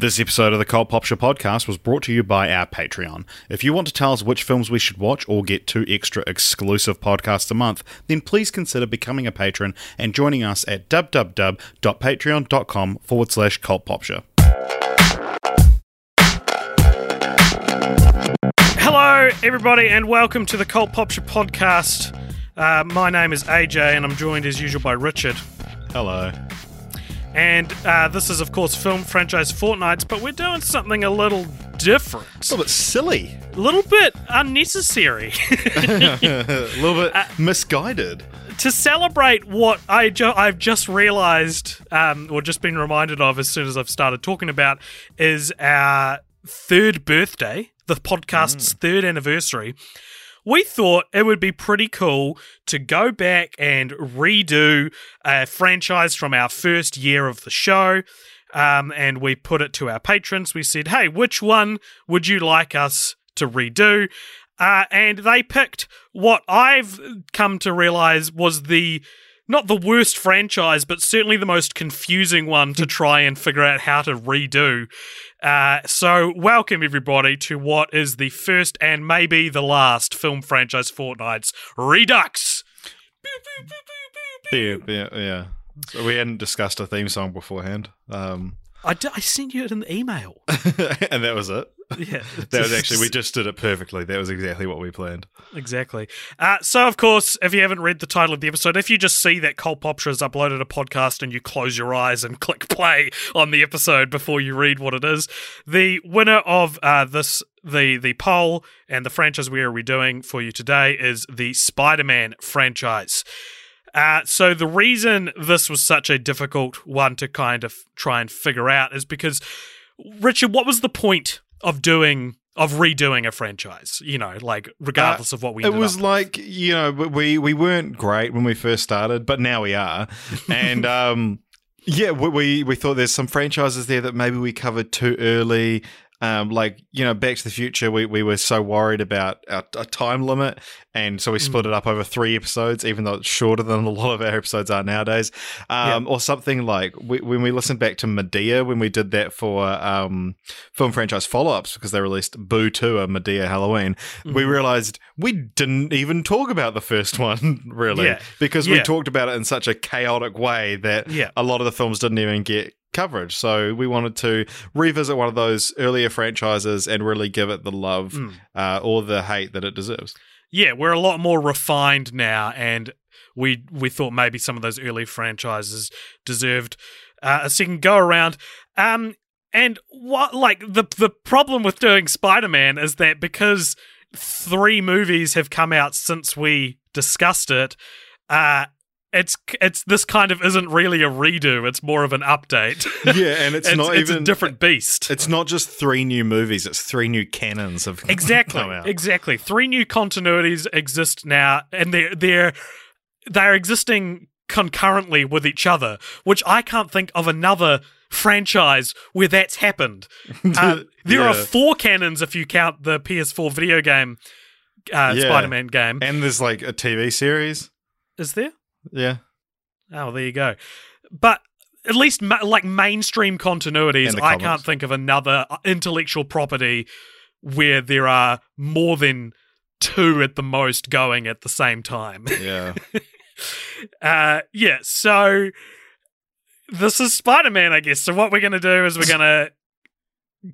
This episode of the Cult Pop Show podcast was brought to you by our Patreon. If you want to tell us which films we should watch or get two extra exclusive podcasts a month, then please consider becoming a patron and joining us at www.patreon.com forward slash Cult Pop Show. Hello, everybody, and welcome to the Cult Pop Show podcast. Uh, my name is AJ, and I'm joined as usual by Richard. Hello. And uh, this is, of course, film franchise Fortnights, but we're doing something a little different, A little bit silly, a little bit unnecessary a little bit misguided. to celebrate what I ju- I've just realized, um, or just been reminded of as soon as I've started talking about, is our third birthday, the podcast's third anniversary. We thought it would be pretty cool to go back and redo a franchise from our first year of the show. Um, and we put it to our patrons. We said, hey, which one would you like us to redo? Uh, and they picked what I've come to realize was the not the worst franchise, but certainly the most confusing one to try and figure out how to redo. Uh, so, welcome everybody to what is the first and maybe the last film franchise fortnights Redux. Yeah, yeah, yeah. So we hadn't discussed a theme song beforehand, um, I, d- I sent you it in an email. and that was it. Yeah, That was actually we just did it perfectly. That was exactly what we planned. Exactly. Uh, so, of course, if you haven't read the title of the episode, if you just see that Cult Pop Show has uploaded a podcast and you close your eyes and click play on the episode before you read what it is, the winner of uh, this, the the poll and the franchise we are redoing for you today is the Spider-Man franchise. Uh, so the reason this was such a difficult one to kind of try and figure out is because Richard, what was the point of doing of redoing a franchise? You know, like regardless of what we It was like you know we we weren't great when we first started, but now we are, and um, yeah, we we thought there's some franchises there that maybe we covered too early. Um, like you know, Back to the Future, we, we were so worried about our, a time limit, and so we Mm. split it up over three episodes, even though it's shorter than a lot of our episodes are nowadays. Um, Or something like we, when we listened back to Medea, when we did that for um, film franchise follow ups because they released Boo 2, a Medea Halloween, we Mm-hmm. realized we didn't even talk about the first one, really, Yeah. because we talked about it in such a chaotic way that Yeah. a lot of the films didn't even get coverage. So we wanted to revisit one of those earlier franchises and really give it the love Mm. uh, or the hate that it deserves. yeah, we're a lot more refined now, and we we thought maybe some of those early franchises deserved uh, a second go around. Um, and what like the the problem with doing Spider Man is that because three movies have come out since we discussed it, uh. It's it's this kind of isn't really a redo. It's more of an update. Yeah, and it's, not it's even a different beast. It's not just three new movies; it's three new canons of Exactly. Exactly. Three new continuities exist now, and they're they're they're existing concurrently with each other, which I can't think of another franchise where that's happened. Uh, there are four canons if you count the PS4 video game, uh, Yeah. Spider-Man game. And there's like a TV series. Is there? Yeah, Oh, there you go. But at least ma- like mainstream continuities, I can't think of another uh, intellectual property where there are more than two at the most going at the same time. yeah. Uh, yeah, so this is Spider Man, I guess. So what we're going to do is we're going to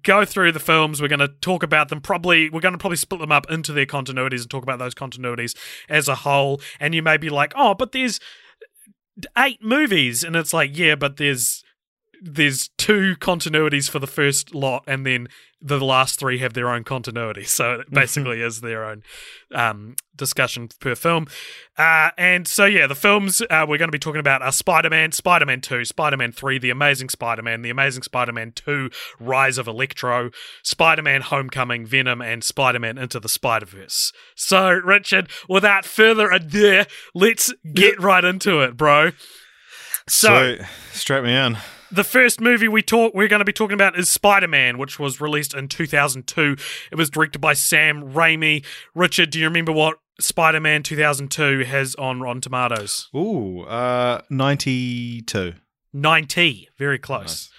go through the films. We're going to talk about them. Probably we're going to probably split them up into their continuities and talk about those continuities as a whole. And you may be like, oh, but there's eight movies, and it's like, yeah, but there's there's two continuities for the first lot, and then the last three have their own continuity. So it basically is their own um, discussion per film. Uh, and so, yeah, the films uh, we're going to be talking about are Spider Man, Spider Man 2, Spider Man 3, The Amazing Spider Man, The Amazing Spider Man 2, Rise of Electro, Spider Man Homecoming, Venom, and Spider Man Into the Spider Verse. So, Richard, without further ado, let's get right into it, bro. So, Sweet. strap me in. The first movie we talk we're going to be talking about is Spider-Man, which was released in 2002. It was directed by Sam Raimi. Richard, do you remember what Spider-Man 2002 has on Rotten Tomatoes? Ooh, uh, ninety-two. 90, very close.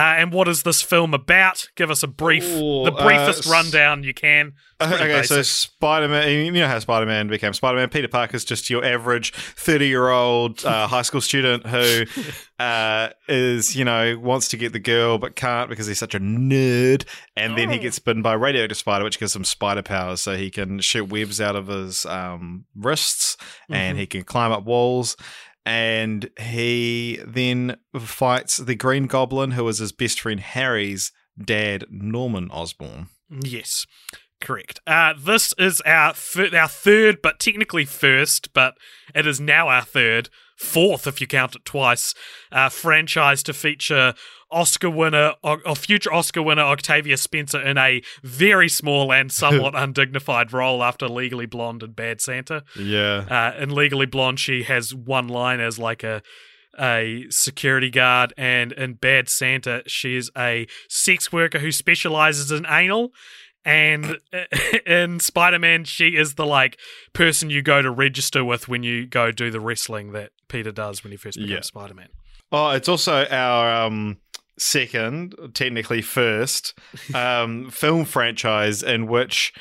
And what is this film about? Give us a brief, Ooh, the briefest uh, rundown you can. Pretty Okay, so basic. Spider Man, you know how Spider Man became Spider Man. Peter Parker's just your average 30 year old uh, high school student who uh, is, you know, wants to get the girl but can't because he's such a nerd. And then he Oh. gets bitten by a radioactive spider, which gives him spider powers. So he can shoot webs out of his um, wrists and Mhm. he can climb up walls. And he then fights the Green Goblin, who is his best friend Harry's dad, Norman Osborn. Yes, correct. Uh, this is our fir- our third, but technically first, but it is now our third, fourth if you count it twice, uh, franchise to feature Oscar winner or, future Oscar winner Octavia Spencer in a very small and somewhat undignified role after Legally Blonde and Bad Santa. Yeah. Uh, in Legally Blonde, she has one line as like a a security guard, and in Bad Santa, she's a sex worker who specializes in anal. And in Spider Man, she is the like person you go to register with when you go do the wrestling that Peter does when he first becomes Yeah. Spider Man. Oh, it's also our um, second, technically first, um, film franchise in which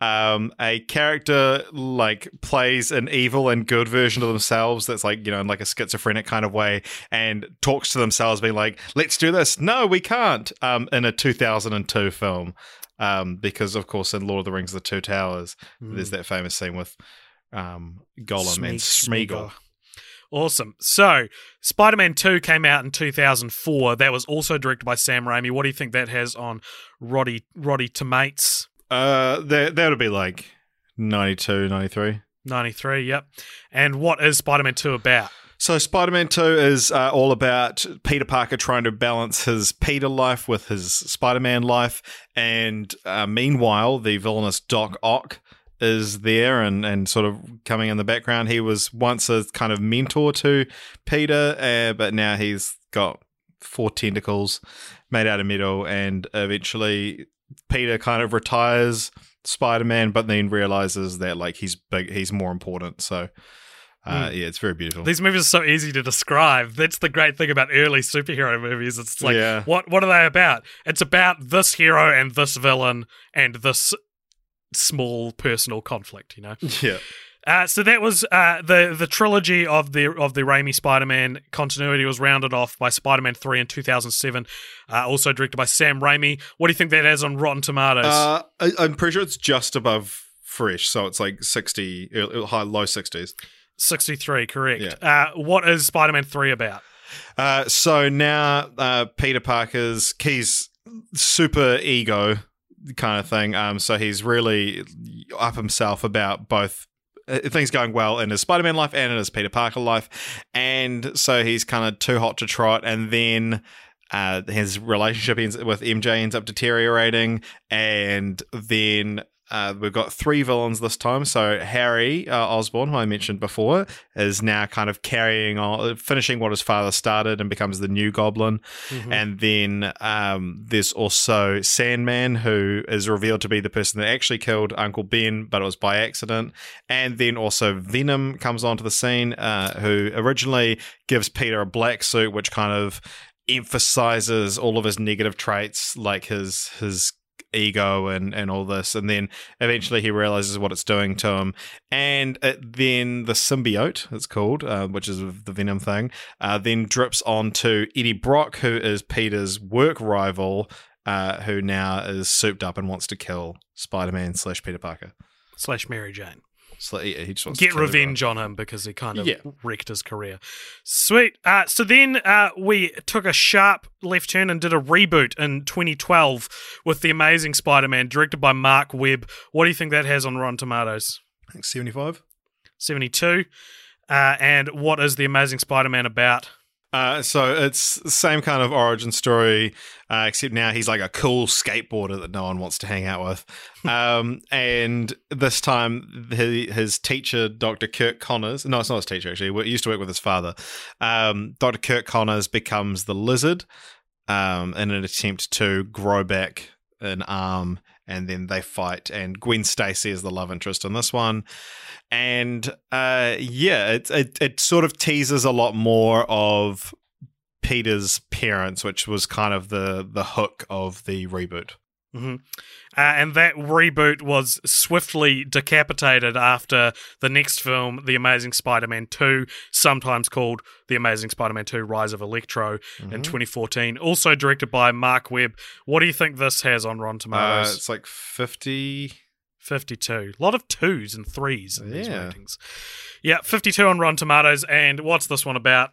um, a character like plays an evil and good version of themselves. That's like you know in like a schizophrenic kind of way, and talks to themselves, being like, "Let's do this." No, we can't. Um, in a 2002 film, um, because of course in Lord of the Rings: The Two Towers, there's that famous scene with um, Gollum and Smeag- Smeagol. Awesome. So, Spider Man 2 came out in 2004. That was also directed by Sam Raimi. What do you think that has on Roddy, Roddy Tomates? Uh, that that would be like 92, 93. 93, yep. And what is Spider Man 2 about? So, Spider Man 2 is uh, all about Peter Parker trying to balance his Peter life with his Spider Man life. And uh, meanwhile, the villainous Doc Ock is there and, and sort of coming in the background. He was once a kind of mentor to Peter, uh, but now he's got four tentacles made out of metal. And eventually, Peter kind of retires Spider Man, but then realizes that like he's big, he's more important. So. Uh, hmm. yeah, it's very beautiful. These movies are so easy to describe. That's the great thing about early superhero movies. It's like, yeah. what what are they about? It's about this hero and this villain and this small personal conflict. You know. Yeah. Uh, so that was uh, the the trilogy of the of the Raimi Spider-Man continuity was rounded off by Spider-Man three in two thousand seven, uh, also directed by Sam Raimi. What do you think that has on Rotten Tomatoes? Uh, I, am pretty sure it's just above fresh, so it's like sixty high low sixties. 63, correct. Yeah. Uh, what is Spider Man 3 about? Uh, so now uh, Peter Parker's he's super ego kind of thing. Um, so he's really up himself about both uh, things going well in his Spider Man life and in his Peter Parker life. And so he's kind of too hot to trot. And then uh, his relationship ends, with MJ ends up deteriorating. And then uh, we've got three villains this time. So Harry uh, Osborn, who I mentioned before, is now kind of carrying on, finishing what his father started, and becomes the new Goblin. Mhm. And then um, there's also Sandman, who is revealed to be the person that actually killed Uncle Ben, but it was by accident. And then also Venom comes onto the scene, uh, who originally gives Peter a black suit, which kind of emphasizes all of his negative traits, like his his ego and and all this and then eventually he realizes what it's doing to him and it, then the symbiote it's called uh, which is the venom thing uh, then drips onto eddie brock who is peter's work rival uh, who now is souped up and wants to kill spider-man slash peter parker Slash Mary Jane. So he, he just wants to Get revenge on him because he kind of Yeah. wrecked his career. Sweet. Uh, so then uh, we took a sharp left turn and did a reboot in 2012 with The Amazing Spider Man, directed by Mark Webb. What do you think that has on Rotten Tomatoes? I think 75 72. Uh, and what is The Amazing Spider Man about? Uh, so it's the same kind of origin story, uh, except now he's like a cool skateboarder that no one wants to hang out with. Um, and this time, his, his teacher, Dr. Curt Connors, no, it's not his teacher actually, he used to work with his father. Um, Dr. Curt Connors becomes the lizard um, in an attempt to grow back an arm. And then they fight, and Gwen Stacy is the love interest in this one and uh, yeah, it, it it sort of teases a lot more of Peter's parents, which was kind of the the hook of the reboot. hmm Uh, and that reboot was swiftly decapitated after the next film, The Amazing Spider Man 2, sometimes called The Amazing Spider Man 2 Rise of Electro Mm-hmm. in 2014, also directed by Mark Webb. What do you think this has on Rotten Uh, Tomatoes? it's like fifty. 52. A lot of twos and threes in these Yeah. ratings. Yeah, 52 on Rotten Tomatoes. And what's this one about?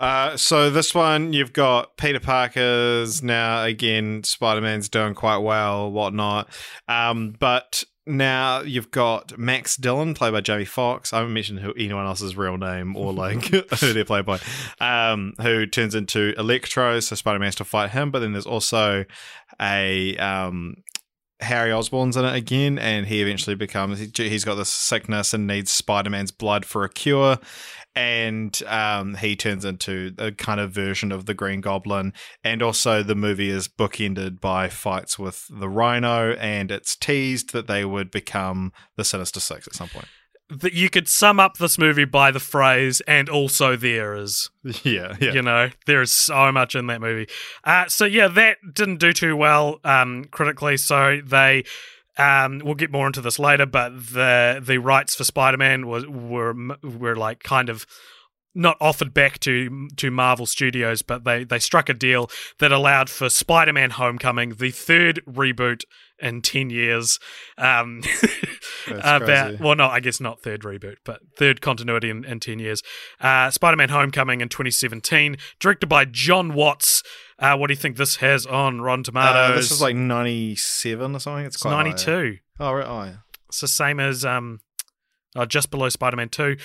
Uh, so this one you've got Peter Parker's now again. Spider Man's doing quite well, whatnot. Um, but now you've got Max Dillon, played by Jamie Foxx. I haven't mentioned who anyone else's real name or like who they're played by. Um, who turns into Electro, so Spider Man has to fight him. But then there's also a um. Harry Osborn's in it again, and he eventually becomes he, he's got this sickness and needs Spider Man's blood for a cure and um, he turns into a kind of version of the Green Goblin. And also, the movie is bookended by fights with the Rhino, and it's teased that they would become the Sinister Six at some point. That you could sum up this movie by the phrase, and also there is. Yeah, yeah. You know, there is so much in that movie. Uh, so yeah, that didn't do too well um, critically. So they, um, we'll get more into this later, but the the rights for Spider Man was were were like kind of not offered back to to Marvel Studios, but they they struck a deal that allowed for Spider Man Homecoming, the third reboot in ten years. Um, about crazy. well, no, I guess not third reboot, but third continuity in, in ten years. Uh, Spider-Man: Homecoming in 2017, directed by John Watts. Uh, what do you think this has on Rotten Tomatoes? Uh, this is like 97 or something. It's It's quite high. 92. Oh, right. Oh, yeah. It's the same as um, uh, just below Spider-Man 2.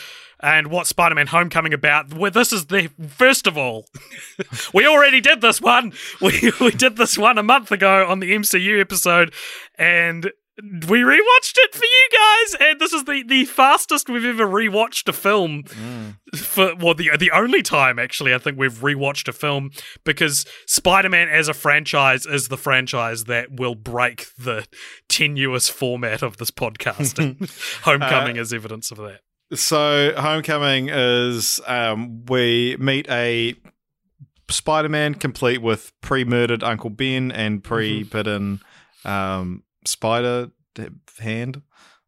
And what Spider-Man: Homecoming about? Well, this is the first of all. we already did this one. We we did this one a month ago on the MCU episode, and we rewatched it for you guys. And this is the the fastest we've ever rewatched a film Mm. for well the the only time actually I think we've rewatched a film because Spider-Man as a franchise is the franchise that will break the tenuous format of this podcast. Homecoming is evidence of that. So, Homecoming is um, we meet a Spider Man complete with pre murdered Uncle Ben and pre bitten um, Spider Hand.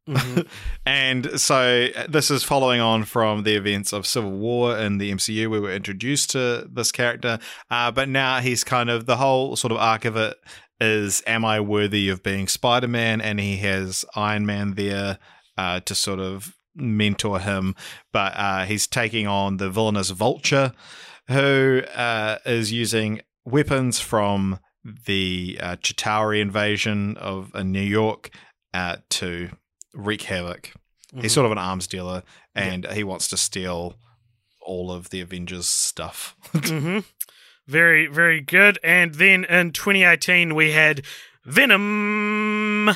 and so this is following on from the events of Civil War in the MCU. We were introduced to this character, uh, but now he's kind of the whole sort of arc of it is: Am I worthy of being Spider Man? And he has Iron Man there uh, to sort of mentor him, but uh, he's taking on the villainous Vulture, who uh, is using weapons from the uh, Chitauri invasion of uh, New York uh, to wreak havoc. He's sort of an arms dealer, and he wants to steal all of the Avengers stuff. hmm Very, very good. And then in 2018, we had Venom,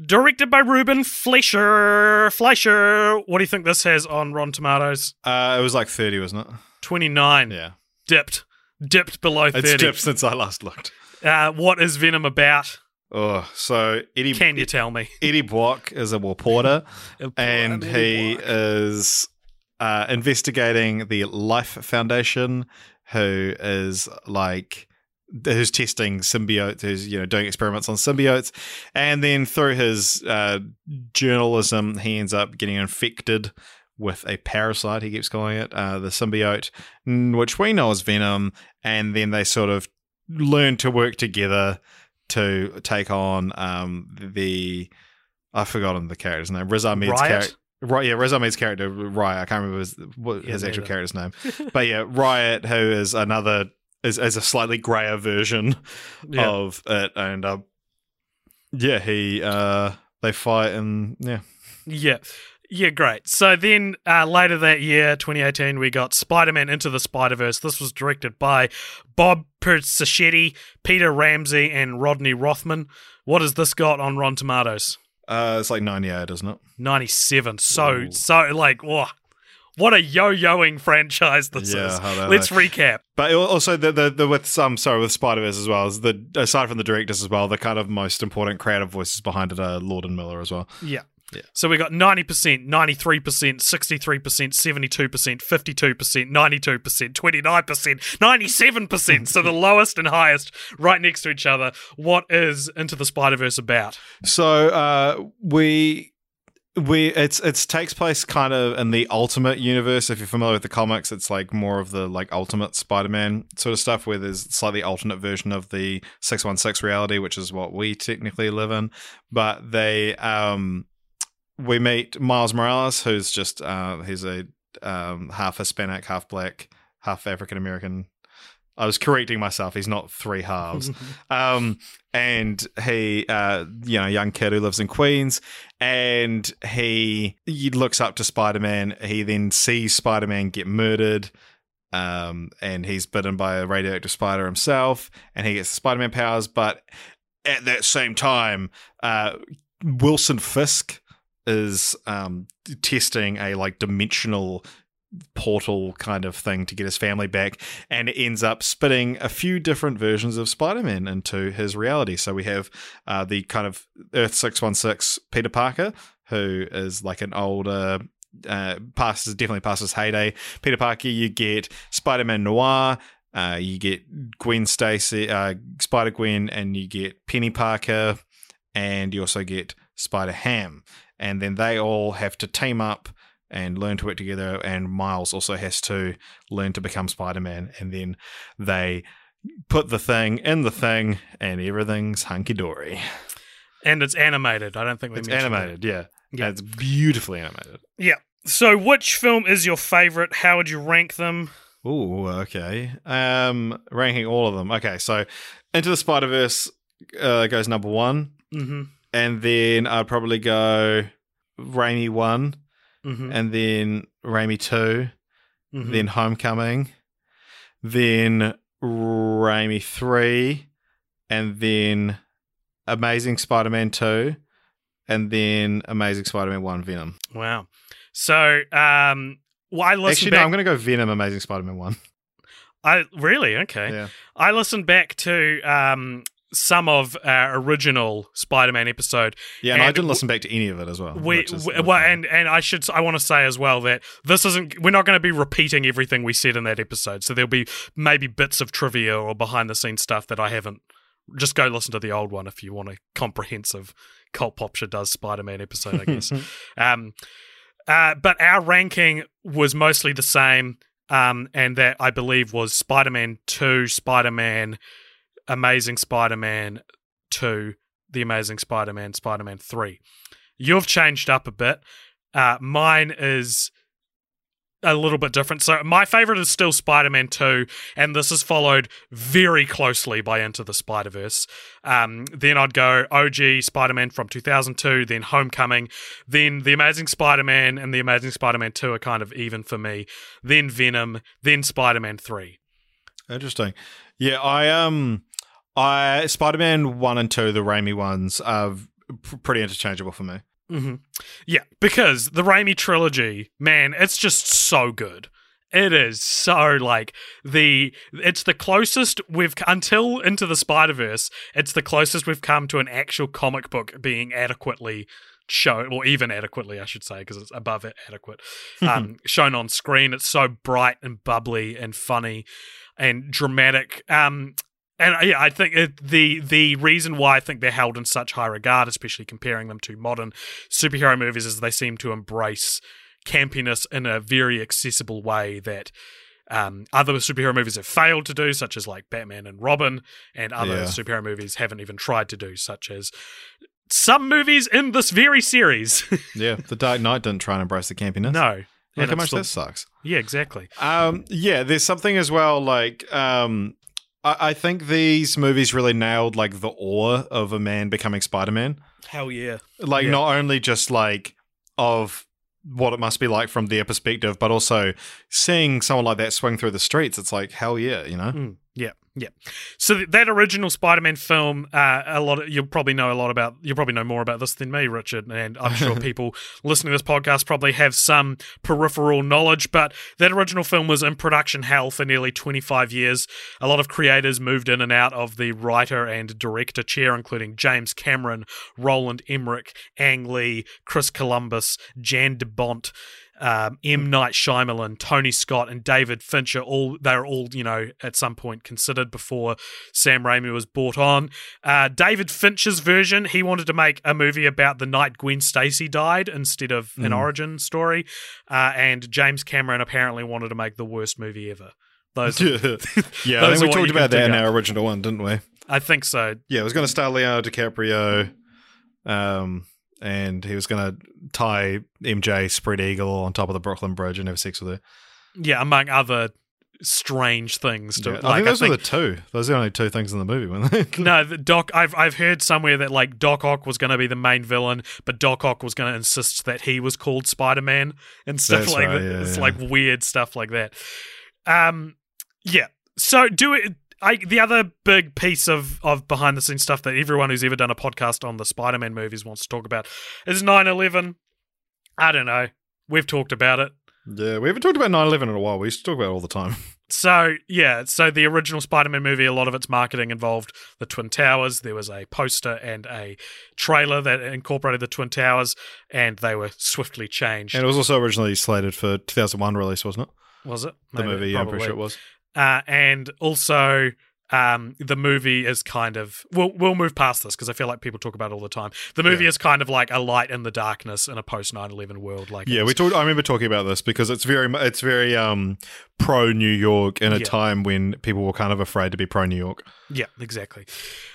directed by Ruben Fleischer. Fleischer. What do you think this has on Rotten Tomatoes? uh, it was like thirty, wasn't it? 29. Yeah, Dipped. Dipped below 30. it's dipped since I last looked. Uh, what is Venom about? Oh, so Eddie Can you tell me? Eddie Brock is a reporter. and he is uh, investigating the Life Foundation, who is like who's testing symbiotes, who's you know doing experiments on symbiotes, and then through his uh, journalism, he ends up getting infected with a parasite. He keeps calling it uh, the symbiote, which we know as Venom, and then they sort of learn to work together to take on um, the I've forgotten the character's name. Riz Ahmed's character. Right, yeah, Riz Ahmed's character, Riot. I can't remember his, what Yeah, his actual character's name, but yeah, Riot, who is another is, is a slightly grayer version Yeah. of it, and uh, yeah, he uh, they fight and yeah, Yeah. Yeah, great. So then uh, later that year, 2018, we got Spider Man Into the Spider Verse. This was directed by Bob Persichetti, Peter Ramsey, and Rodney Rothman. What has this got on Rotten Tomatoes? uh, it's like ninety eight, isn't it? 97. So, Ooh. so like, whoa. What a yo-yoing franchise this Yeah, is. Let's recap. But also the the, the with some sorry with Spider Verse as well is the aside from the directors as well, the kind of most important creative voices behind it are Lord and Miller as well. Yeah. Yeah. So we got 90%, 93%, 63%, 72%, 52%, 92%, 29%, 97%. so the lowest and highest right next to each other. What is Into the Spider Verse about? So uh, we we it's it's takes place kind of in the ultimate universe. If you're familiar with the comics, it's like more of the like ultimate Spider-Man sort of stuff, where there's slightly alternate version of the six one six reality, which is what we technically live in. But they um we meet Miles Morales, who's just uh he's a um half Hispanic, half black, half African American. I was correcting myself. He's not three halves. um, and he, uh, you know, young kid who lives in Queens, and he, he looks up to Spider Man. He then sees Spider Man get murdered, um, and he's bitten by a radioactive spider himself, and he gets the Spider Man powers. But at that same time, uh, Wilson Fisk is um, testing a like dimensional portal kind of thing to get his family back and it ends up spitting a few different versions of spider-man into his reality. So we have uh, the kind of earth 616 peter parker who is like an older uh, passes definitely passes heyday. Peter parker you get spider-man noir uh, you get gwen stacy uh, spider gwen and you get penny parker and you also get spider ham and then they all have to team up and learn to work together. And Miles also has to learn to become Spider Man. And then they put the thing in the thing, and everything's hunky dory. And it's animated. I don't think we It's animated, yeah. Yeah. It's beautifully animated. Yeah. So, which film is your favorite? How would you rank them? Oh, okay. Um, ranking all of them. Okay, so Into the Spider Verse uh, goes number one, Mm-hmm. And then I'd probably go Raimi one, Mm-hmm. and then Raimi 2 mm-hmm. then Homecoming, then Raimi 3, and then Amazing Spider Man 2, and then Amazing Spider Man 1 Venom. Wow. So, um, well, I listened Actually, back. no, I'm going to go Venom Amazing Spider Man 1. I really okay. Yeah. I listened back to um some of our original Spider-Man episode. Yeah, and, I didn't listen back to any of it as well. We, we- well, and and I should I want to say as well that this isn't we're not going to be repeating everything we said in that episode. So there'll be maybe bits of trivia or behind the scenes stuff that I haven't. Just go listen to the old one if you want a comprehensive Cult Pop Show does Spider-Man episode, I guess. um, uh, but our ranking was mostly the same, um, and that I believe was Spider-Man Two, Spider-Man, Amazing Spider-Man Two, The Amazing Spider-Man, Spider-Man Three. You've changed up a bit. Uh, mine is a little bit different. So my favorite is still Spider-Man 2, and this is followed very closely by Into the Spider-Verse. Um, then I'd go OG Spider-Man from 2002, then Homecoming, then The Amazing Spider-Man and The Amazing Spider-Man 2 are kind of even for me. Then Venom, then Spider-Man 3. Interesting. Yeah, I um, I Spider Man one and two, the Raimi ones, are p- pretty interchangeable for me. hmm Yeah, because the Raimi trilogy, man, it's just so good. It is so like the it's the closest we've until into the Spider Verse. It's the closest we've come to an actual comic book being adequately shown, or even adequately, I should say, because it's above it adequate. Um, shown on screen, it's so bright and bubbly and funny and dramatic. Um, and uh, yeah, I think it, the the reason why I think they're held in such high regard, especially comparing them to modern superhero movies, is they seem to embrace campiness in a very accessible way that um, other superhero movies have failed to do, such as like Batman and Robin, and other Yeah. superhero movies haven't even tried to do, such as some movies in this very series. Yeah, The Dark Knight didn't try and embrace the campiness. no, Look how much still- that sucks. yeah, exactly. Um, yeah, there's something as well. Like, um, I, I think these movies really nailed like the awe of a man becoming Spider-Man. Hell yeah. Like, Yeah. not only just like of what it must be like from their perspective, but also seeing someone like that swing through the streets. It's like hell yeah, you know. Mm, yeah. So that original Spider-Man film, uh, a lot of, you'll probably know a lot about. You'll probably know more about this than me, Richard. And I'm sure people listening to this podcast probably have some peripheral knowledge. But that original film was in production hell for nearly 25 years. A lot of creators moved in and out of the writer and director chair, including James Cameron, Roland Emmerich, Ang Lee, Chris Columbus, Jan de Bont um, M. Night Shyamalan, Tony Scott, and David Fincher. All they're all you know at some point considered before Sam Raimi was brought on. Uh, David Fincher's version, he wanted to make a movie about the night Gwen Stacy died instead of an Mm. origin story, uh, and James Cameron apparently wanted to make the worst movie ever. Those, yeah, I think we talked about that in up. our original one, didn't we? I think so. Yeah, it was going to star Leonardo DiCaprio, um, and he was going to tie MJ spread eagle on top of the Brooklyn Bridge and have sex with her. Yeah, among other strange things. To, Yeah, like, I think those think, were the two. Those are the only two things in the movie, weren't they? No, the Doc. I've I've heard somewhere that like Doc Ock was going to be the main villain, but Doc Ock was going to insist that he was called Spider Man and stuff That's like right, that. yeah, it's yeah. like weird stuff like that. Um, yeah. So do it. I, the other big piece of, of behind the scenes stuff that everyone who's ever done a podcast on the Spider Man movies wants to talk about is 9 11. I don't know. We've talked about it. yeah, we haven't talked about 9-11 in a while. We used to talk about it all the time. So yeah, so the original Spider-Man movie, a lot of its marketing involved the Twin Towers. There was a poster and a trailer that incorporated the Twin Towers, and they were swiftly changed. And it was also originally slated for 2001 release, wasn't it? was it The movie, yeah, I'm pretty sure it was. Uh, and also, um, the movie is kind of we'll we'll move past this because I feel like people talk about it all the time. The movie Yeah. is kind of like a light in the darkness in a post 9-11 world. Like Yeah, we talked. I remember talking about this because it's very, it's very um, pro New York in a Yeah. time when people were kind of afraid to be pro New York. Yeah, exactly.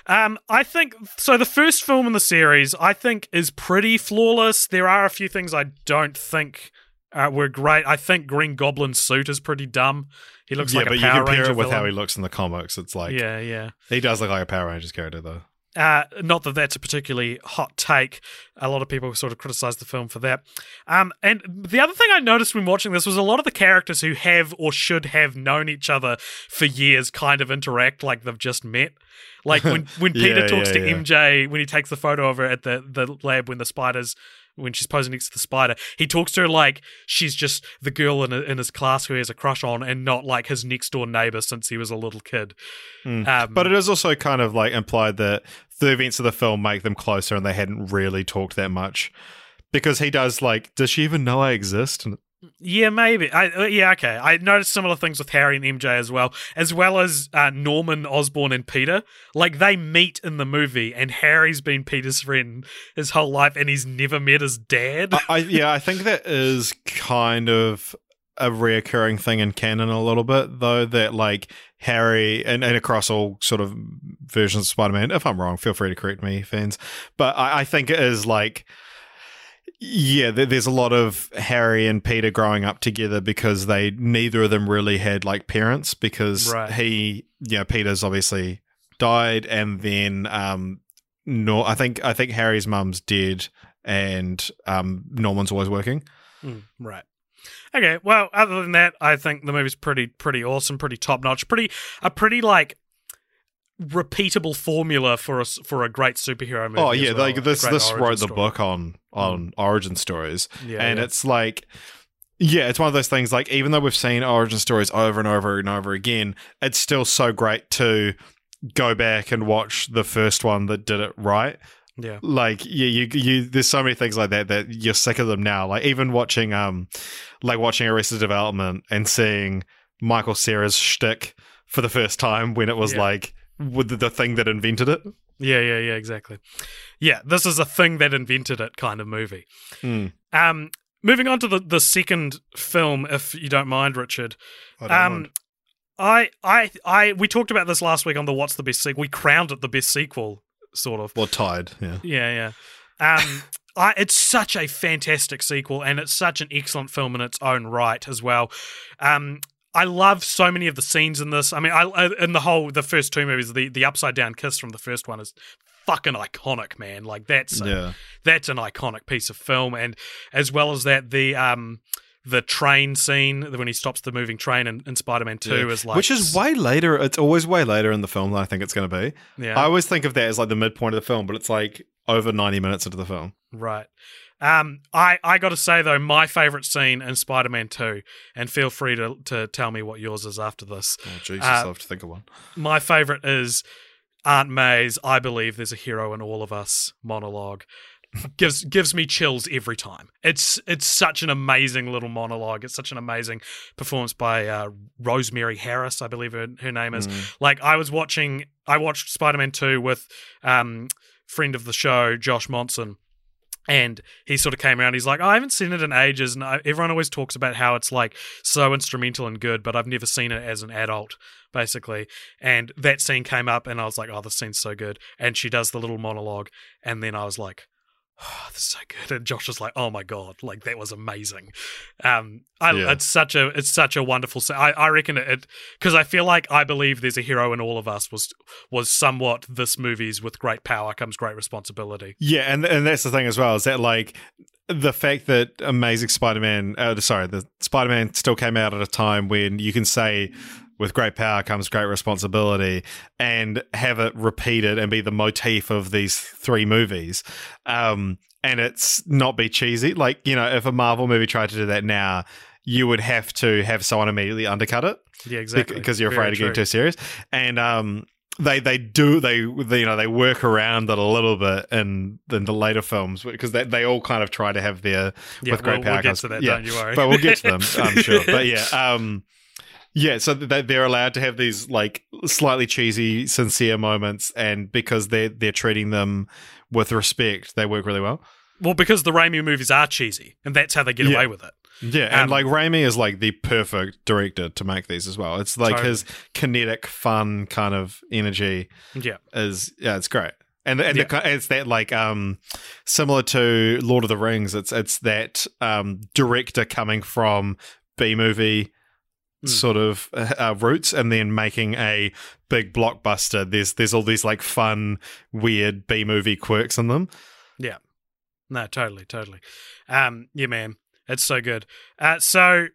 Um, I think so. The first film in the series, I think, is pretty flawless. There are a few things I don't think uh, were great. I think Green Goblin's suit is pretty dumb. He looks yeah, like but a you Power compare Ranger it with how he looks in the comics. It's like yeah, yeah. he does look like a Power Rangers character, though. Uh, not that that's a particularly hot take. A lot of people sort of criticize the film for that. Um, and the other thing I noticed when watching this was a lot of the characters who have or should have known each other for years kind of interact like they've just met. Like when, when Peter Yeah, talks yeah, to yeah. MJ, when he takes the photo of her at the, the lab when the spiders when she's posing next to the spider, he talks to her like she's just the girl in, in his class who he has a crush on, and not like his next door neighbor since he was a little kid. Mm. Um, But it is also kind of like implied that the events of the film make them closer, and they hadn't really talked that much. Because he does like, does she even know I exist? And Yeah, maybe. I uh, yeah, okay. I noticed similar things with Harry and MJ as well, as well as uh, Norman Osborn and Peter. Like they meet in the movie, and Harry's been Peter's friend his whole life, and he's never met his dad. I, I yeah, I think that is kind of a reoccurring thing in canon a little bit, though. That like Harry and, and across all sort of versions of Spider Man. If I'm wrong, feel free to correct me, fans. But I, I think it is like. Yeah, there's a lot of Harry and Peter growing up together because they neither of them really had like parents because Right. he, you know, Peter's obviously died and then um no I think I think Harry's mum's dead and um Norman's always working. Mm, right. Okay. Well, other than that, I think the movie's pretty pretty awesome, pretty top notch, pretty a pretty like repeatable formula for a for a great superhero movie. Oh yeah, well, like this this wrote the story. book on on origin stories. Yeah, and yeah. it's like yeah, it's one of those things like even though we've seen origin stories over and over and over again, it's still so great to go back and watch the first one that did it right. yeah. Like yeah, you you there's so many things like that that you're sick of them now. Like even watching um like watching Arrested Development and seeing Michael Cera's shtick for the first time when it was Yeah. like with the, thing that invented it. Yeah, yeah, yeah, exactly. Yeah, this is a thing that invented it kind of movie. Mm. Um, moving on to the, the second film, if you don't mind, Richard. I don't Um, mind. I, I, I, we talked about this last week on the What's the Best Sequel. We crowned it the best sequel, sort of. Well, tied. Yeah. Yeah, yeah. Um, I, it's such a fantastic sequel, and it's such an excellent film in its own right as well. Um, I love so many of the scenes in this. I mean, I I- in the whole the first two movies, the the upside down kiss from the first one is fucking iconic, man. Like that's a- Yeah. that's an iconic piece of film, and as well as that, the um the train scene when he stops the moving train in, in Spider-Man Two Yeah. is like Which is way later. It's always way later in the film than I think it's going to be. yeah I always think of that as like the midpoint of the film, but it's like over 90 minutes into the film. Right. Um, I, I got to say though, my favorite scene in Spider-Man Two, and feel free to to tell me what yours is after this. Oh, Jesus, Uh, I'll have to think of one. My favorite is Aunt May's "I believe there's a hero in all of us" monologue. gives gives me chills every time. It's it's such an amazing little monologue. It's such an amazing performance by uh, Rosemary Harris, I believe her, her name is. Mm. Like I was watching, I watched Spider Man Two with um, friend of the show Josh Monson, and he sort of came around. He's like, oh, I haven't seen it in ages, and I, everyone always talks about how it's like so instrumental and good, but I've never seen it as an adult, basically. And that scene came up, and I was like, oh, this scene's so good. And she does the little monologue, and then I was like. Oh, this is so good, and Josh was like, "Oh my god, like that was amazing." Um, I, Yeah. it's such a it's such a wonderful. I I reckon it because I feel like I believe there's a hero in all of us was was somewhat this movie's with great power comes great responsibility. Yeah, and and that's the thing as well is that like the fact that Amazing Spider-Man, uh, sorry, the Spider-Man still came out at a time when you can say with great power comes great responsibility and have it repeated and be the motif of these three movies. Um, and it's not be cheesy. Like, you know, if a Marvel movie tried to do that now, you would have to have someone immediately undercut it Yeah, exactly. because you're Very afraid of getting true. too serious. And um, they they do they, they you know they work around it a little bit in, in the later films because they they all kind of try to have their Yeah, with great we'll, power we'll get comes- to that. yeah, Don't you worry. but we'll get to them I'm sure. But yeah, um, yeah, so they they're allowed to have these like slightly cheesy, sincere moments, and because they are they're treating them with respect, they work really well. well, because the Raimi movies are cheesy, and that's how they get Yeah. away with it. Yeah, and Um, like Raimi is like the perfect director to make these as well. It's like Totally. his kinetic, fun kind of energy Yeah, is yeah, it's great. And and Yeah. the, it's that like um similar to Lord of the Rings. It's it's that um director coming from B movie Mm. sort of uh, roots and then making a big blockbuster. There's there's all these like fun, weird B movie quirks in them. Yeah no, totally, totally. Um, yeah, man, it's so good. Uh, so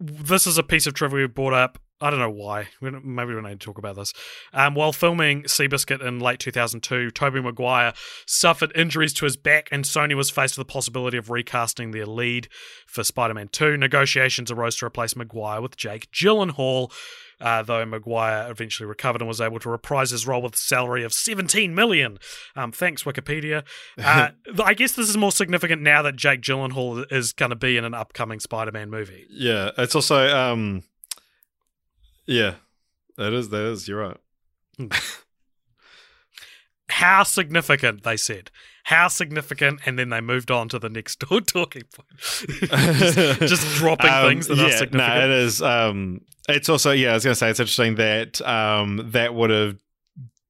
this is a piece of trivia we brought up. I don't know why. We don't- Maybe we don't need to talk about this. Um, while filming Seabiscuit in late 2002, Tobey Maguire suffered injuries to his back, and Sony was faced with the possibility of recasting their lead for Spider-Man 2. Negotiations arose to replace Maguire with Jake Gyllenhaal, uh, though Maguire eventually recovered and was able to reprise his role with a salary of 17 million. Um, thanks, Wikipedia. Uh, I guess this is more significant now that Jake Gyllenhaal is going to be in an upcoming Spider-Man movie. Yeah, it's also um yeah, that is that is you're right. How significant, they said. How significant, and then they moved on to the next door talking point. just, just dropping Um, things that yeah, are significant. No, it is. Um, it's also yeah. I was going to say it's interesting that um, that would have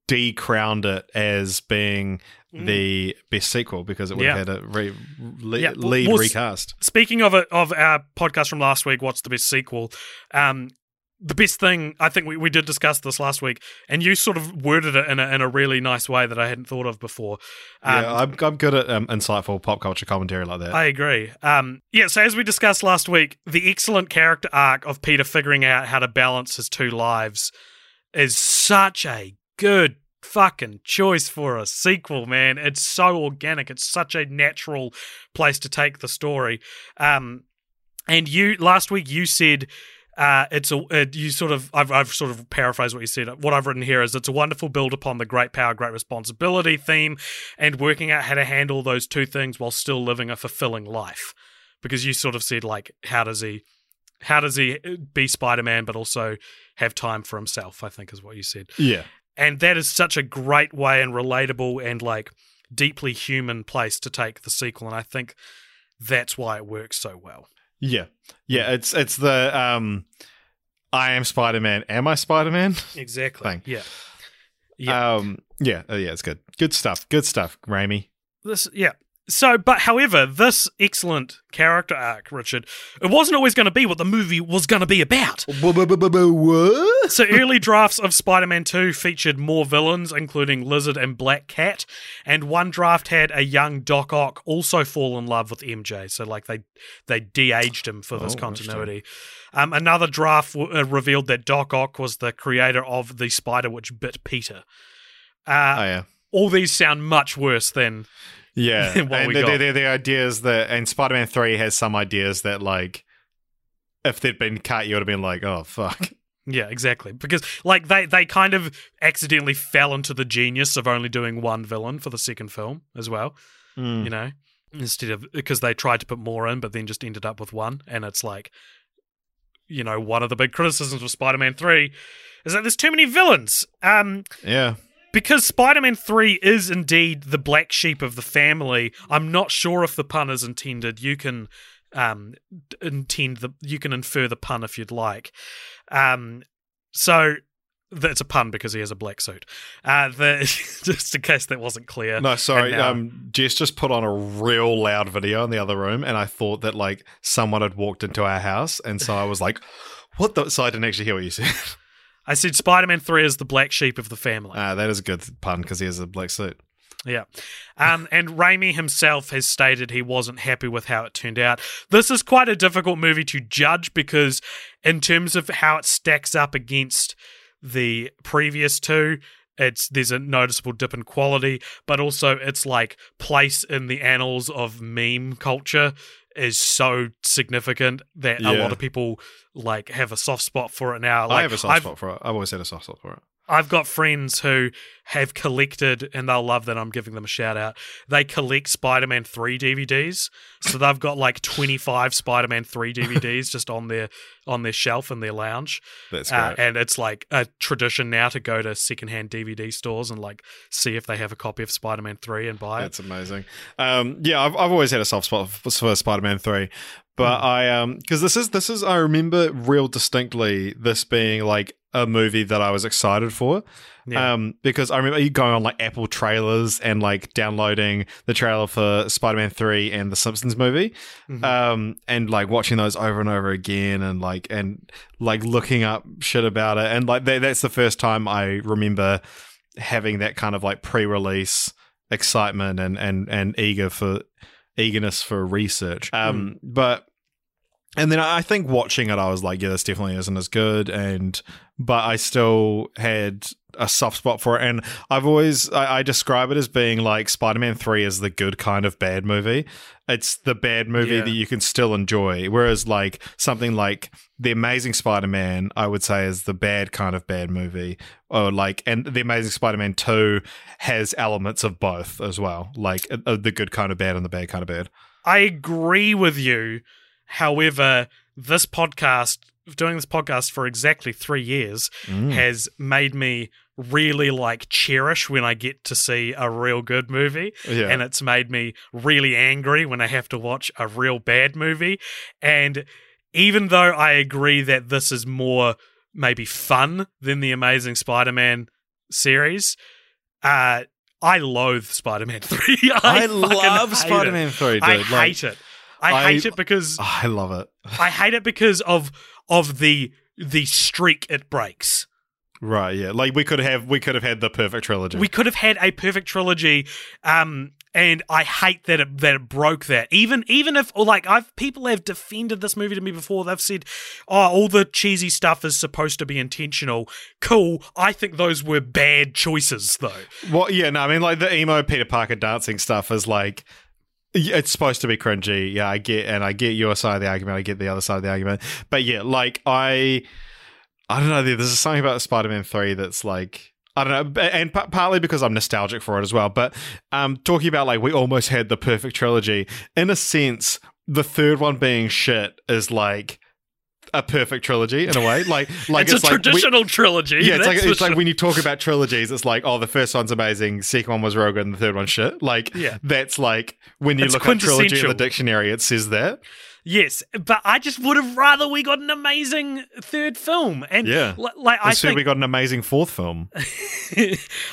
decrowned it as being Mm. the best sequel because it would Yeah. have had a re- le- Yeah, lead well, recast. Speaking of it, of our podcast from last week, what's the best sequel? Um, the best thing I think we, we did discuss this last week, and you sort of worded it in a, in a really nice way that I hadn't thought of before. Um, yeah, I'm, I'm good at um, insightful pop culture commentary like that. I agree. Um, yeah, so as we discussed last week, the excellent character arc of Peter figuring out how to balance his two lives is such a good fucking choice for a sequel, man. It's so organic. It's such a natural place to take the story. Um, and you last week you said uh, it's a it, you sort of I've, I've sort of paraphrased what you said. What I've written here is it's a wonderful build upon the great power, great responsibility theme, and working out how to handle those two things while still living a fulfilling life. Because you sort of said like, how does he, how does he be Spider Man, but also have time for himself? I think is what you said, yeah, and that is such a great way and relatable and like deeply human place to take the sequel, and I think that's why it works so well. Yeah, yeah. It's it's the um, I am Spider Man. Am I Spider Man? Exactly. Thing. Yeah. Yeah. Um, yeah, uh, yeah. It's good. Good stuff. Good stuff, Raimi. this yeah so, but however, this excellent character arc, Richard, it wasn't always going to be what the movie was going to be about. So, early drafts of Spider Man 2 featured more villains, including Lizard and Black Cat, and one draft had a young Doc Ock also fall in love with MJ. So, like, they, they de aged him for this Oh, continuity. Um, another draft w- uh, revealed that Doc Ock was the creator of the spider which bit Peter. Uh, Oh yeah. all these sound much worse than Yeah, and the, the, the, that and Spider Man Three has some ideas that like if they'd been cut, you would have been like, oh fuck. Yeah, exactly. Because like they they kind of accidentally fell into the genius of only doing one villain for the second film as well. Mm. You know, instead of because they tried to put more in, but then just ended up with one, and it's like, you know, one of the big criticisms of Spider-Man Three is that there's too many villains. Um, Yeah, because Spider-Man Three is indeed the black sheep of the family. I'm not sure if the pun is intended. You can um intend the you can infer the pun if you'd like. Um, so that's a pun because he has a black suit. Uh, the just in case that wasn't clear. no, sorry. Now- Um, Jess just put on a real loud video in the other room, and I thought that like someone had walked into our house, and so I was like, "What the?" So I didn't actually hear what you said. I said Spider-Man Three is the black sheep of the family. Ah, that is a good pun because he has a black suit. Yeah. Um, and Raimi himself has stated he wasn't happy with how it turned out. This is quite a difficult movie to judge because, in terms of how it stacks up against the previous two, it's there's a noticeable dip in quality, but also its like place in the annals of meme culture is so significant that a lot of people like have a soft spot for it now. I have a soft I've- spot for it. I've always had a soft spot for it. I've got friends who have collected, and they'll love that I'm giving them a shout out. They collect Spider Man 3 DVDs. So they've got like 25 Spider Man 3 DVDs just on their on their shelf in their lounge. That's Uh, great. and it's like a tradition now to go to secondhand DVD stores and like see if they have a copy of Spider Man 3 and buy it. That's amazing. Um, yeah, I've, I've always had a soft spot for, for Spider-Man Three, but I um because this is this is I remember real distinctly this being like a movie that I was excited for. Yeah. Um, because I remember you going on like Apple trailers and like downloading the trailer for Spider-Man Three and the Simpsons movie, Mhm. um, and like watching those over and over again, and like and like looking up shit about it, and like that, that's the first time I remember having that kind of like pre-release excitement and and and eager for eagerness for research. Um, but and then I think watching it, I was like, yeah, this definitely isn't as good, and but I still had a soft spot for it, and I've always I, I describe it as being like Spider-Man Three is the good kind of bad movie. It's the bad movie Yeah. that you can still enjoy, whereas like something like the Amazing Spider-Man, I would say, is the bad kind of bad movie, or like, and the Amazing Spider-Man Two has elements of both as well, like uh, the good kind of bad and the bad kind of bad. I agree with you. However, this podcast, doing this podcast for exactly three years, Mm. has made me really like cherish when I get to see a real good movie. Yeah. And it's made me really angry when I have to watch a real bad movie. And even though I agree that this is more maybe fun than the Amazing Spider Man series, uh, I loathe Spider Man 3. I, I, love. Spider-Man Three. Dude. I Like, hate it. I, I- hate it because I love it. I hate it because of of the the streak it breaks. Right, yeah. Like we could have we could have had the perfect trilogy. We could have had a perfect trilogy, um, and I hate that it that it broke that. Even even if or like I've people have defended this movie to me before. They've said, "Oh, all the cheesy stuff is supposed to be intentional." Cool. I think those were bad choices, though. well, yeah, no, I mean like the emo Peter Parker dancing stuff is like it's supposed to be cringy. Yeah, I get and I get your side of the argument, I get the other side of the argument. But yeah, like I I don't know, there's something about Spider-Man 3 that's like I don't know, and p- partly because I'm nostalgic for it as well. But um, talking about like we almost had the perfect trilogy. In a sense, the third one being shit is like a perfect trilogy in a way. Like, like it's, it's, a like we- traditional trilogy. yeah, it's like it's like when you talk about trilogies, it's like oh, the first one's amazing, second one was real good, and the third one shit. Like Yeah. that's like when you It's look at trilogy in the dictionary, it says that. Yes, but I just would have rather we got an amazing third film. And Yeah. li- like I think we got an amazing fourth film.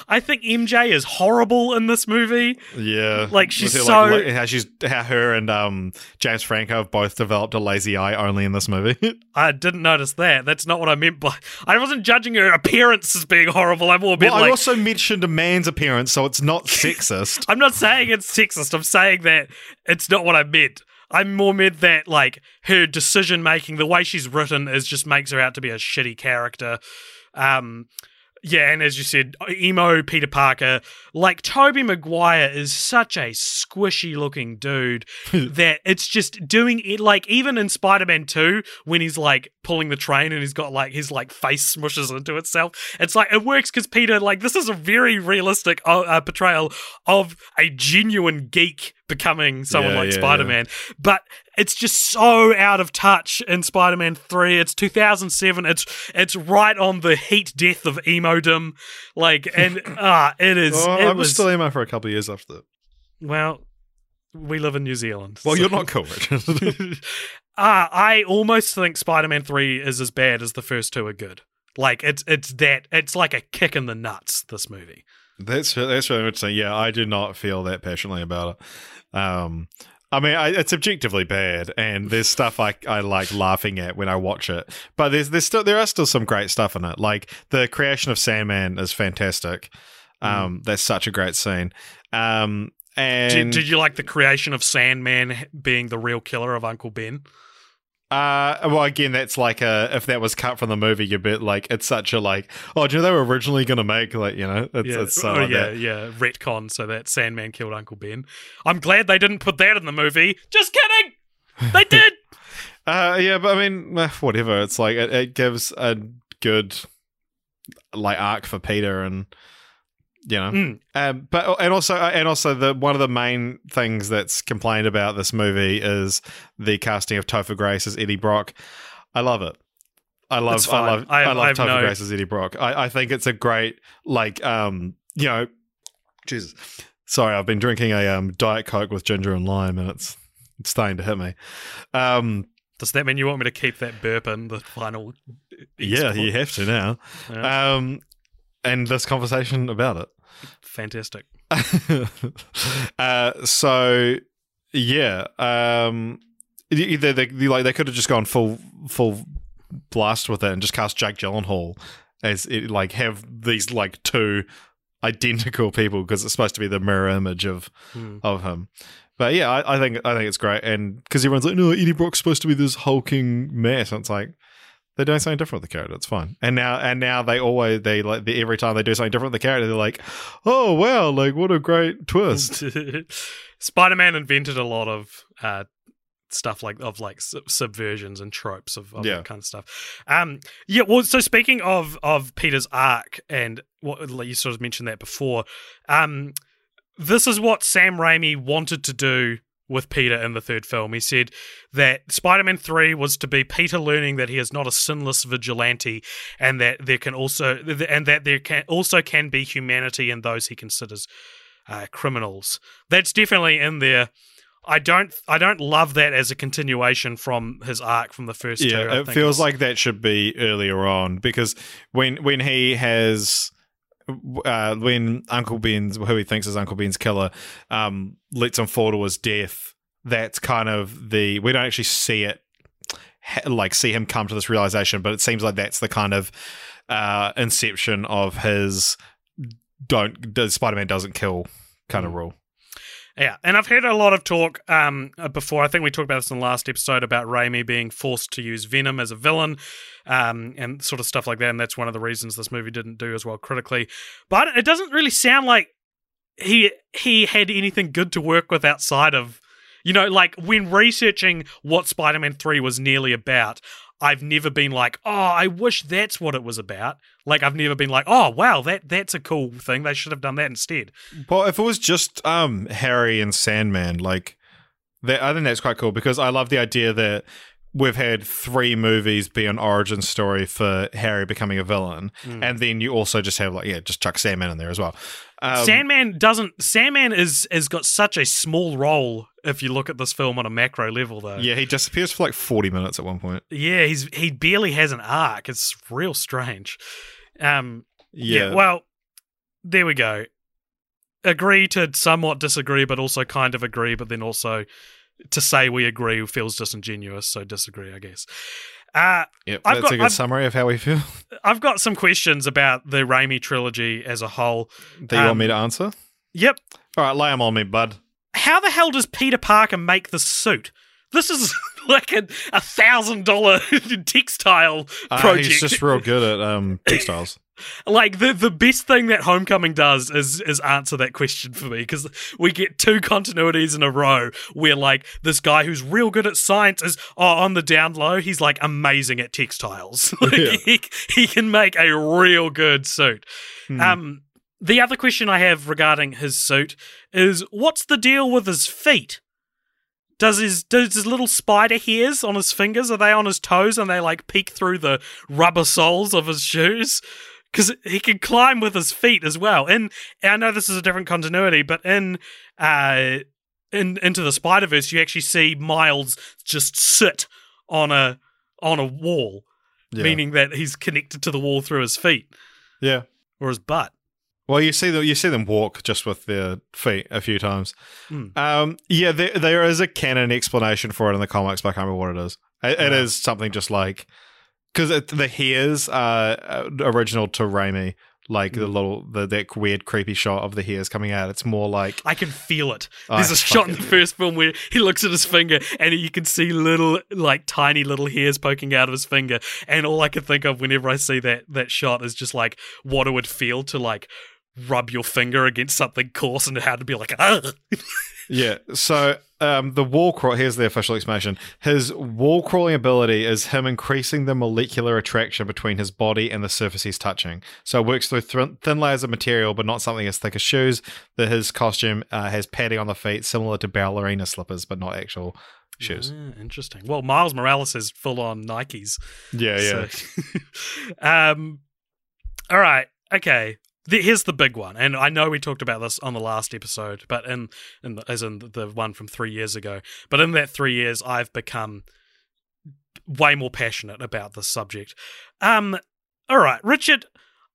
I think MJ is horrible in this movie. Yeah, Like, she's her, so- like, how she's how her and um James Franco have both developed a lazy eye only in this movie. I didn't notice that. That's not what I meant by. I wasn't judging her appearance as being horrible. I'm more well, I also mentioned a man's appearance, so it's not sexist. I'm not saying it's sexist. I'm saying that it's not what I meant. I more meant that like her decision making, the way she's written, is just makes her out to be a shitty character. Um, yeah, and as you said, emo Peter Parker, like Tobey Maguire is such a squishy looking dude that it's just doing it. Like even in Spider Man Two, when he's like pulling the train and he's got like his like face smushes into itself, it's like it works because Peter like this is a very realistic uh, uh, portrayal of a genuine geek becoming someone Yeah, like yeah, Spider Man, but it's just so out of touch in Spider Man Three. It's 2007. It's it's right on the heat death of emodom, like and ah, it is. Oh, it I was was still emo for a couple of years after that. well. We live in New Zealand. Well, so- you're not cool. Ah, I almost think Spider-Man Three is as bad as the first two are good. Like it's it's that it's like a kick in the nuts. This movie. that's that's really interesting. Yeah, I do not feel that passionately about it. Um, I mean, I, it's objectively bad, and there's stuff I I like laughing at when I watch it. But there's there's still there are still some great stuff in it. Like the creation of Sandman is fantastic. Um, that's such a great scene. Um, and Did, did you like the creation of Sandman being the real killer of Uncle Ben? Uh, well, again, that's like a if that was cut from the movie, you'd be like, it's such a like, oh, do you know they were originally going to make like, you know, it's, yeah, it's so oh, like yeah, that. yeah. Retcon so that Sandman killed Uncle Ben. I'm glad they didn't put that in the movie. Just kidding. They did. Uh, yeah, but I mean, whatever. It's like it, it gives a good like arc for Peter, and you know, Mm. um, but and also and also the one of the main things that's complained about this movie is the casting of Topher Grace as Eddie Brock. I love it. I love I love I- I, love I Topher no- Grace as Eddie Brock. I, I think it's a great like um you know Jesus. Sorry, I've been drinking a um Diet Coke with ginger and lime and it's it's starting to hit me. Um Does that mean you want me to keep that burp in the final? yeah, export? you have to now. Yeah. Um and this conversation about it. Fantastic. uh, so yeah, um, either they, they like they could have just gone full full blast with it and just cast Jake Gyllenhaal as it, like have these like two identical people because it's supposed to be the mirror image of Hmm. of him. But yeah, I, I think I think it's great, and because everyone's like, no, Eddie Brock's supposed to be this hulking mess, and it's like they're doing something different with the character. It's fine. And now and now they always they like they, every time they do something different with the character, they're like, oh wow, like what a great twist. Spider-Man invented a lot of uh, stuff like of like sub- subversions and tropes of, of Yeah. that kind of stuff. Um, yeah. Well, so speaking of of Peter's arc and what like you sort of mentioned that before, um, this is what Sam Raimi wanted to do with Peter in the third film. He said that Spider-Man 3 was to be Peter learning that he is not a sinless vigilante and that there can also and that there can also can be humanity in those he considers uh, criminals. That's definitely in there. I don't I don't love that as a continuation from his arc from the first two. yeah, I it feels like that should be earlier on because when when he has uh, when Uncle Ben's who he thinks is Uncle Ben's killer um, lets him fall to his death. That's kind of the we don't actually see it like see him come to this realization, but it seems like that's the kind of uh, inception of his don't Spider Man doesn't kill kind of Mm. rule. Yeah, and I've heard a lot of talk um, uh, before. I think we talked about this in the last episode about Raimi being forced to use Venom as a villain um, and sort of stuff like that. And that's one of the reasons this movie didn't do as well critically. But it doesn't really sound like he he had anything good to work with outside of, you know, like when researching what Spider Man 3 was nearly about. I've never been like, oh, I wish that's what it was about. Like, I've never been like, oh, wow, that that's a cool thing. They should have done that instead. Well, if it was just um, Harry and Sandman, like that, I think that's quite cool because I love the idea that we've had three movies be an origin story for Harry becoming a villain, and then you also just have like yeah, just chuck Sandman in there as well. Um, Sandman doesn't. Sandman is has got such a small role if you look at this film on a macro level, though. yeah, he disappears for like forty minutes at one point. Yeah, he's he barely has an arc. It's real strange. Um, Yeah, Well, there we go. Agree to somewhat disagree, but also kind of agree, but then also to say we agree feels disingenuous. So disagree, I guess. Uh, Yep, I've that's got- a good I've- summary of how we feel. I've got some questions about the Raimi trilogy as a whole. Do you Um, want me to answer? Yep. All right, lay them on me, bud. How the hell does Peter Parker make the suit? This is like a a thousand dollar textile Uh, project. he's just real good at um, textiles. Like the the best thing that Homecoming does is is answer that question for me because we get two continuities in a row where like this guy who's real good at science is oh, on the down low he's like amazing at textiles. like Yeah. he he can make a real good suit. Hmm. Um, the other question I have regarding his suit is what's the deal with his feet? Does his does his little spider hairs on his fingers are they on his toes and they like peek through the rubber soles of his shoes? Because he can climb with his feet as well. And, I know this is a different continuity, but in uh in into the Spider Verse, you actually see Miles just sit on a on a wall, yeah. meaning that he's connected to the wall through his feet yeah. or his butt. Well, you see them. You see them walk just with their feet a few times. Hmm. Um, yeah, there, there is a canon explanation for it in the comics, but I can't remember what it is. It, it Right. is something just like because the hairs are uh, original to Raimi, like the Hmm. little the that weird creepy shot of the hairs coming out. It's more like I can feel it. Oh, There's a shot in the first film where he looks at his finger and you can see little, like tiny little hairs poking out of his finger. And all I can think of whenever I see that that shot is just like what it would feel to like rub your finger against something coarse and how to be like, Ugh. Yeah. So um, the wall crawl. Here's the official explanation. His wall crawling ability is him increasing the molecular attraction between his body and the surface he's touching. So it works through thin, thin layers of material, but not something as thick as shoes. That his costume uh, has padding on the feet, similar to ballerina slippers, but not actual shoes. Ah, interesting. Well, Miles Morales is full on Nikes. Yeah, yeah. So- um, all right. Okay. The, here's the big one, and I know we talked about this on the last episode, but in, in the, as in the one from three years ago. But in that three years, I've become way more passionate about this subject. Um, all right, Richard.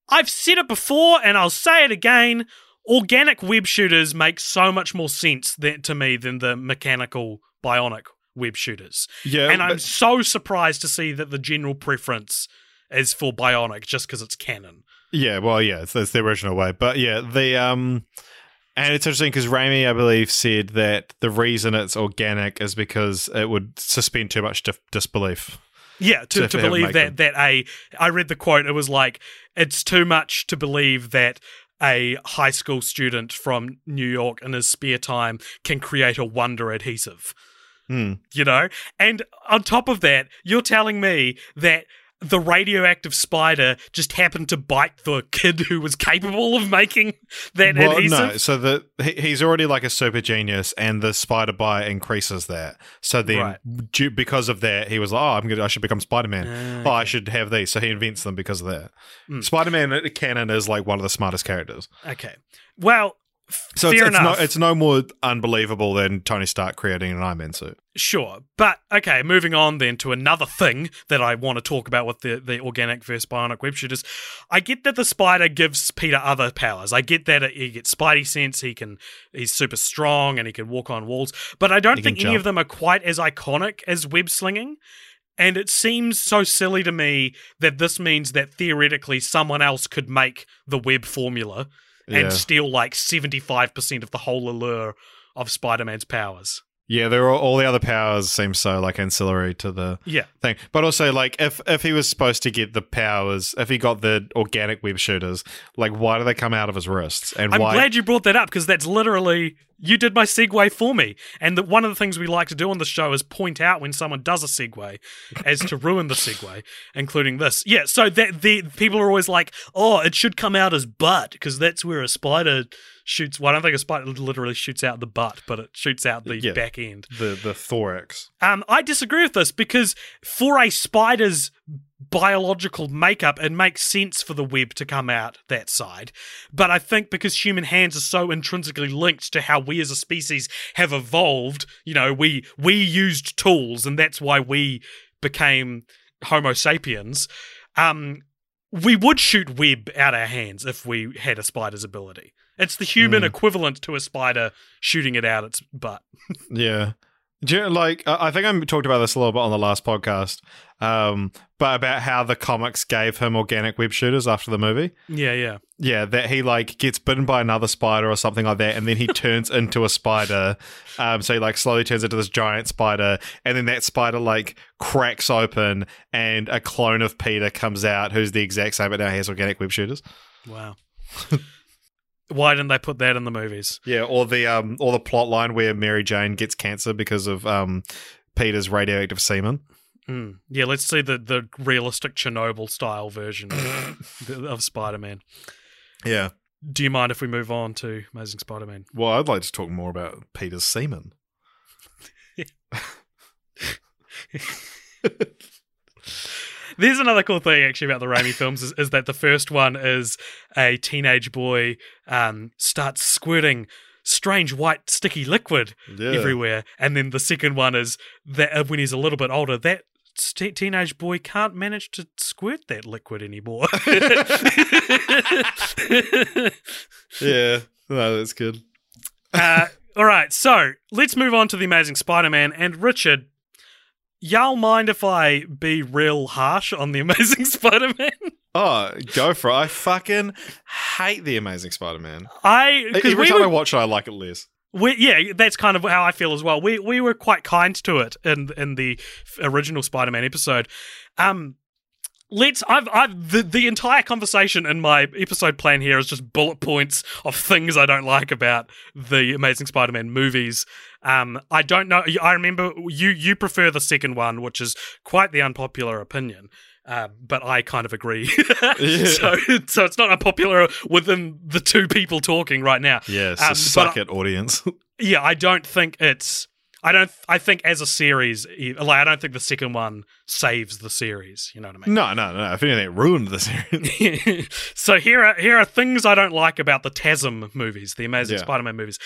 I've said it before, and I'll say it again. Organic web shooters make so much more sense to me than the mechanical bionic web shooters yeah. and I'm but- so surprised to see that the general preference is for Bionic just because it's canon. Yeah, well, yeah, it's, it's the original way, but yeah, the um, and it's interesting because Raimi, I believe, said that the reason it's organic is because it would suspend too much dif- disbelief. Yeah, to, To to believe that that a I read the quote. It was like it's too much to believe that a high school student from New York in his spare time can create a wonder adhesive. Hmm. You know, and on top of that, you're telling me that. The radioactive spider just happened to bite the kid who was capable of making that Well, adhesive. no, so the he, he's already like a super genius, and the spider bite increases that. So then, Right. due, because of that, he was like, "Oh, I'm gonna, I should become Spider Man. Ah, Oh, I should have these." So he invents them because of that. Mm. Spider Man canon is like one of the smartest characters. Okay. Well, So it's, it's no it's no more unbelievable than Tony Stark creating an Iron Man suit. Sure. But okay, moving on then to another thing that I want to talk about with the, the organic versus bionic web shooters. I get that the spider gives Peter other powers. I get that he gets spidey sense, he can he's super strong and he can walk on walls. But I don't He think any of them are quite as iconic as web slinging. And it seems so silly to me that this means that theoretically someone else could make the web formula Yeah. and steal like 75% of the whole allure of Spider Man's powers. Yeah, there are all the other powers seem so like ancillary to the Yeah. thing. But also like if if he was supposed to get the powers, if he got the organic web shooters, like why do they come out of his wrists? And I'm why glad you brought that up because that's literally You did my segue for me. And the, one of the things we like to do on the show is point out when someone does a segue as to ruin the segue, including this. Yeah, so that the people are always like, oh, it should come out as butt because that's where a spider shoots. Well, I don't think a spider literally shoots out the butt, but it shoots out the Yeah. back end. The the thorax. Um, I disagree with this because for a spider's biological makeup, it makes sense for the web to come out that side. But I think because human hands are so intrinsically linked to how we as a species have evolved, you know, we we used tools, and that's why we became Homo sapiens. Um, we would shoot web out our hands if we had a spider's ability. It's the human Mm. equivalent to a spider shooting it out its butt. Yeah. Do you, like I I think I talked about this a little bit on the last podcast, um, but about how the comics gave him organic web shooters after the movie. Yeah, yeah. Yeah, that he like gets bitten by another spider or something like that, and then he turns into a spider. Um, so he like slowly turns into this giant spider, and then that spider like cracks open, and a clone of Peter comes out, who's the exact same, but now he has organic web shooters. Wow. Why didn't they put that in the movies? Yeah, or the um, or the plot line where Mary Jane gets cancer because of um, Peter's radioactive semen. Mm. Yeah, let's see the, the realistic Chernobyl style version of, of Spider Man. Yeah. Do you mind if we move on to Amazing Spider Man? Well, I'd like to talk more about Peter's semen. There's another cool thing actually about the Raimi films is, is that the first one is a teenage boy um, starts squirting strange white sticky liquid Yeah. everywhere, and then the second one is that uh, when he's a little bit older, that teenage boy can't manage to squirt that liquid anymore. Yeah. No, that's good. uh, all right, so let's move on to the Amazing Spider-Man and Richard. Y'all mind if I be real harsh on the Amazing Spider-Man? Oh, go for it. I fucking hate the Amazing Spider-Man. I because Every we time were I watch it, I like it less. We, yeah, that's kind of how I feel as well. We we were quite kind to it in in the original Spider-Man episode. Um, let's. I've I've the the entire conversation in my episode plan here is just bullet points of things I don't like about the Amazing Spider-Man movies. Um, I don't know. I remember you you prefer the second one, which is quite the unpopular opinion. Uh, but I kind of agree. so, so it's not unpopular within the two people talking right now. Yeah, so Um, suck I- it, audience. Yeah, I don't think it's. I don't. I think as a series, like I don't think the second one saves the series. You know what I mean? no, no, no. If anything, it ruined the series. so here are here are things I don't like about the TASM movies, the Amazing Yeah. Spider-Man movies.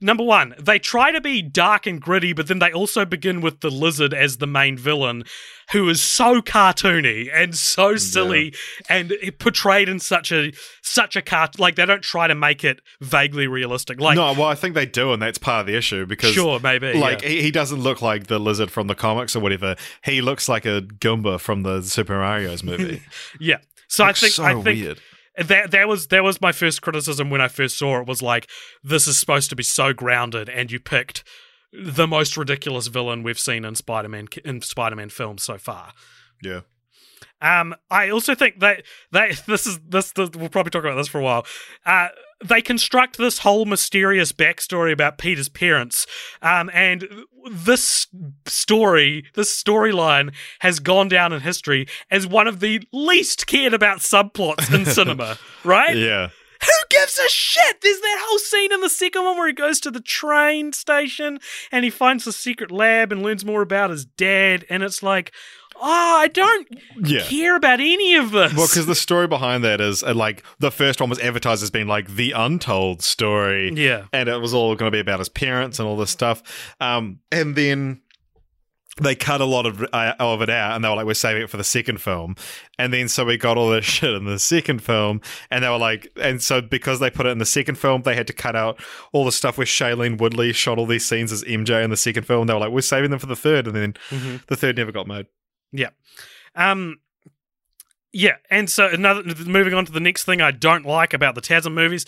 Number one, they try to be dark and gritty, but then they also begin with the lizard as the main villain, who is so cartoony and so silly and portrayed in such a such a cart. Like they don't try to make it vaguely realistic. Like no, well, I think they do, and that's part of the issue because, sure, maybe like, yeah. he, he doesn't look like the lizard from the comics or whatever. He looks like a Goomba from the Super Mario's movie. yeah. So I think so I think weird. That that was that was my first criticism when I first saw it was like this is supposed to be so grounded and you picked the most ridiculous villain we've seen in Spider-Man in Spider-Man films so far. Yeah. Um, I also think that they this is this, this we'll probably talk about this for a while. Uh, they construct this whole mysterious backstory about Peter's parents, um, and this story, this storyline, has gone down in history as one of the least cared about subplots in cinema. Right? Yeah. Who gives a shit? There's that whole scene in the second one where he goes to the train station and he finds the secret lab and learns more about his dad, and it's like, oh, I don't Yeah. care about any of this. Well, because the story behind that is uh, like the first one was advertised as being like the untold story. yeah, and it was all going to be about his parents and all this stuff. Um, and then they cut a lot of uh, of it out, and they were like, "We're saving it for the second film." And then so we got all this shit in the second film, and they were like, and so because they put it in the second film, they had to cut out all the stuff where Shailene Woodley shot all these scenes as MJ in the second film. They were like, "We're saving them for the third, and then Mhm. the third never got made. Um, yeah. And so another moving on to the next thing I don't like about the TASM movies,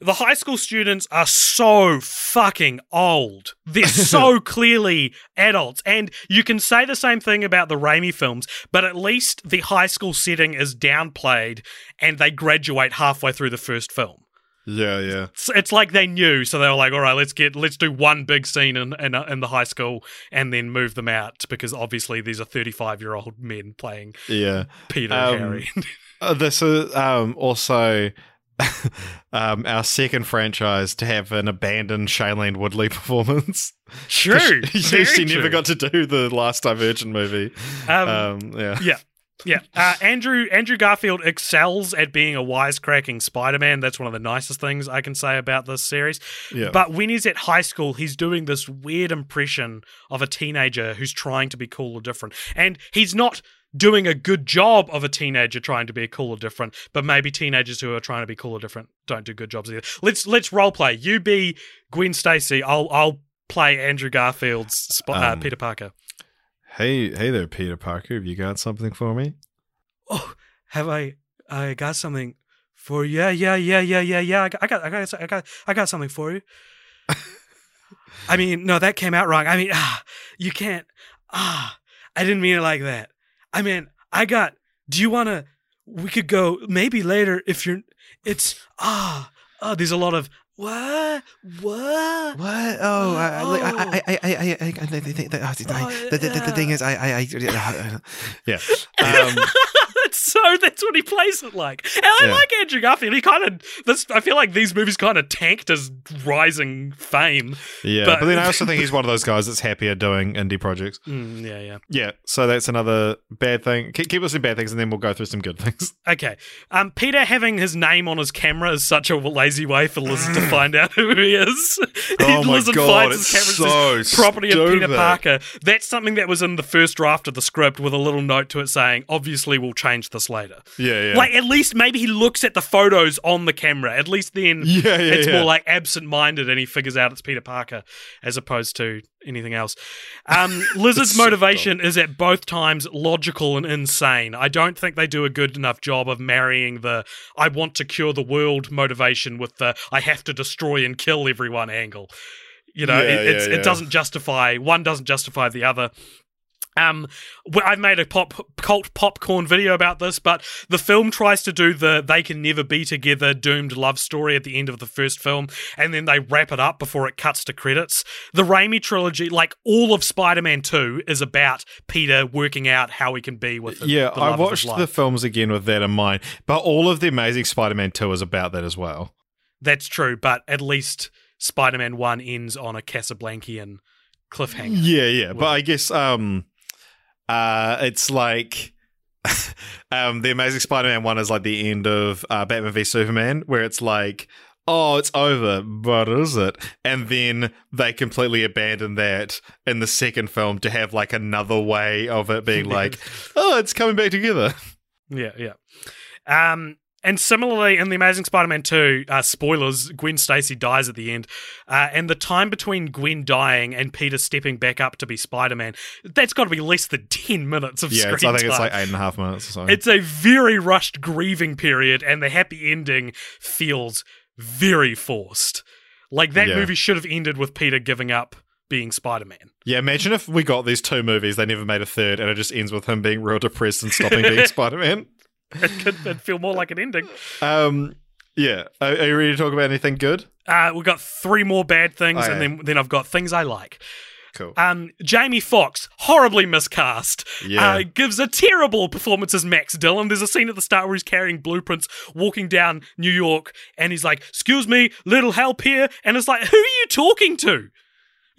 the high school students are so fucking old. They're so clearly adults, and you can say the same thing about the Raimi films, but at least the high school setting is downplayed, and they graduate halfway through the first film. Yeah, yeah. It's, it's like they knew, so they were like, "All right, let's get let's do one big scene in in, uh, in the high school and then move them out because obviously these are thirty five year old men playing Yeah. Peter Um, and Harry." Uh, this is um, also um, our second franchise to have an abandoned Shailene Woodley performance. true, she, she never got to do the Last Divergent movie. Um, Um, yeah. yeah. Yeah, uh, Andrew Andrew Garfield excels at being a wisecracking Spider-Man. That's one of the nicest things I can say about this series. Yeah. But when he's at high school, he's doing this weird impression of a teenager who's trying to be cool or different. And he's not doing a good job of a teenager trying to be cool or different, but maybe teenagers who are trying to be cool or different don't do good jobs either. Let's let's role play. You be Gwen Stacy. I'll I'll play Andrew Garfield's uh, Um, Peter Parker. Hey, hey there, Peter Parker. Have you got something for me? Oh, have I I got something for you? Yeah, yeah, yeah, yeah, yeah, yeah. I got I got I got I got, I got something for you. I mean, no, that came out wrong. I mean, ah, you can't. Ah, I didn't mean it like that. I mean, I got. Do you want to? We could go maybe later if you're. It's ah. Oh, there's a lot of what what. What? Oh, I, I, Oh. I, I, I, I, I, I think that, Oh, the, the, the, the thing is, I, I, I, yeah. Um, That's so that's what he plays it like. And I Yeah. like Andrew Garfield. He kind of this I feel like these movies kind of tanked his rising fame. yeah. But- But, then I also think he's one of those guys that's happier doing indie projects. Mm, yeah, yeah. Yeah. So that's another bad thing. Keep, keep listening bad things, and then we'll go through some good things. Okay. Um, Peter having his name on his camera is such a lazy way for Liz to find out who he is. Oh my Liz God, finds it's and says, so property of Peter. Parker. That's something that was in the first draft of the script with a little note to it saying, obviously we'll change this later. Yeah, yeah. Like at least maybe he looks at the photos on the camera. At least then yeah, yeah. it's yeah. more like absent-minded and he figures out it's Peter Parker as opposed to anything else. Um, Lizard's It's so motivation is at both times logical and insane. I don't think they do a good enough job of marrying the I want to cure the world motivation with the I have to destroy and kill everyone angle. You know, Yeah, it, it's, yeah, yeah. it doesn't justify one doesn't justify the other. Um, I've made a pop cult popcorn video about this, but the film tries to do the "they can never be together" doomed love story at the end of the first film, and then they wrap it up before it cuts to credits. The Raimi trilogy, like all of Spider-Man Two, is about Peter working out how he can be with. The, yeah, I love of his watched the films again with that in mind, but all of the Amazing Spider-Man two is about that as well. That's true, but at least Spider-Man One ends on a Casablancan cliffhanger. Yeah, yeah, but I guess um, uh, it's like. um, the Amazing Spider-Man one is like the end of uh, Batman v Superman, where it's like, oh, it's over, but is it? And then they completely abandon that in the second film to have like another way of it being like, oh, it's coming back together. Yeah, yeah. Um, and similarly, in the Amazing Spider-Man Two, uh, spoilers: Gwen Stacy dies at the end, uh, and the time between Gwen dying and Peter stepping back up to be Spider-Man, that's got to be less than ten minutes of Yeah, screen I think time. it's like eight and a half minutes or something. It's a very rushed grieving period, and the happy ending feels very forced. Like that Yeah. movie should have ended with Peter giving up being Spider-Man. Yeah, imagine if we got these two movies, they never made a third, and it just ends with him being real depressed and stopping being Spider Man. It could it'd feel more like an ending. Um, yeah. Are, are you ready to talk about anything good? Uh, we've got three more bad things, Oh, and yeah. then then I've got things I like. Cool. Um, Jamie Foxx, horribly miscast, Yeah. uh, gives a terrible performance as Max Dillon. There's a scene at the start where he's carrying blueprints, walking down New York, and he's like, "Excuse me, little help here," and it's like, "Who are you talking to?"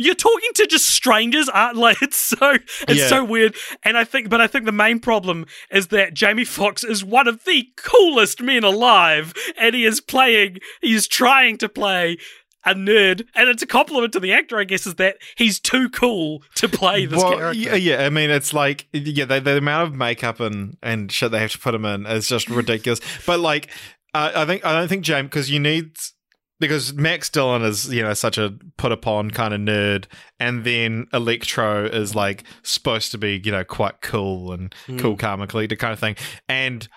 You're talking to just strangers, aren't like it's so it's Yeah. so weird. And I think, but I think the main problem is that Jamie Foxx is one of the coolest men alive, and he is playing, he is trying to play a nerd, and it's a compliment to the actor, I guess, is that he's too cool to play this well, character. yeah, yeah, I mean, it's like, yeah, the, the amount of makeup and, and shit they have to put him in is just ridiculous. but like, uh, I think I don't think James because you need because Max Dillon is you know such a put upon kind of nerd, and then Electro is like supposed to be you know quite cool and Hmm. cool, calm and collected kind of thing, and.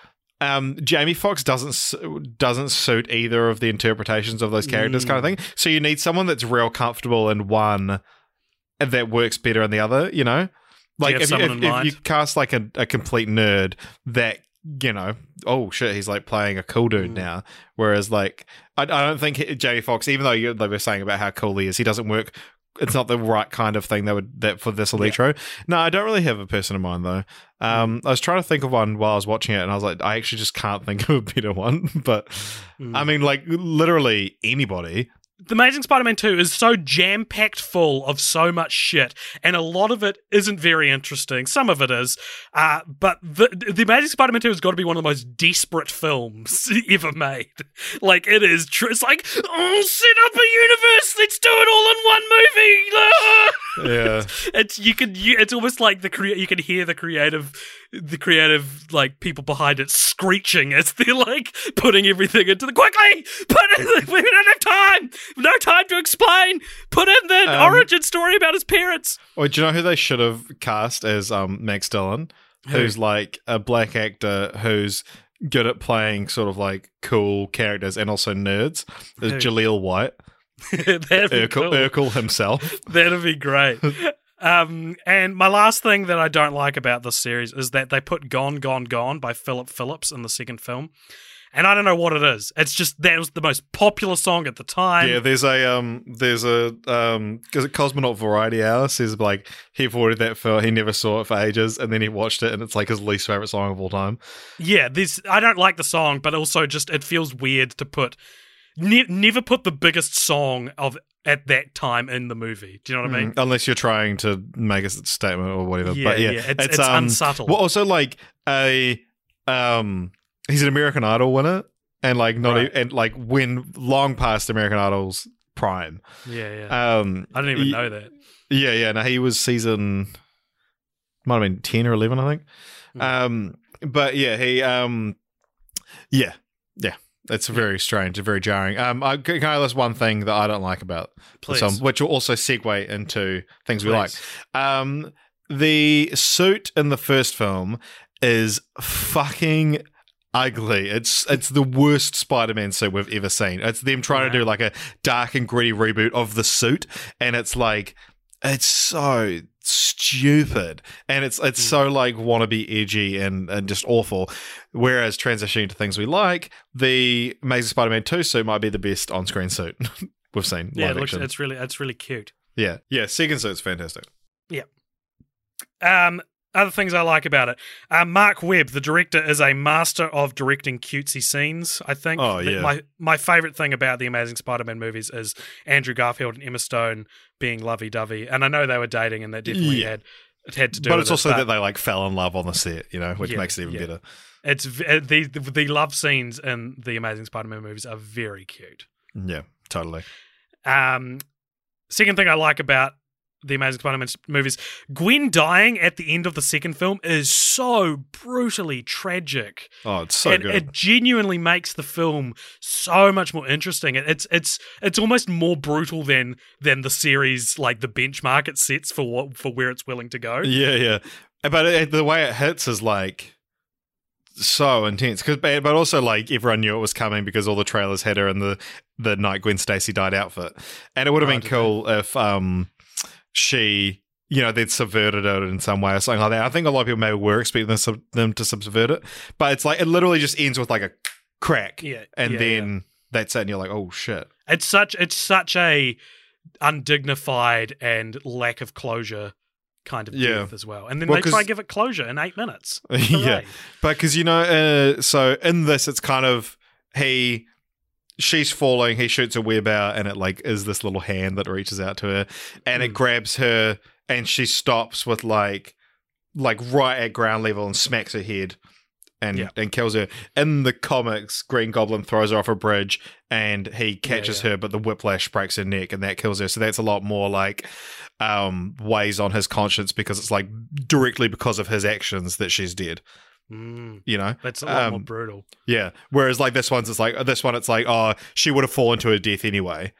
Um, Jamie Foxx doesn't doesn't suit either of the interpretations of those characters, kind of thing. So you need someone that's real comfortable in one that works better in the other. You know, like have if, you, if, if you cast like a, a complete nerd that you know, oh shit, he's like playing a cool dude Mm. now. Whereas like, I, I don't think Jamie Foxx, even though you, they were saying about how cool he is, he doesn't work. It's not the right kind of thing that would that for this electro. No, I don't really have a person in mind though. Um, I was trying to think of one while I was watching it, and I was like, I actually just can't think of a better one. But Mm. I mean, like literally anybody. The Amazing Spider-Man 2 is so jam-packed full of so much shit, and a lot of it isn't very interesting. Some of it is, uh, but the the Amazing Spider-Man 2 has got to be one of the most desperate films ever made. Like it is true. It's like, oh, set up a universe. Let's do it all in one movie. Ah! Yeah, it's you can you, it's almost like the crea- you can hear the creative the creative like people behind it screeching as they're like putting everything into the quickly put in the, we don't have time no time to explain put in the Um, origin story about his parents Or do you know who they should have cast as um, Max Dillon? Who? Who's like a black actor who's good at playing sort of like cool characters and also nerds. Is Who? Jaleel White, that'd be Urkel, cool. Urkel himself. That'd be great. Um, and my last thing that I don't like about this series is that they put "Gone, Gone, Gone" by Phillip Phillips in the second film, and I don't know what it is. It's just that was the most popular song at the time. yeah, there's a um, there's a um, is it Cosmonaut Variety Hour says like he avoided that film, he never saw it for ages, and then he watched it, and it's like his least favorite song of all time. Yeah, this I don't like the song, but also just it feels weird to put ne- never put the biggest song of at that time in the movie. Do you know what I mean? Mm, Unless you're trying to make a statement or whatever. Yeah, but yeah, yeah, it's- it's um, unsubtle. Well, also like a um, he's an American Idol winner, and like not Right. and like win long past American Idol's prime. Yeah, yeah. Um, I didn't even he- know that. Yeah, yeah. No, he was season might have been ten or eleven, I think. Hmm. Um, but yeah, he um, yeah, yeah. It's very strange, very jarring. Um, I, can I list one thing that I don't like about the Please. song, which will also segue into things we like. Um, the suit in the first film is fucking ugly. It's it's the worst Spider-Man suit we've ever seen. It's them trying to do like a dark and gritty reboot of the suit, and it's like it's so stupid and it's it's Mm. so like wannabe edgy and and just awful whereas transitioning to things we like the amazing spider-man 2 suit might be the best on-screen suit we've seen Yeah, it looks it's really it's really cute. yeah yeah second suit's fantastic Yeah. Um, other things I like about it. Uh, Mark Webb, the director, is a master of directing cutesy scenes. I think. Oh, yeah. My my favorite thing about the Amazing Spider-Man movies is Andrew Garfield and Emma Stone being lovey-dovey, and I know they were dating, and that definitely Yeah. had it had to do. With it. But it's it, also but that they like fell in love on the set you know which Yeah, makes it even yeah. better It's uh, the, the the love scenes in the Amazing Spider-Man movies are very cute. yeah totally Um, second thing I like about the Amazing Spider-Man movies, Gwen dying at the end of the second film is so brutally tragic. oh it's so and good it genuinely makes the film so much more interesting. It- It's it's it's almost more brutal than than the series like the benchmark it sets for what for where it's willing to go. Yeah, yeah. But it, the way it hits is like so intense. Cause, but also like everyone knew it was coming because all the trailers had her in the the night Gwen Stacy died outfit, and it would have Oh, been cool if um she. You know, they'd subverted it in some way or something like that. I think a lot of people maybe were expecting them, to subvert it, but it's like it literally just ends with like a crack, Yeah, and yeah, then that's it, and you're like, oh shit. It's such it's such a undignified and lack of closure kind of Yeah. death as well. And then Well, they try and give it closure in eight minutes. yeah, but because you know, uh, so in this, it's kind of he, she's falling, he shoots a web out, and it like is this little hand that reaches out to her, and it Mm. grabs her, and she stops with like, like right at ground level and smacks her head. And, Yeah. and kills her. In the comics, Green Goblin throws her off a bridge and he catches yeah. her, but the whiplash breaks her neck and that kills her. So that's a lot more like um, weighs on his conscience because it's like directly because of his actions that she's dead. Mm, You know, that's a lot more Um, brutal. yeah. Whereas like this one's, it's like this one, it's like oh, she would have fallen to her death anyway.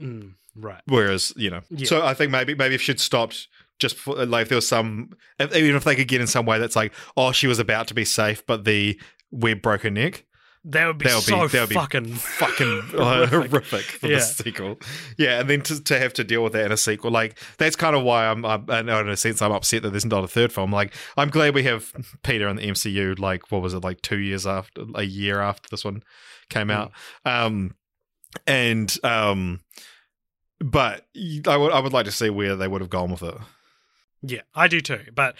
Mm, right. Whereas you know, Yeah. so I think maybe maybe if she'd stopped just for, like if there was some, if, even if they could get in some way that's like oh, she was about to be safe, but the web broke her neck. That would be That would be- so that would be fucking. fucking uh, horrific for Yeah. the sequel. Yeah, and then to, to have to deal with that in a sequel, like that's kind of why I'm, I'm, in a sense, I'm upset that there's not a third film. Like, I'm glad we have Peter in the MCU. Like, what was it, like two years after, a year after this one came out, um, and um, but I would, I would like to see where they would have gone with it. Yeah, I do too. But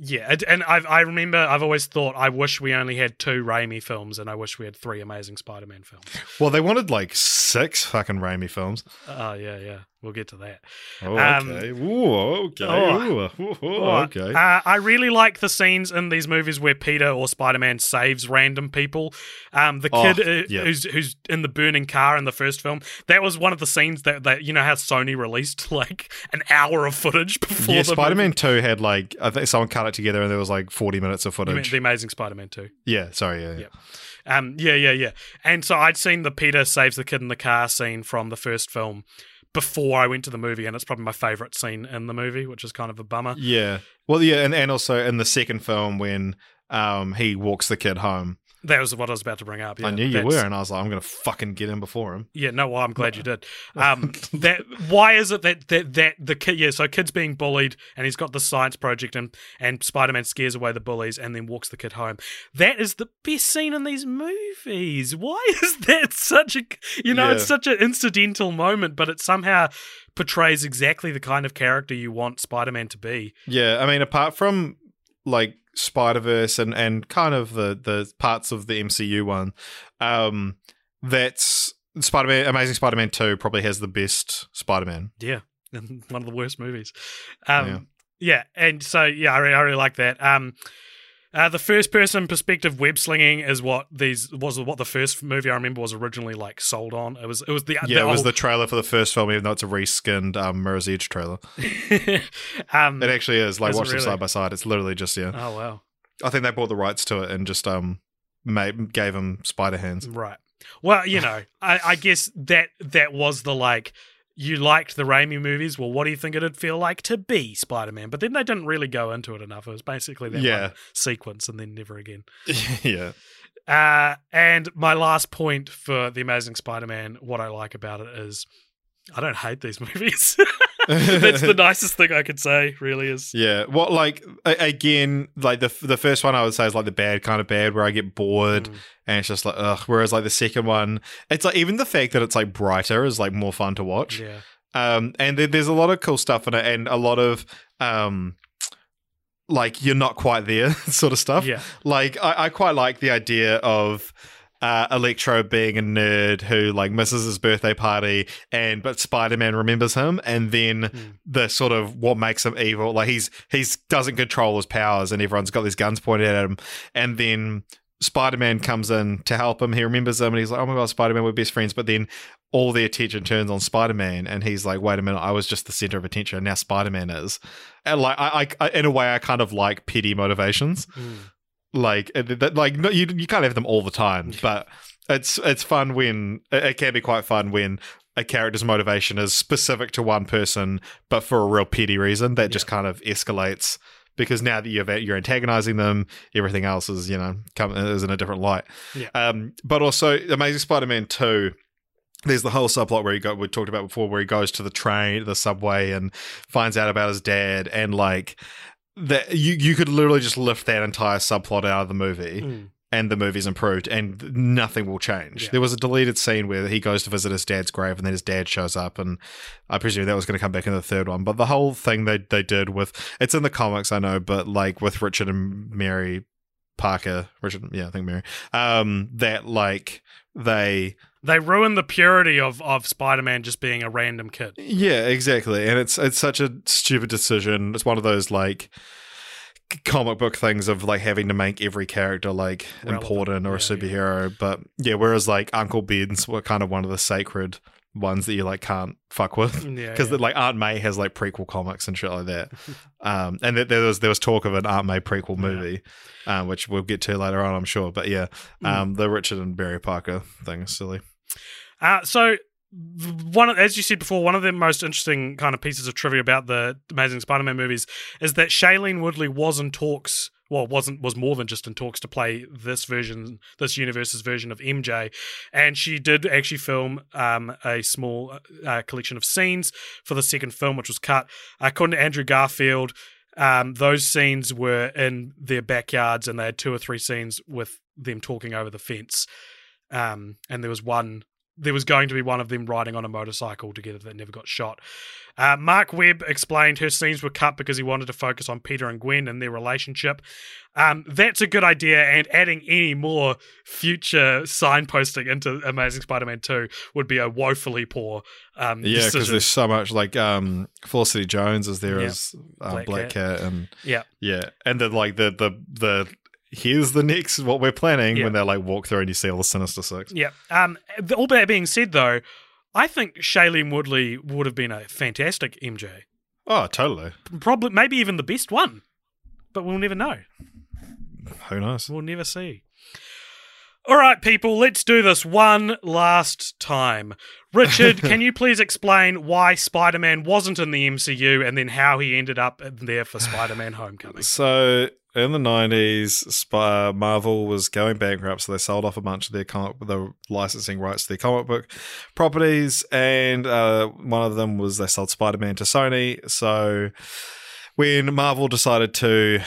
yeah, and- and I I remember I've always thought I wish we only had two Raimi films, and I wish we had three Amazing Spider-Man films. Well, they wanted like six fucking Raimi films. Oh yeah, yeah. We'll get to that. Oh, Um, okay. Ooh, okay. oh. Ooh, Oh, okay. Uh, I really like the scenes in these movies where Peter or Spider Man saves random people. Um, the Oh, kid uh, yeah. who's who's in the burning car in the first film. That was one of the scenes that, that you know how Sony released like an hour of footage before yeah, Spider Man 2 had like, I think someone cut it together and there was like 40 minutes of footage. The Amazing Spider Man two. yeah, sorry, yeah. yeah. Yeah. Um, yeah, yeah, yeah. And so I'd seen the Peter saves the kid in the car scene from the first film before I went to the movie, and it's probably my favorite scene in the movie, which is kind of a bummer. Yeah. Well, yeah, and, and also in the second film when um he walks the kid home. That was what I was about to bring up. Yeah, I knew you were, and I was like, I'm gonna fucking get him before him. Yeah, no, well, I'm glad you did. Um, that why is it that that that the kid? Yeah, so kid's being bullied, and he's got the science project, and and Spider Man scares away the bullies, and then walks the kid home. That is the best scene in these movies. Why is that such a you know it's such an incidental moment, but it somehow portrays exactly the kind of character you want Spider Man to be. Yeah, I mean, apart from like Spider Verse and and kind of the the parts of the MCU one, um, that's Spider Man. Amazing Spider Man Two probably has the best Spider Man. Yeah, and one of the worst movies. Um, yeah. and so yeah, I really, I really like that. Um, uh, the first person perspective web slinging is what these was what the first movie I remember was originally like sold on. It was it was the Yeah, it was old- the trailer for the first film, even though it's a reskinned um, Mirror's Edge trailer. um, It actually is. Like, Is watch them side by side. It's literally just yeah. oh wow, I think they bought the rights to it and just um made, gave him spider hands. right. Well, you know, I, I guess that that was the like. You liked the Raimi movies. Well, what do you think it'd feel like to be Spider Man? But then they didn't really go into it enough. It was basically that Yeah. one sequence and then never again. yeah. Uh, and my last point for the Amazing Spider-Man, what I like about it is, I don't hate these movies. That's the nicest thing I could say. Really is. Yeah. What like again, like the the first one I would say is like the bad kind of bad where I get bored Mm. and it's just like ugh. Whereas like the second one, it's like even the fact that it's like brighter is like more fun to watch. Yeah. Um, and there, there's a lot of cool stuff in it and a lot of um, like you're not quite there sort of stuff. Yeah. Like I, I quite like the idea of uh, Electro being a nerd who like misses his birthday party, and but Spider Man remembers him, and then Mm. the sort of what makes him evil. Like he's he's doesn't control his powers, and everyone's got these guns pointed at him, and then. Spider Man comes in to help him. He remembers him and he's like, Oh my god, Spider Man, we're best friends. But then all the attention turns on Spider Man, and he's like, Wait a minute, I was just the center of attention, and now Spider Man is. And like, I, I, I, in a way, I kind of like petty motivations Mm. Like uh, that, like no, you you can't have them all the time, but it's it's fun when it can be quite fun when a character's motivation is specific to one person, but for a real petty reason that just kind of escalates because now that you're you're antagonizing them, everything else is you know come is in a different light. Yeah. Um, but also Amazing Spider-Man two. There's the whole subplot where he got we talked about before, where he goes to the train, the subway, and finds out about his dad, and like that you you could literally just lift that entire subplot out of the movie Mm. and the movie's improved and nothing will change. Yeah. There was a deleted scene where he goes to visit his dad's grave and then his dad shows up and I presume that was going to come back in the third one. But the whole thing they they did with it's in the comics I know, but like with Richard and Mary Parker, Richard yeah, I think Mary. Um that like they They ruin the purity of of Spider-Man just being a random kid. Yeah, exactly. And it's it's such a stupid decision. It's one of those like comic book things of like having to make every character like Relevant. important or a Yeah, yeah. superhero. But yeah, whereas like Uncle Ben's were kind of one of the sacred ones that you like can't fuck with. Because yeah. like Aunt May has like prequel comics and shit like that, um, and there, there was there was talk of an Aunt May prequel Yeah. movie, um, which we'll get to later on, I'm sure. But yeah, Mm. um, the Richard and Mary Parker thing is silly. Uh, so one, of- as you said before, one of the most interesting kind of pieces of trivia about the Amazing Spider-Man movies is that Shailene Woodley was in talks well, it wasn't was more than just in talks to play this version, this universe's version of MJ, and she did actually film um, a small uh, collection of scenes for the second film, which was cut. According to Andrew Garfield, um, those scenes were in their backyards, and they had two or three scenes with them talking over the fence. Um, and there was one there was going to be one of them riding on a motorcycle together that never got shot. Uh, Marc Webb explained her scenes were cut because he wanted to focus on Peter and Gwen and their relationship. Um, that's a good idea, and adding any more future signposting into Amazing Spider-Man Two would be a woefully poor. Um, Yeah, because there's so much like um Felicity Jones is there Yeah. as um, Black Black, Cat. and yeah, yeah, and then like the the the here's the next what we're planning Yeah. when they like walk through and you see all the Sinister Six. yeah. Um, all that being said, though, I think Shailene Woodley would have been a fantastic MJ. Oh, totally. Probably, maybe even the best one, but we'll never know. Who knows? We'll never see. All right, people, let's do this one last time. Richard, can you please explain why Spider Man wasn't in the MCU and then how he ended up there for Spider Man Homecoming? So in the nineties, Spy- Marvel was going bankrupt, so they sold off a bunch of their comic, the licensing rights to their comic book properties, and uh, one of them was they sold Spider Man to Sony. So when Marvel decided to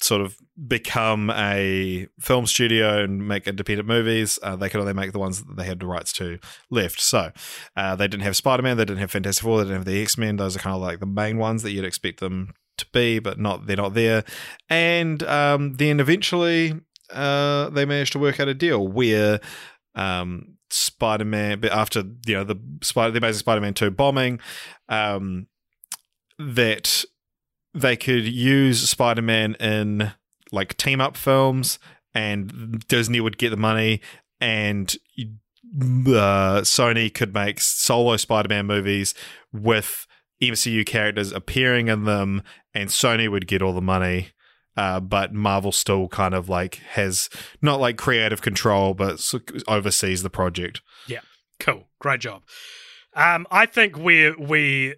sort of become a film studio and make independent movies, uh, they could only make the ones that they had the rights to left. So uh, they didn't have Spider Man, they didn't have Fantastic Four, they didn't have the X Men. Those are kind of like the main ones that you'd expect them to be, but not they're not there. And um, then eventually uh, they managed to work out a deal where um, Spider Man, after you know the Spider, the Amazing Spider Man two bombing, um, that they could use Spider Man in like team up films, and Disney would get the money, and uh, Sony could make solo Spider Man movies with MCU characters appearing in them, and Sony would get all the money. Uh, but Marvel still kind of like has not like creative control, but oversees the project. Yeah, cool. Great job. Um, I think we we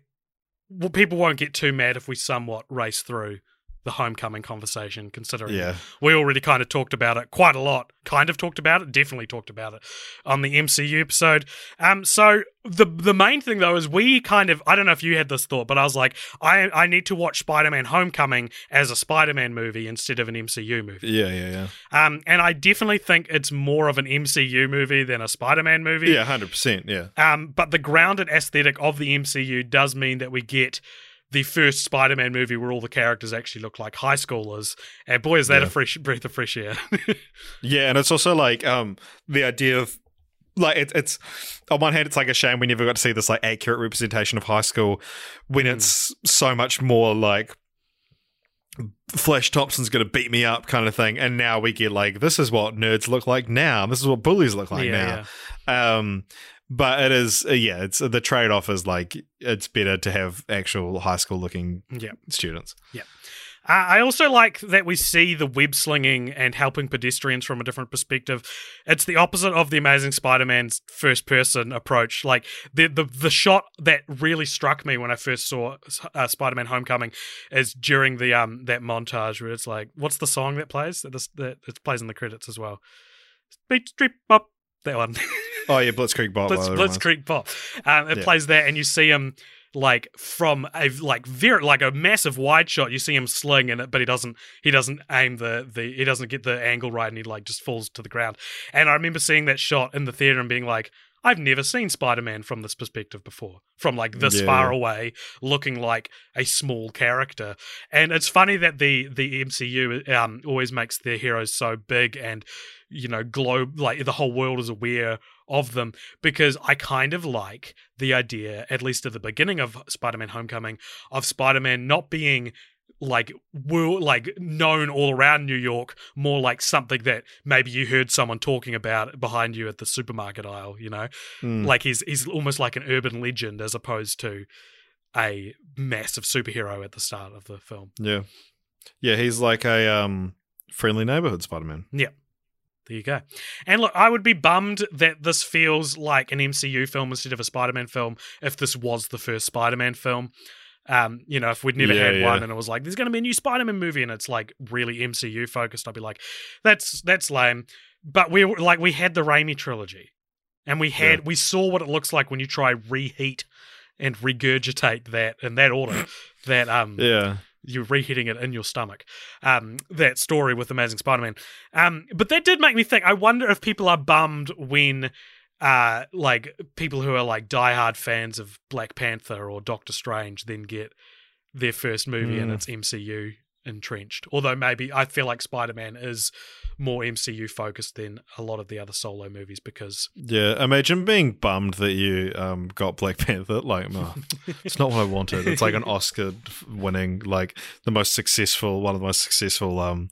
well, people won't get too mad if we somewhat race through the homecoming conversation, considering Yeah, we already kind of talked about it quite a lot. Kind of talked about it, definitely talked about it on the MCU episode. Um, so the the main thing though is we kind of I don't know if you had this thought, but I was like, I I need to watch Spider Man Homecoming as a Spider Man movie instead of an MCU movie. yeah, yeah, yeah, Um, and I definitely think it's more of an MCU movie than a Spider Man movie. yeah, hundred percent, yeah. Um, but the grounded aesthetic of the MCU does mean that we get the first Spider-Man movie where all the characters actually look like high schoolers, and boy, is that a fresh breath of fresh air. Yeah, and it's also like um the idea of like it, it's on one hand it's like a shame we never got to see this like accurate representation of high school when Mm. it's so much more like Flash Thompson's gonna beat me up kind of thing, and now we get like this is what nerds look like now. This is what bullies look like yeah, now. Um, but it is uh, yeah, it's the trade off is like it's better to have actual high school looking yeah. students. Uh, I also like that we see the web slinging and helping pedestrians from a different perspective. It's the opposite of the Amazing Spider-Man's first-person approach. Like the the the shot that really struck me when I first saw uh, Spider-Man: Homecoming is during the um that montage where it's like, what's the song that plays? That this that it plays in the credits as well. Beat Street Bop. That one. Oh yeah, Blitzkrieg Bot. Blitz. Blitzkrieg Bop. Um, it Yeah. plays that, and you see him like from a like very like a massive wide shot. You see him sling in it, but he doesn't he doesn't aim the the he doesn't get the angle right, and he like just falls to the ground. And I remember seeing that shot in the theater and being like. I've never seen Spider Man from this perspective before, from like this Yeah. far away, looking like a small character. And it's funny that the the MCU um, always makes their heroes so big and you know globe like the whole world is aware of them because I kind of like the idea, at least at the beginning of Spider-Man: Homecoming, of Spider-Man not being like world like known all around New York, more like something that maybe you heard someone talking about behind you at the supermarket aisle. You know, Mm. like he's he's almost like an urban legend as opposed to a massive superhero at the start of the film. Yeah. Yeah, he's like a um friendly neighborhood Spider-Man. Yeah. There you go. And look, I would be bummed that this feels like an MCU film instead of a Spider Man film if this was the first Spider Man film. Um, you know, if we'd never Yeah, had yeah. one and it was like, there's going to be a new Spider-Man movie and it's like really MCU focused, I'd be like, that's that's lame. But we like, we had the Raimi trilogy, and we had Yeah. we saw what it looks like when you try reheat and regurgitate that in that order. that um, Yeah. you're reheating it in your stomach. Um, that story with Amazing Spider-Man. Um, but that did make me think. I wonder if people are bummed when, uh, like people who are like diehard fans of Black Panther or Doctor Strange then get their first movie and Mm. it's MCU entrenched. Although maybe I feel like Spider-Man is more MCU focused than a lot of the other solo movies because Yeah, imagine being bummed that you um, got Black Panther. Like, no, it's not what I wanted. It's like an Oscar winning, like the most successful, one of the most successful um,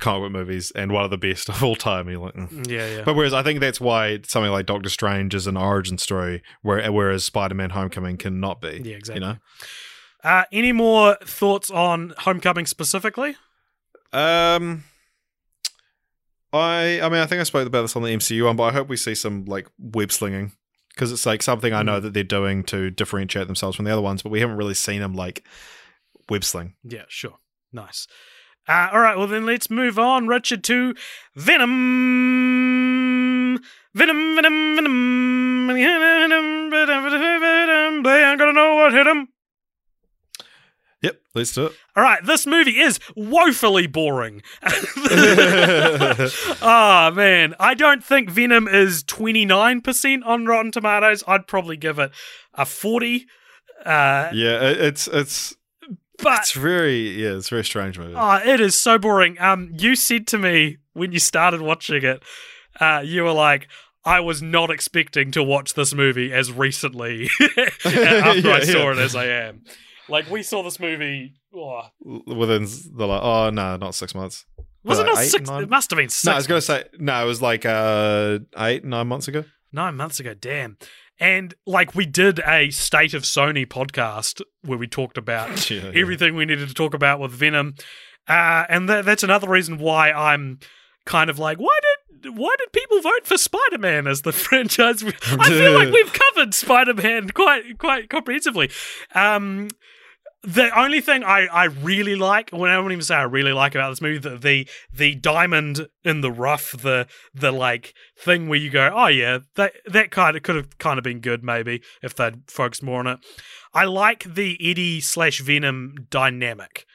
comic book movies, and one of the best of all time. You're like, mm. yeah, yeah. but whereas I think that's why something like Doctor Strange is an origin story, where, whereas Spider Man Homecoming cannot be. Yeah, exactly. You know, Uh, any more thoughts on Homecoming specifically? um, I I mean I think I spoke about this on the MCU one, but I hope we see some like web slinging because it's like something I know that they're doing to differentiate themselves from the other ones, but we haven't really seen them like web sling. Yeah, sure. Nice. Uh, all right, well, then let's move on, Richard, to Venom. Venom, Venom, Venom. They ain't gonna know what hit him. Yep, let's do it. All right, this movie is woefully boring. oh, man. I don't think Venom is 29% on Rotten Tomatoes. I'd probably give it a 40. Uh, Yeah, it's it's but it's very yeah, it's a very strange movie. Oh, it is so boring. Um, you said to me when you started watching it, uh, you were like, "I was not expecting to watch this movie as recently after Yeah, I saw yeah. it as I am." Like we saw this movie. Oh, Within the like, oh no, not six months. was it not eight, six? nine? It must have been six. No, I was gonna say no. It was like uh eight nine months ago. nine months ago. Damn. And like we did a state of Sony podcast where we talked about Yeah, yeah. everything we needed to talk about with Venom, uh, and tha- that's another reason why I'm kind of like, why did why did people vote for Spider Man as the franchise? I feel like we've covered Spider Man quite quite comprehensively. Um, the only thing I, I really like, when I wouldn't even say I really like about this movie, the, the the diamond in the rough, the the like thing where you go, oh yeah, that that kind of could have kind of been good maybe if they'd focused more on it. I like the Eddie slash Venom dynamic.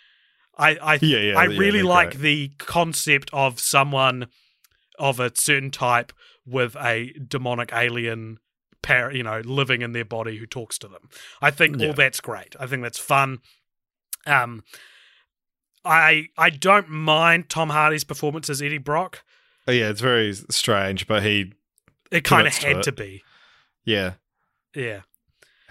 I I Yeah, yeah. I really they're like great. the concept of someone of a certain type with a demonic alien par- you know living in their body who talks to them. I think Yeah. all that's great. I think that's fun. Um I I don't mind Tom Hardy's performance as Eddie Brock. Oh, yeah, it's very strange, but he It kind of Commits to had to be. yeah Yeah.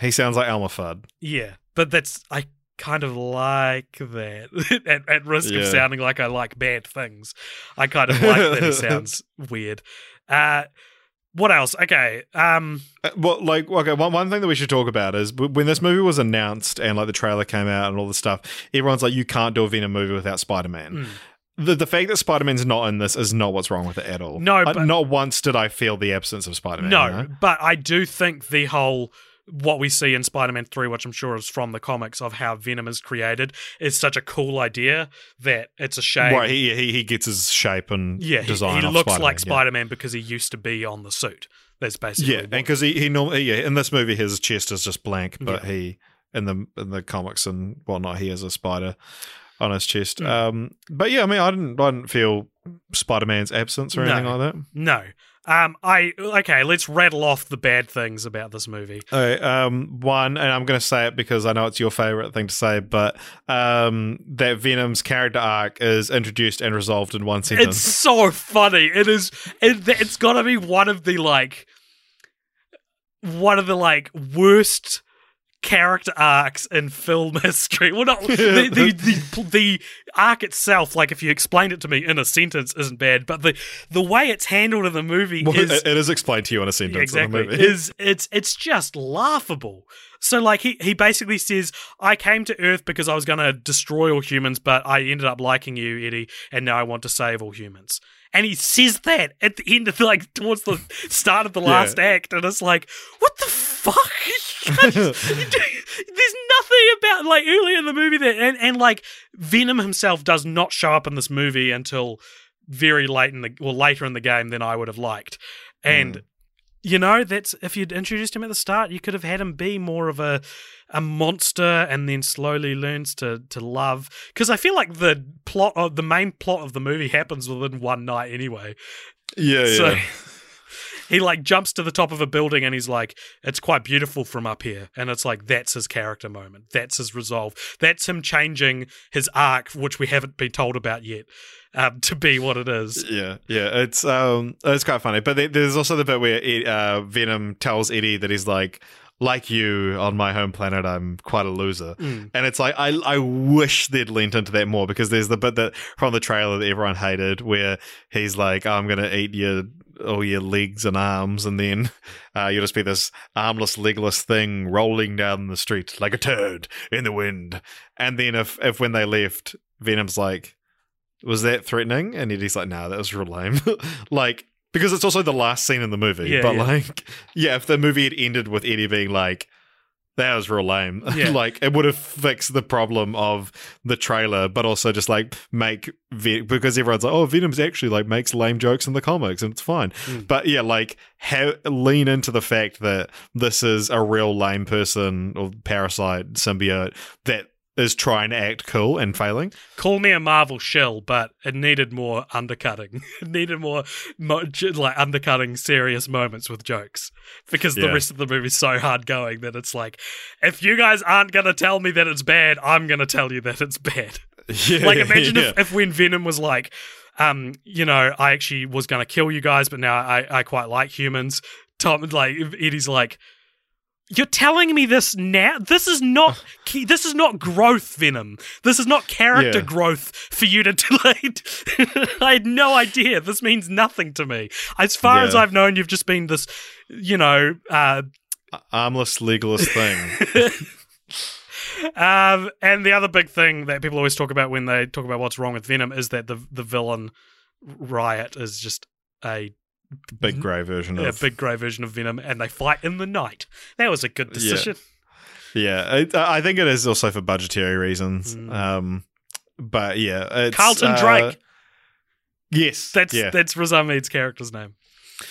he sounds like Elmer Fudd. Yeah. But that's I kind of like that. at, at risk of sounding like I like bad things. I kind of like that he sounds weird. Uh what else? Okay. Um Uh, Well, like, okay, one, one thing that we should talk about is when this movie was announced and like the trailer came out and all the stuff, everyone's like, you can't do a Venom movie without Spider Man. mm. The, the fact that Spider Man's not in this is not what's wrong with it at all. No, but- not once did I feel the absence of Spider Man. No, but I do think the whole what we see in Spider-Man 3, which I'm sure is from the comics of how Venom is created, is such a cool idea that it's a shame. Right, he, he he gets his shape and yeah, he, design. he off looks Spider-Man, like. Spider-Man because he used to be on the suit. That's basically Yeah, and because he he normally yeah in this movie his chest is just blank, but he in the in the comics and whatnot he has a spider on his chest. Mm. Um, but yeah, I mean I didn't I didn't feel Spider Man's absence or No. anything like that. no. Um, I okay. Let's rattle off the bad things about this movie. Okay, um, one, and I'm going to say it because I know it's your favorite thing to say, but um, that Venom's character arc is introduced and resolved in one sentence. It's so funny. It is. It, it's got to be one of the like, one of the like worst character arcs in film history. Well, not the the, the the arc itself. Like, if you explained it to me in a sentence, isn't bad, but the the way it's handled in the movie Well, is it, it is explained to you in a sentence. Exactly. In the movie. Is it's it's just laughable. So like he he basically says, I came to Earth because I was gonna destroy all humans, but I ended up liking you, Eddie, and now I want to save all humans. And he says that at the end of the, like towards the start of the last act, and it's like, what the fuck? There's nothing about like earlier in the movie that and, and like Venom himself does not show up in this movie until very late in the or later in the game than I would have liked. And Mm. You know, that's if you'd introduced him at the start, you could have had him be more of a a monster and then slowly learns to to love because I feel like the plot of the main plot of the movie happens within one night anyway. Yeah, yeah. He like jumps to the top of a building and he's like, "It's quite beautiful from up here," and it's like that's his character moment. That's his resolve. That's him changing his arc, which we haven't been told about yet, um, to be what it is. Yeah, yeah, it's um, it's quite funny. But there's also the bit where Ed- uh, Venom tells Eddie that he's like, like you on my home planet, I'm quite a loser. Mm. And it's like I I wish they'd leaned into that more because there's the bit that from the trailer that everyone hated where he's like, I'm gonna eat your all your legs and arms, and then uh, you'll just be this armless, legless thing rolling down the street like a turd in the wind. And then if if when they left, Venom's like, was that threatening? And Eddie's like, nah, that was real lame. like, because it's also the last scene in the movie. Yeah, but yeah. like, yeah, if the movie had ended with Eddie being like, that was real lame. Yeah. like, it would have fixed the problem of the trailer, but also just like make Ven- because everyone's like, oh, Venom's actually like makes lame jokes in the comics and it's fine. Mm. But yeah, like, ha- lean into the fact that this is a real lame person or parasite symbiote that is trying to act cool and failing. Call me a Marvel shill, but it needed more undercutting. it needed more, mo- like undercutting serious moments with jokes because the Yeah. rest of the movie's so hard going that it's like, if you guys aren't gonna tell me that it's bad, I'm gonna tell you that it's bad. Yeah, like imagine yeah. if, if when Venom was like, um, you know, I actually was gonna kill you guys, but now I, I quite like humans. Tom like Eddie's like, You're telling me this now? This is not this is not growth, Venom. This is not character Yeah. growth for you to delete. I had no idea. This means nothing to me. As far as I've known, you've just been this, you know, uh, armless, legless thing. um, and the other big thing that people always talk about when they talk about what's wrong with Venom is that the the villain Riot is just a, Big grey version a of big grey version of Venom, and they fight in the night. That was a good decision. Yeah, it, I think it is also for budgetary reasons. Mm. Um, but yeah, it's, Carlton uh, Drake. Yes, That's yeah. that's Riz Ahmed's character's name.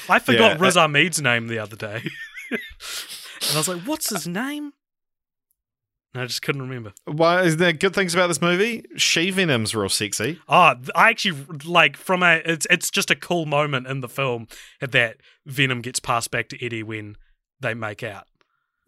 I forgot Yeah, Riz Ahmed's name the other day, and I was like, "What's his name?" I just couldn't remember. Why is there good things about this movie? She Venom's real sexy. Oh, I actually like from a it's it's just a cool moment in the film that Venom gets passed back to Eddie when they make out.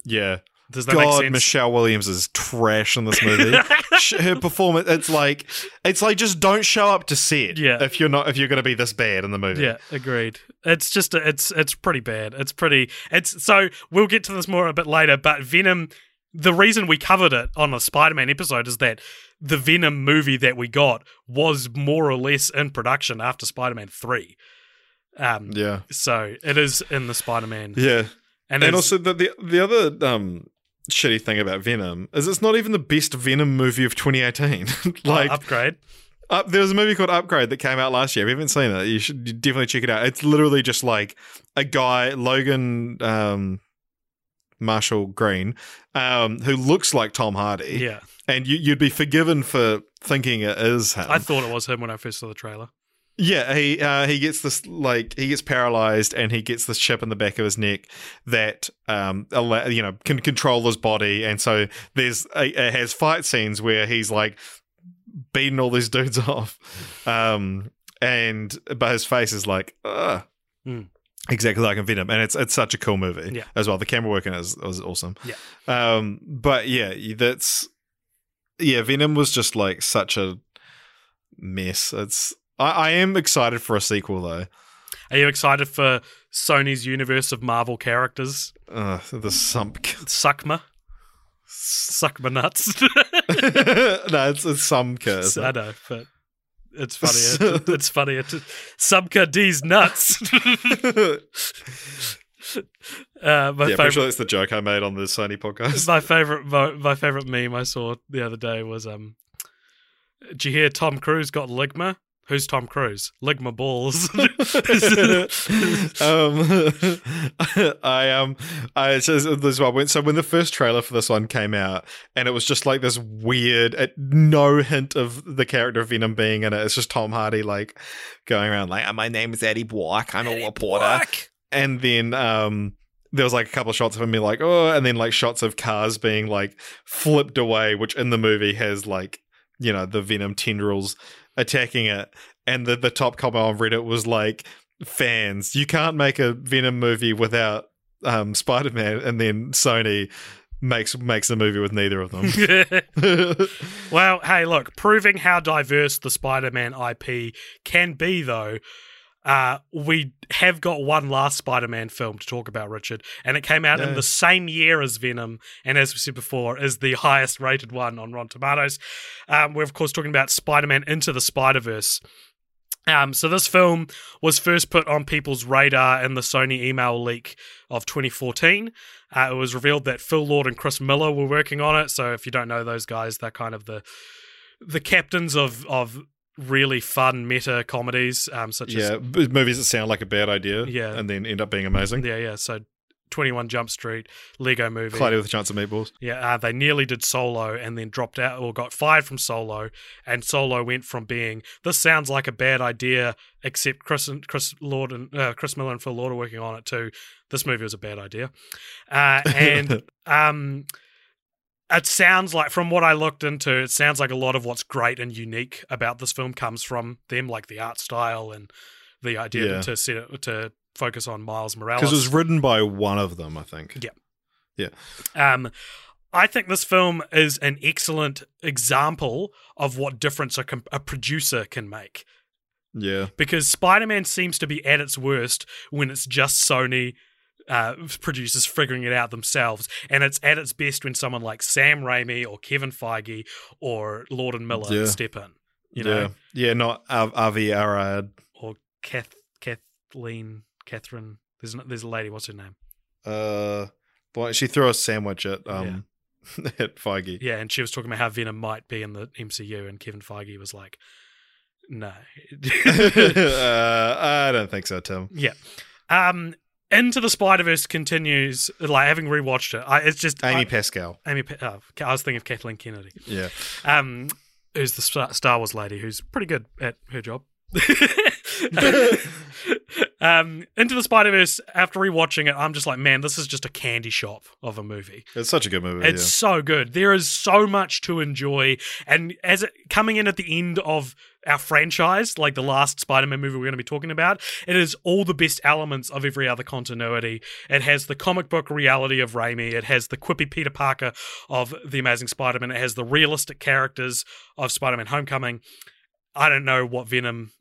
Yeah. Does that God? Michelle Williams is trash in this movie. Her performance, it's like, it's like just don't show up to set. Yeah. If you're not, if you're going to be this bad in the movie. Yeah, agreed. It's just it's it's pretty bad. It's pretty it's so we'll get to this more a bit later, but Venom the reason we covered it on a Spider-Man episode is that the Venom movie that we got was more or less in production after Spider-Man 3. Um Yeah. so it is in the Spider-Man Yeah. and, And, also the, the the other um shitty thing about Venom is it's not even the best Venom movie of 2018. like uh, upgrade. Up, there was a movie called Upgrade that came out last year. If you haven't seen it, you should definitely check it out. It's literally just like a guy, Logan um, Marshall Green, um, who looks like Tom Hardy, Yeah. and you, you'd be forgiven for thinking it is him. I thought it was him when I first saw the trailer. yeah, he uh, he gets this like he gets paralyzed, and he gets this chip in the back of his neck that um allow, you know can control his body, and so there's it has fight scenes where he's like beating all these dudes off, um, and but his face is like, Ugh. Mm. Exactly like in Venom, and it's it's such a cool movie Yeah. as well. The camera work in it is, was awesome. Yeah. Um, but yeah, that's yeah, Venom was just like such a mess. It's I, I am excited for a sequel though. Are you excited for Sony's universe of Marvel characters? Uh, the sump. Suckma? Suckma nuts. no, it's, it's curse. I know, but it's funny. It, it's funny. It, Subka D's nuts. uh, my yeah, pretty favorite. sure that's the joke I made on the Sony podcast. My favorite, mo- my favorite meme I saw the other day was um. Did you hear Tom Cruise got ligma? Who's Tom Cruise? Lick my balls. um, I um, I so this one went. So when the first trailer for this one came out, and it was just like this weird, uh, no hint of the character of Venom being in it. It's just Tom Hardy like going around like, "My name is Eddie Brock. I'm a reporter." And then um, there was like a couple of shots of him being like, "Oh," and then like shots of cars being like flipped away, which in the movie has like you know the Venom tendrils attacking it. And the the top comment on Reddit was like fans, you can't make a Venom movie without um, Spider Man, and then Sony makes makes a movie with neither of them. well, hey, look, proving how diverse the Spider-Man IP can be, though. Uh, we have got one last Spider-Man film to talk about, Richard, and it came out in the same year as Venom, and as we said before, is the highest-rated one on Rotten Tomatoes. Um, we're of course talking about Spider-Man Into the Spider-Verse. Um, so this film was first put on people's radar in the Sony email leak of 2014. Uh, it was revealed that Phil Lord and Chris Miller were working on it. So if you don't know those guys, they're kind of the the captains of of really fun meta comedies, um, such as yeah, b- movies that sound like a bad idea, Yeah. and then end up being amazing. yeah, yeah. So 21 Jump Street, Lego Movie, Cloudy with a Chance of Meatballs. Yeah, uh, they nearly did Solo and then dropped out or got fired from Solo, and Solo went from being this sounds like a bad idea, except Chris and Chris Lord and uh, Chris Miller and Phil Lord are working on it too. This movie was a bad idea, uh, and um, it sounds like from what I looked into, it sounds like a lot of what's great and unique about this film comes from them, like the art style and the idea Yeah. to set it, to focus on Miles Morales Because it was written by one of them, I think. Yeah. Yeah um, I think this film is an excellent example of what difference a, com- a producer can make. Yeah. Because Spider Man seems to be at its worst when it's just Sony uh, producers figuring it out themselves. And it's at its best when someone like Sam Raimi or Kevin Feige or Lord and Miller Yeah. step in. You know, yeah. Yeah, not Av- Avi Arad. or Kath- Kathleen, Catherine. There's, no, there's a lady, what's her name? Uh, boy, she threw a sandwich at um at Feige. Yeah, and she was talking about how Venom might be in the MCU, and Kevin Feige was like, "No." uh, I don't think so, Tim. yeah. Um, Into the Spider Verse continues. Like having rewatched it, I, it's just Amy I, Pascal. Amy. Oh, I was thinking of Kathleen Kennedy. Yeah. Um, who's the Star Wars lady who's pretty good at her job. um, Into the Spider Verse. After rewatching it, I'm just like, man, this is just a candy shop of a movie. It's such a good movie. It's so good. There is so much to enjoy, and as it coming in at the end of our franchise, like the last Spider-Man movie we're going to be talking about, it is all the best elements of every other continuity. It has the comic book reality of Raimi. It has the quippy Peter Parker of the Amazing Spider-Man. It has the realistic characters of Spider-Man: Homecoming. I don't know what Venom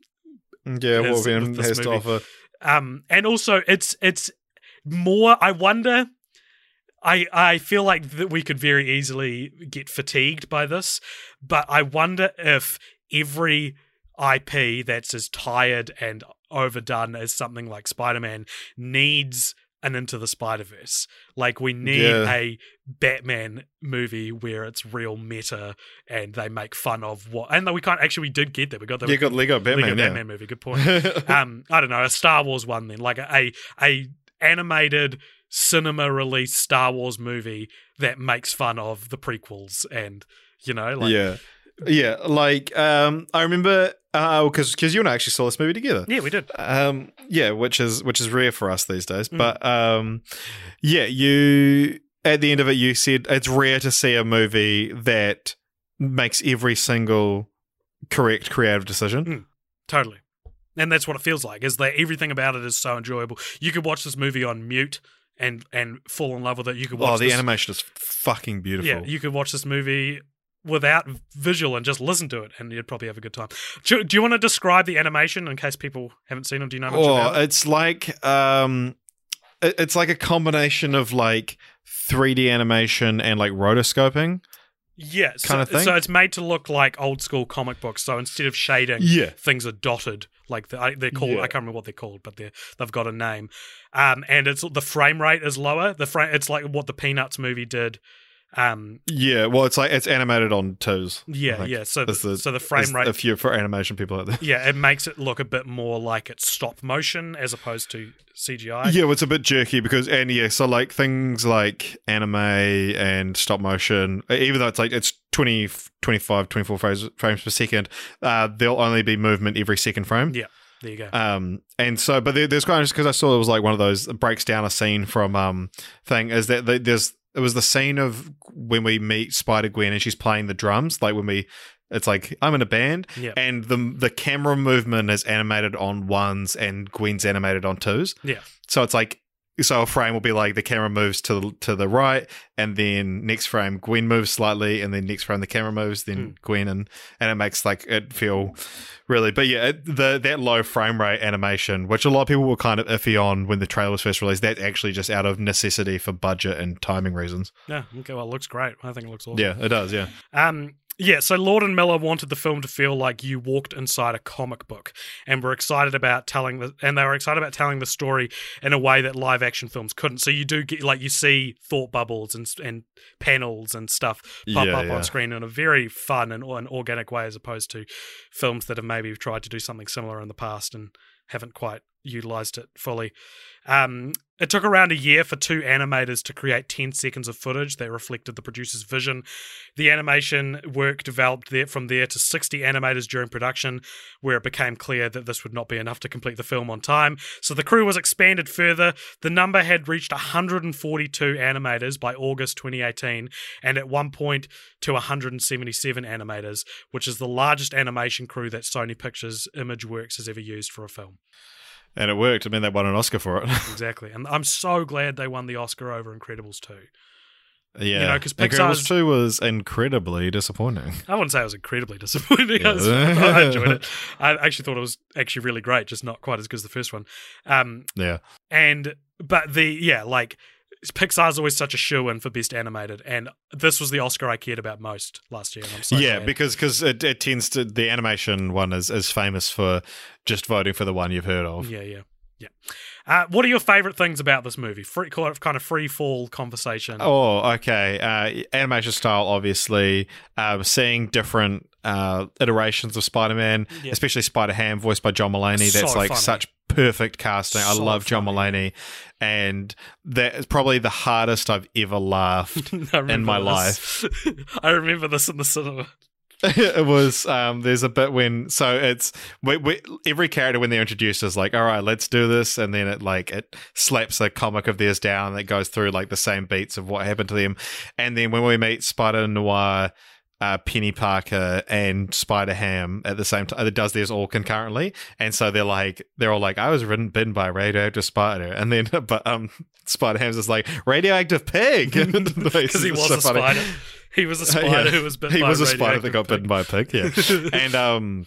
yeah. It What is Venom has to offer. um and also it's it's more i wonder i i feel like that we could very easily get fatigued by this but i wonder if every ip that's as tired and overdone as something like spider-man needs an into the spider-verse like we need Yeah. a batman movie where it's real meta and they make fun of what and we can't actually we did get that we got the You got Lego Lego Batman. yeah. batman movie good point um, I don't know, a Star Wars one then, like a a animated cinema release Star Wars movie that makes fun of the prequels and you know, like yeah. Yeah. Like, um, I remember because because you and I actually saw this movie together. yeah, we did. Um, yeah, which is which is rare for us these days. Mm. But um, yeah, you at the end of it, you said it's rare to see a movie that makes every single correct creative decision. Totally. And that's what it feels like. Is that everything about it is so enjoyable. You could watch this movie on mute and and fall in love with it. You could watch Oh, the this, animation is fucking beautiful. Yeah, you could watch this movie without visual and just listen to it, and you'd probably have a good time. Do, do you want to describe the animation in case people haven't seen them? Do you know much about Oh, it? it's like um, it- it's like a combination of like 3D animation and like rotoscoping. Yeah, so, kind of thing? so it's made to look like old school comic books. So instead of shading, Yeah, things are dotted. Like the, I- they're called, Yeah. I can't remember what they're called, but they're they've got a name. Um, and it's the frame rate is lower. The frame, it's like what the Peanuts movie did. Um, Yeah, well, it's like it's animated on toes. yeah, yeah. So, the, the- so the frame rate, A few for animation people out there. yeah, it makes it look a bit more like it's stop motion as opposed to CGI. Yeah, well, it's a bit jerky because, and yeah, so like things like anime and stop motion, even though it's like it's 20, 25, 24 frames, frames per second, uh, there'll only be movement every second frame. Yeah. There you go. Um, and so, but there, there's kind of because I saw it was like one of those breaks down a scene from um thing is that the, there's it was the scene of when we meet Spider Gwen and she's playing the drums, like when we. It's like I'm in a band, Yeah. and the the camera movement is animated on ones, and Gwen's animated on twos. Yeah. So it's like so a frame will be like the camera moves to the, to the right, and then next frame Gwen moves slightly, and then next frame the camera moves, then Hmm. Gwen, and and it makes like it feel really. But yeah, it, the that low frame rate animation, which a lot of people were kind of iffy on when the trailer was first released, that's actually just out of necessity for budget and timing reasons. yeah. Okay. Well, it looks great. I think it looks awesome. Yeah, it does. Yeah. Um, yeah, so Lord and Miller wanted the film to feel like you walked inside a comic book, and were excited about telling the, and they were excited about telling the story in a way that live action films couldn't. So you do get like you see thought bubbles and and panels and stuff pop Yeah, up yeah. on screen in a very fun and, and organic way, as opposed to films that have maybe tried to do something similar in the past and haven't quite utilized it fully. Um, it took around a year for two animators to create 10 seconds of footage that reflected the producer's vision. The animation work developed there from there to 60 animators during production, where it became clear that this would not be enough to complete the film on time. So the crew was expanded further. The number had reached 142 animators by August 2018, and at one point to 177 animators, which is the largest animation crew that Sony Pictures Imageworks has ever used for a film. And it worked. I mean, they won an Oscar for it. Exactly. And I'm so glad they won the Oscar over Incredibles 2. yeah. know, 'cause Incredibles 2 was incredibly disappointing. I wouldn't say it was incredibly disappointing. I, was- I enjoyed it. I actually thought it was actually really great, just not quite as good as the first one. Um, Yeah. and but the yeah, like Pixar's always such a shoe in for best animated, and this was the Oscar I cared about most last year. So yeah, glad. because cause it, it tends to the animation one is, is famous for just voting for the one you've heard of. yeah, yeah, yeah. Uh, what are your favorite things about this movie? Free kind of free fall conversation. Oh, okay. Uh, animation style, obviously. Uh, seeing different uh, iterations of Spider-Man, Yeah. especially Spider-Ham, voiced by John Mulaney. So That's like funny. such perfect casting. I So love John. Mulaney, and that is probably the hardest I've ever laughed. In my this. I remember this in the cinema. it was um there's a bit when so it's we, we, every character when they're introduced is like all right let's do this and then it like it slaps a comic of theirs down that goes through like the same beats of what happened to them and then when we meet spider noir uh, Peni Parker and Spider Ham at the same time. It does theirs all concurrently, and so they're like, they're all like, "I was ridden, bitten by a radioactive spider," and then, but um, Spider Ham's is like radioactive pig Because he was a spider. He was a spider Yeah. who was bitten he was a a spider that got bitten by a pig. Yeah, and um,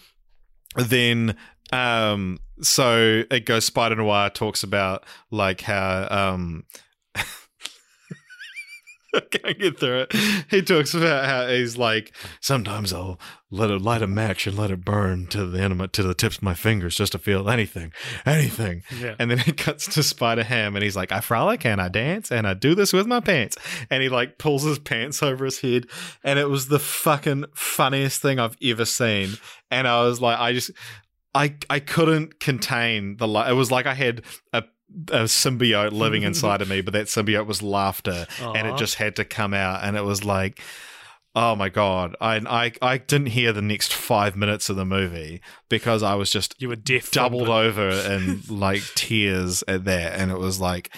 then um, so it goes. Spider Noir talks about like how um. I can't get through it. He talks about how he's like, sometimes I'll let it light a match and let it burn to the end of my, to the tips of my fingers just to feel anything, anything. Yeah. And then it cuts to Spider Ham, and he's like, I frolic and I dance and I do this with my pants. And he like pulls his pants over his head, and it was the fucking funniest thing I've ever seen. And I was like, I just, I, I couldn't contain the. It was like I had a. A symbiote living inside of me, but that symbiote was laughter, and it just had to come out. And it was like, oh my god, I, I, I didn't hear the next five minutes of the movie because I was just You were deaf. doubled over in like tears at that, and it was like,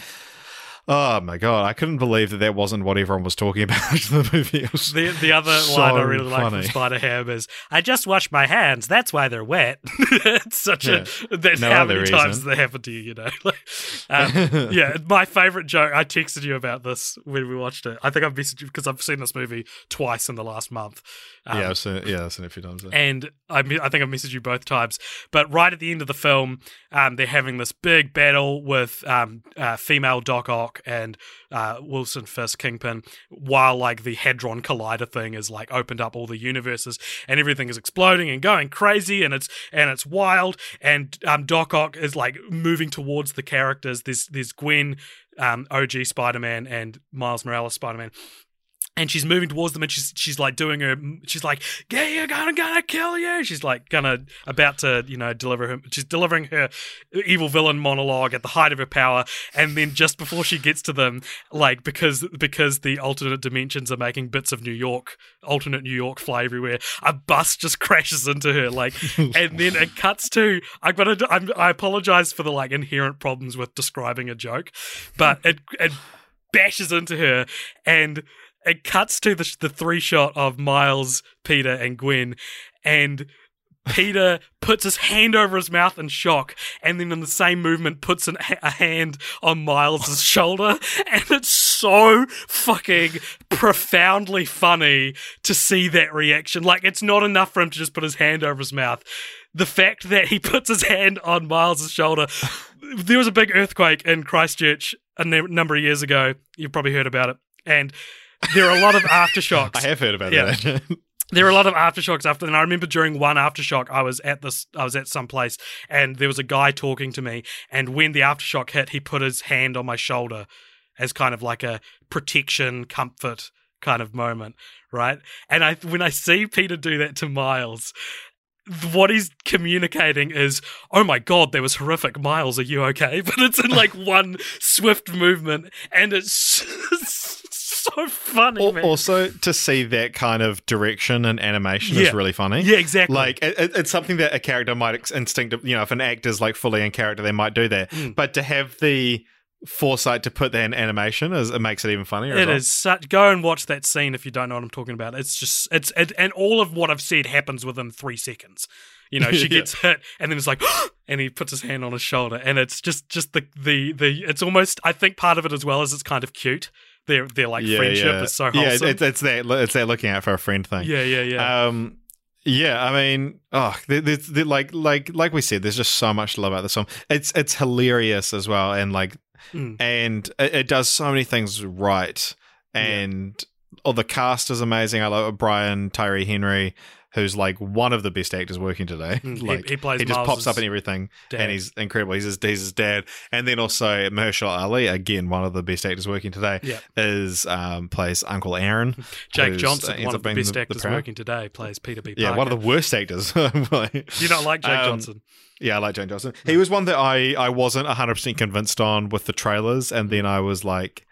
oh my god, I couldn't believe that that wasn't what everyone was talking about in the movie. The, the other so line I really like from Spider Ham is, "I just washed my hands. That's why they're wet." it's such Yeah. a that's No how many times reason. they happen to you. You know, Like, um, yeah. My favorite joke. I texted you about this when we watched it. I think I've messaged you because I've seen this movie twice in the last month. Um, yeah, I've seen it. Yeah, I've seen it a few times. and I, I think I've messaged you both times. But right at the end of the film, um, they're having this big battle with um, uh, female Doc Ock and uh, Wilson Fisk Kingpin, while like the Hadron Collider thing is like opened up all the universes and everything is exploding and going crazy and it's and it's wild. And um, Doc Ock is like moving towards the characters. There's there's Gwen, um, OG Spider Man, and Miles Morales Spider Man and she's moving towards them and she's she's like doing her she's like yeah you're gonna gonna kill you. She's like gonna about to you know deliver her she's delivering her evil villain monologue at the height of her power. And then just before she gets to them like because because the alternate dimensions are making bits of new york alternate new york fly everywhere a bus just crashes into her like and then it cuts to i'm gonna I'm, i apologize for the like inherent problems with describing a joke but it it bashes into her and it cuts to the, the three shot of Miles, Peter, and Gwen, and Peter puts his hand over his mouth in shock, and then in the same movement puts an, a hand on Miles's shoulder, and it's so fucking profoundly funny to see that reaction. Like it's not enough for him to just put his hand over his mouth. The fact that he puts his hand on Miles's shoulder. There was a big earthquake in Christchurch a number of years ago. You've probably heard about it, and there are a lot of aftershocks. I have heard about Yeah. that. there were a lot of aftershocks after and I remember during one aftershock I was at this I was at some place and there was a guy talking to me and when the aftershock hit he put his hand on my shoulder as kind of like a protection comfort kind of moment right and I when I see Peter do that to Miles what he's communicating is, oh my god, that was horrific. Miles, are you okay? But it's in like one swift movement, and it's so funny, Al- man. also, to see that kind of direction and animation Yeah. is really funny. yeah, exactly. Like it, it- it's something that a character might ex- instinctive, you know, if an actor's like fully in character, they might do that. Mm. But to have the foresight to put that in animation is it makes it even funnier. It well. is such. Go and watch that scene if you don't know what I'm talking about. It's just it's it, and all of what I've said happens within three seconds. You know, she Yeah. gets hit, and then it's like, and he puts his hand on his shoulder, and it's just just the the the. It's almost. I think part of it as well is it's kind of cute. Their their like friendship is so yeah. wholesome. It's, it's that it's that looking out for a friend thing. yeah, yeah, yeah. Um, yeah, I mean, oh, there- there's there, like like like we said, there's just so much to love about this film. It's it's hilarious as well, and like, Mm. and it, it does so many things right, and oh, the cast is amazing. I love Brian Tyree Henry, who's like one of the best actors working today. Mm, he- like he plays just pops up in everything, Dad. and he's incredible. He's his, he's his dad, and then also Mahershala Ali, again one of the best actors working today, Yeah. is um, plays Uncle Aaron. Jake Johnson, ends one of the best the- the actors proud- working today, plays Peter B. Yeah, one of the worst actors. you don't like Jake Um, Johnson? Yeah, I like Jake Johnson. He was one that I, I wasn't 100% convinced on with the trailers, and then I was like,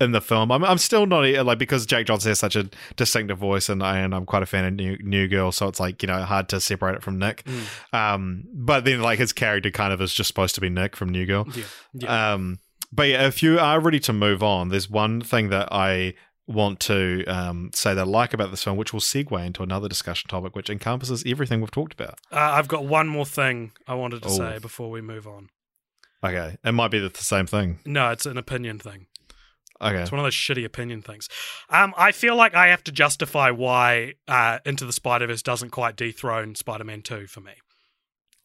in the film, I'm, I'm still not like because Jake Johnson has such a distinctive voice, and, I, and I'm quite a fan of New, New Girl, so it's like, you know, hard to separate it from Nick. Mm. Um, but then, like, his character kind of is just supposed to be Nick from New Girl. Yeah, yeah. Um, but yeah, if you are ready to move on, there's one thing that I want to um, say that I like about this film, which will segue into another discussion topic, which encompasses everything we've talked about. uh, I've got one more thing I wanted to Oh. say before we move on. Okay, it might be the same thing. No, it's an opinion thing. Okay, It's one of those shitty opinion things. Um, I feel like I have to justify why uh, Into the Spider Verse doesn't quite dethrone Spider Man Two for me.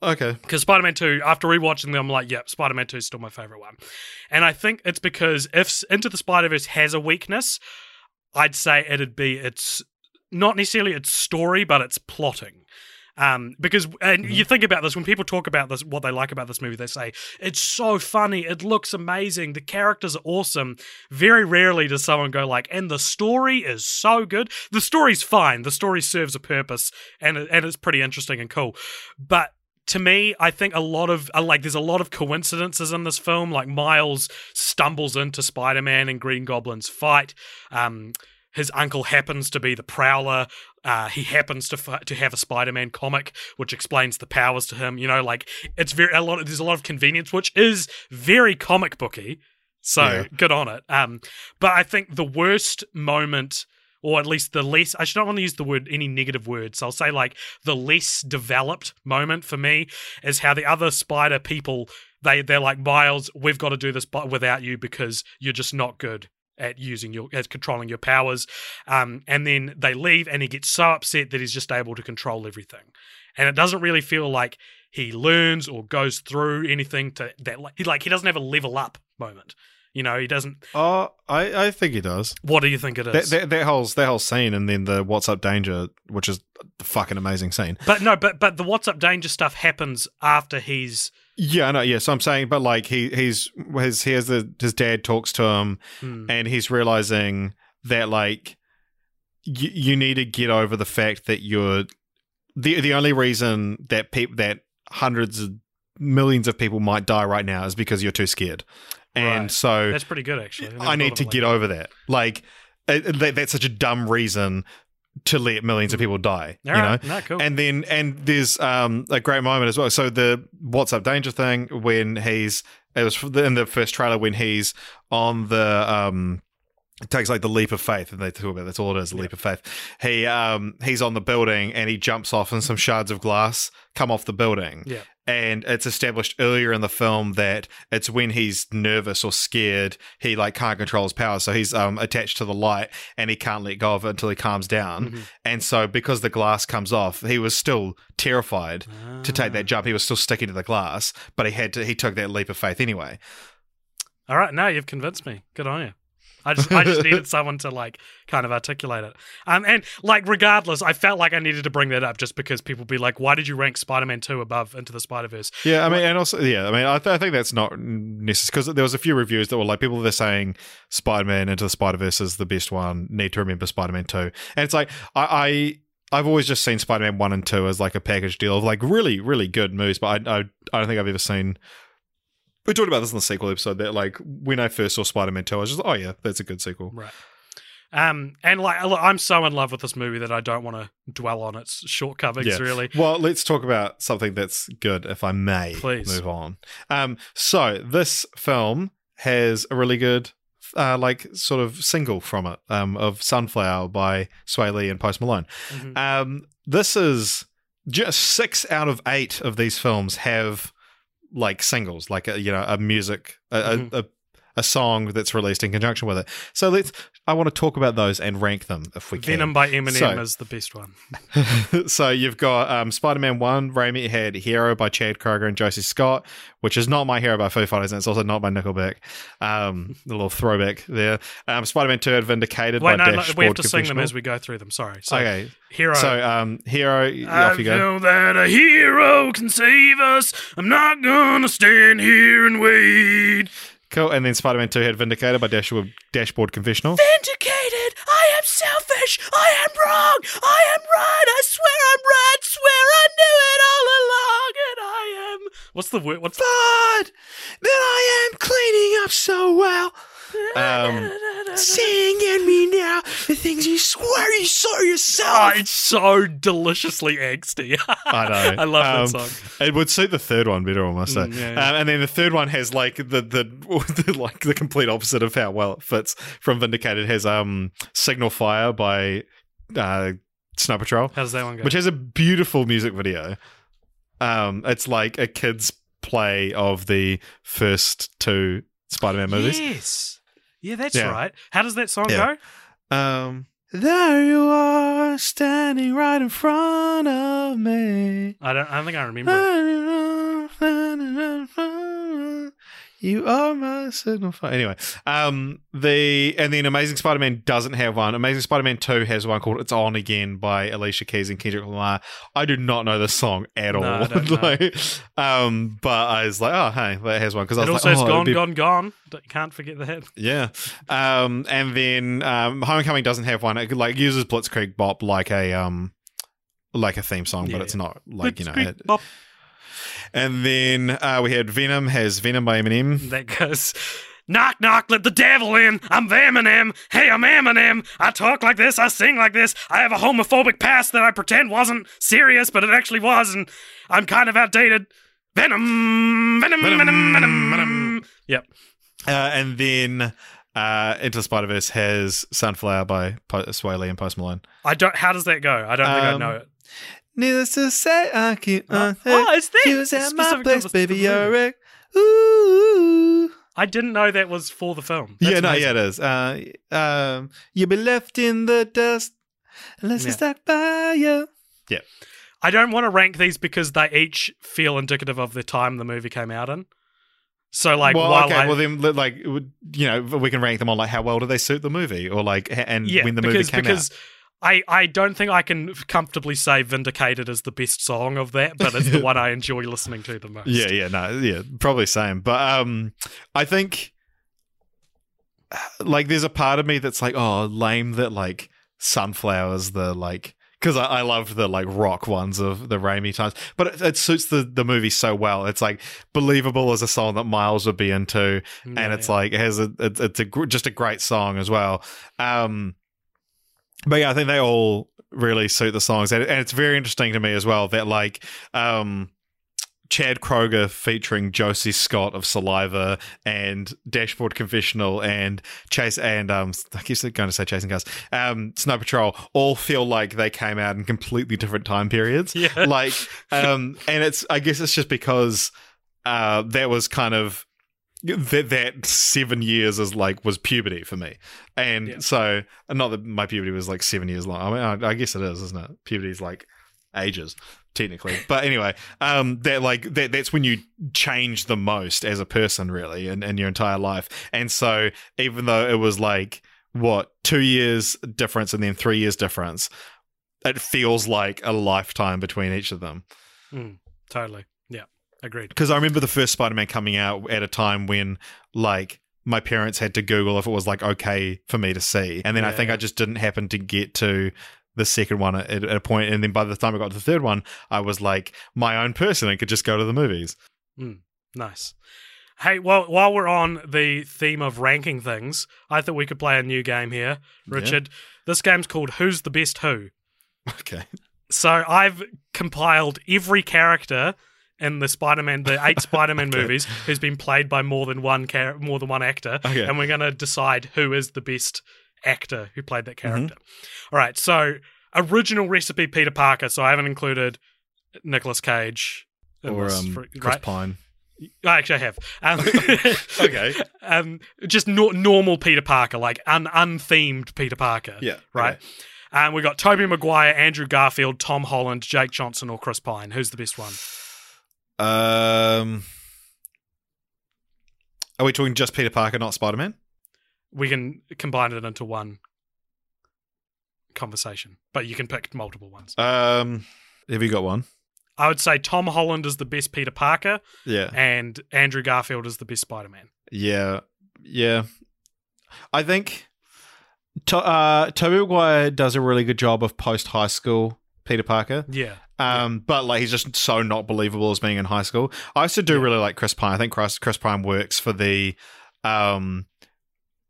okay. Because Spider Man 2, after rewatching them, I'm like, yep, Spider Man 2 is still my favorite one. And I think it's because if Into the Spider Verse has a weakness, I'd say it'd be its not necessarily its story, but its plotting. Um, because and you think about this when people talk about this, what they like about this movie, they say it's so funny, it looks amazing, the characters are awesome. Very rarely does someone go like, and the story is so good. The story's fine, the story serves a purpose, and and it's pretty interesting and cool. But to me, I think a lot of uh, like there's a lot of coincidences in this film. Like Miles stumbles into Spider-Man and Green Goblin's fight. Um, his uncle happens to be the Prowler. Uh, he happens to f- to have a Spider-Man comic, which explains the powers to him. You know, like it's very a lot. Of, there's a lot of convenience, which is very comic booky. So Yeah. good on it. Um, but I think the worst moment, or at least the less, I should not want to use the word any negative words. So I'll say like the less developed moment for me is how the other spider people they they're like Miles, we've got to do this without you because you're just not good at using your at controlling your powers. Um, and then they leave, and he gets so upset that he's just able to control everything, and it doesn't really feel like he learns or goes through anything to that. Like he like he doesn't have a level up moment. You know, he doesn't. Oh, I, I think he does. What do you think it is? That, that that whole that whole scene, and then the "What's Up Danger," which is the fucking amazing scene. but no, but but the what's up danger stuff happens after he's. Yeah, I know. Yeah, so I'm saying, but like he he's his he has the his dad talks to him, Hmm. and he's realizing that like you, you need to get over the fact that you're the the only reason that people that hundreds of millions of people might die right now is because you're too scared, and Right. so That's pretty good, actually. never I need to it get like over that. Like it, that, that's such a dumb reason to let millions of people die. you All know, right. No, cool. and then and there's um a great moment as well. So the what's up danger thing when he's it was in the first trailer when he's on the um it takes like the leap of faith and they talk about that's all it is a leap of faith he um he's on the building and he jumps off and some shards of glass come off the building Yeah. and it's established earlier in the film that it's when he's nervous or scared he like can't control his power so he's um attached to the light and he can't let go of it until he calms down Mhm. and so because the glass comes off he was still terrified to take that jump he was still sticking to the glass but he had to he took that leap of faith anyway All right, now you've convinced me. Good on you. I just, I just needed someone to like kind of articulate it. Um, and like regardless, I felt like I needed to bring that up just because people be like, "Why did you rank Spider-Man Two above Into the Spider Verse?" Yeah, I mean, and also, yeah, I mean, I, th- I think that's not necessary because there was a few reviews that were like people are saying Spider Man Into the Spider Verse is the best one. Need to remember Spider Man Two, and it's like I. I I've always just seen Spider Man 1 and 2 as like a package deal of like really, really good movies, but I, I, I don't think I've ever seen. We talked about this in the sequel episode that like when I first saw Spider Man 2, I was just, like, oh yeah, that's a good sequel. Right. Um, and like look, I'm so in love with this movie that I don't want to dwell on its shortcomings. Yeah. Really, Well, let's talk about something that's good, if I may. Please. move on. Um, so this film has a really good, uh, like sort of single from it, um, of "Sunflower" by Swae Lee and Post Malone. Mhm. Um, this is just six out of eight of these films have like singles, like a, you know, a music, a, Mhm. a, a a song that's released in conjunction with it. So let's. I want to talk about those and rank them if we can. Venom by Eminem So- is the best one. so you've got um, Spider-Man One. Raimi had Hero by Chad Kroeger and Josie Scott, which is not my hero by Foo Fighters, and it's also not by Nickelback. Um, a little throwback there. Um, Spider-Man Two had Vindicated Wait, by no, Dashboard we have to sing them as we go through them. Sorry. So, okay, Hero. so um, Hero, I off you go. that a hero can save us. I'm not gonna stand here and wait. Cool. And then Spider-Man Two had Vindicated by Dashboard Dashboard Confessional. Vindicated. I am selfish. I am wrong. I am right. I swear I'm right. Swear I knew it all along, and I am. What's the word? What's But that I am cleaning up so well. Um, Singing me now the things you swear you saw Oh, yourself. it's so deliciously angsty. I know. I love Um, that song. It would suit the third one better, almost. say. Mm, yeah, yeah. Um, and then the third one has like the, the the like the complete opposite of how well it fits from Vindicated. It has um Signal Fire by uh, Snow Patrol, How does that one go? which has a beautiful music video. Um, it's like a kid's play of the first two Spider-Man movies. Yes. Yeah, that's Yeah. right. How does that song Yeah. go? Um, there you are, standing right in front of me. I don't. I don't think I remember. You are my signal fire. Anyway, um, the and then Amazing Spider-Man doesn't have one. Amazing Spider-Man Two has one called "It's On Again" by Alicia Keys and Kendrick Lamar. I do not know this song at No, all. Know. Like, um, but I was like, oh hey, that has one because I It was also like, oh, gone, be- gone, gone. Can't forget that. yeah. Um, and then um, Homecoming doesn't have one. It like uses Blitzkrieg Bop like a um like a theme song, Yeah. but it's not like you know. It, Bop. And then uh, we had Venom has Venom by Eminem. That goes. Knock, knock, let the devil in. I'm Eminem. Hey, I'm Eminem. I talk like this. I sing like this. I have a homophobic past that I pretend wasn't serious, but it actually was, and I'm kind of outdated. Venom, Venom, Venom, Venom, Venom, Venom. Yep. Uh, and then uh, Into the Spider Verse has Sunflower by po- Swae Lee and Post Malone. I don't. How does that go? I don't think I Um, know it. Needless to say, I keep on Oh, it's that. You was at my place, baby. the You're a wreck. Ooh. I didn't know that was for the film. That's yeah, no, amazing. yeah, it is. Uh, um, you'll be left in the dust unless Yeah. it's stuck by you. Yeah. I don't want to rank these because they each feel indicative of the time the movie came out in. So, like, well, while okay, I, well then, like, you know, we can rank them on like how well do they suit the movie, or like, and yeah, when the because movie came because out. I I don't think I can comfortably say "Vindicated" is the best song of that, but it's the one I enjoy listening to the most. Yeah, yeah, no, yeah, probably same. But um, I think like there's a part of me that's like, oh, lame that like sunflowers, the like because I, I loved the like rock ones of the Raimi times, but it, it suits the the movie so well. It's like believable as a song that Miles would be into, and it's yeah. like it has a it's, it's a gr- just a great song as well. Um, but yeah, I think they all really suit the songs, and, and it's very interesting to me as well that like um. Chad Kroeger featuring Josie Scott of Saliva and Dashboard Confessional and Chase and um I guess they're going to say Chasing Cars, um Snow Patrol all feel like they came out in completely different time periods. Yeah. Like um and it's I guess it's just because uh that was kind of that that seven years is like was puberty for me, and Yeah. so not that my puberty was like seven years long. I mean, I, I guess it is, isn't it? Puberty is like ages technically, but anyway, um, that like that that's when you change the most as a person, really, in, in your entire life. And so, even though it was like what two years difference and then three years difference, it feels like a lifetime between each of them Mm, totally. Yeah. Agreed. because I remember the first Spider-Man coming out at a time when like my parents had to Google if it was like okay for me to see, and then I think. I just didn't happen to get to the second one at, at a point, and then by the time I got to the third one, I was like my own person and could just go to the movies. Hmm. Nice. Hey, well, while we're on the theme of ranking things, I thought we could play a new game here, Richard. This game's called Who's the Best Who? Okay, So I've compiled every character in the Spider-Man, the eight Spider-Man Okay. movies, who's been played by more than one char- more than one actor, Okay. and we're going to decide who is the best actor who played that Mm-hmm. character. All right, so original recipe Peter Parker. So I haven't included Nicolas Cage. or this um, for- Chris right? Pine. I actually I have. Um, Okay. Um, just no- normal Peter Parker, like un- unthemed Peter Parker. Yeah, Right. Um, we got Tobey Maguire, Andrew Garfield, Tom Holland, Jake Johnson, or Chris Pine. Who's the best one? Um, are we talking just Peter Parker, not Spider Man? We can combine it into one conversation, but you can pick multiple ones. Um, have you got one? I would say Tom Holland is the best Peter Parker, Yeah. and Andrew Garfield is the best Spider Man. Yeah, yeah. I think to, uh, Tobey Maguire does a really good job of post high school Peter Parker. Yeah. Um, but like he's just so not believable as being in high school. I also do really like Chris Pine. I think Chris Chris Pine works for the um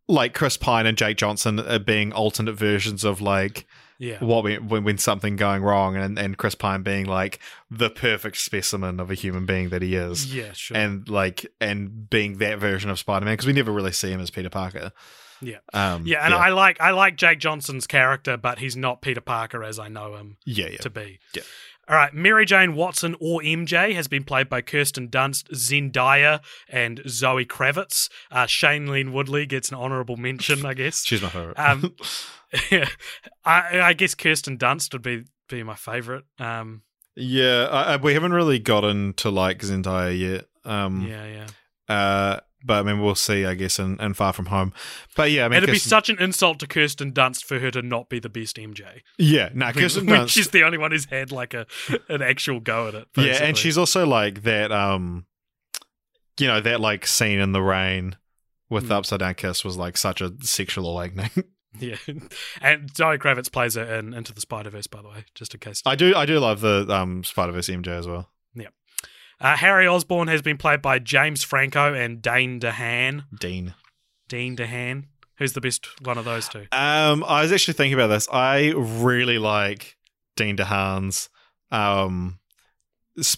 like Chris Pine and Jake Johnson are being alternate versions of like Yeah. what we, when when something going wrong and and Chris Pine being like the perfect specimen of a human being that he is Yeah, sure. and like and being that version of Spider-Man because we never really see him as Peter Parker. Yeah. Um yeah, and I like I like Jake Johnson's character, but he's not Peter Parker as I know him yeah, yeah. to be. Yeah. All right, Mary Jane Watson or MJ has been played by Kirsten Dunst, Zendaya, and Zoe Kravitz. Uh, Shailene Woodley gets an honourable mention, I guess. She's my favorite. Um, I, I guess Kirsten Dunst would be be my favourite. Um, yeah, I, I- we haven't really gotten to like Zendaya yet. Um yeah, yeah. Uh, but I mean, we'll see. I guess in, in Far From Home. But yeah, I mean, It'd be such an insult to Kirsten Dunst for her to not be the best MJ. yeah, no, When- Kirsten Dunst. she's the only one who's had like a an actual go at it. yeah, and she's also like that. Um, you know that like scene in the rain with the Mm. upside down kiss was like such a sexual awakening. yeah, and Zoe Kravitz plays her in Into the Spider Verse, by the way, just in case. I do, I do love the um Spider Verse MJ as well. Uh, Harry Osborn has been played by James Franco and Dane DeHaan. Dean. Dean DeHaan. Who's the best one of those two? Um, I was actually thinking about this. I really like Dean DeHaan's um,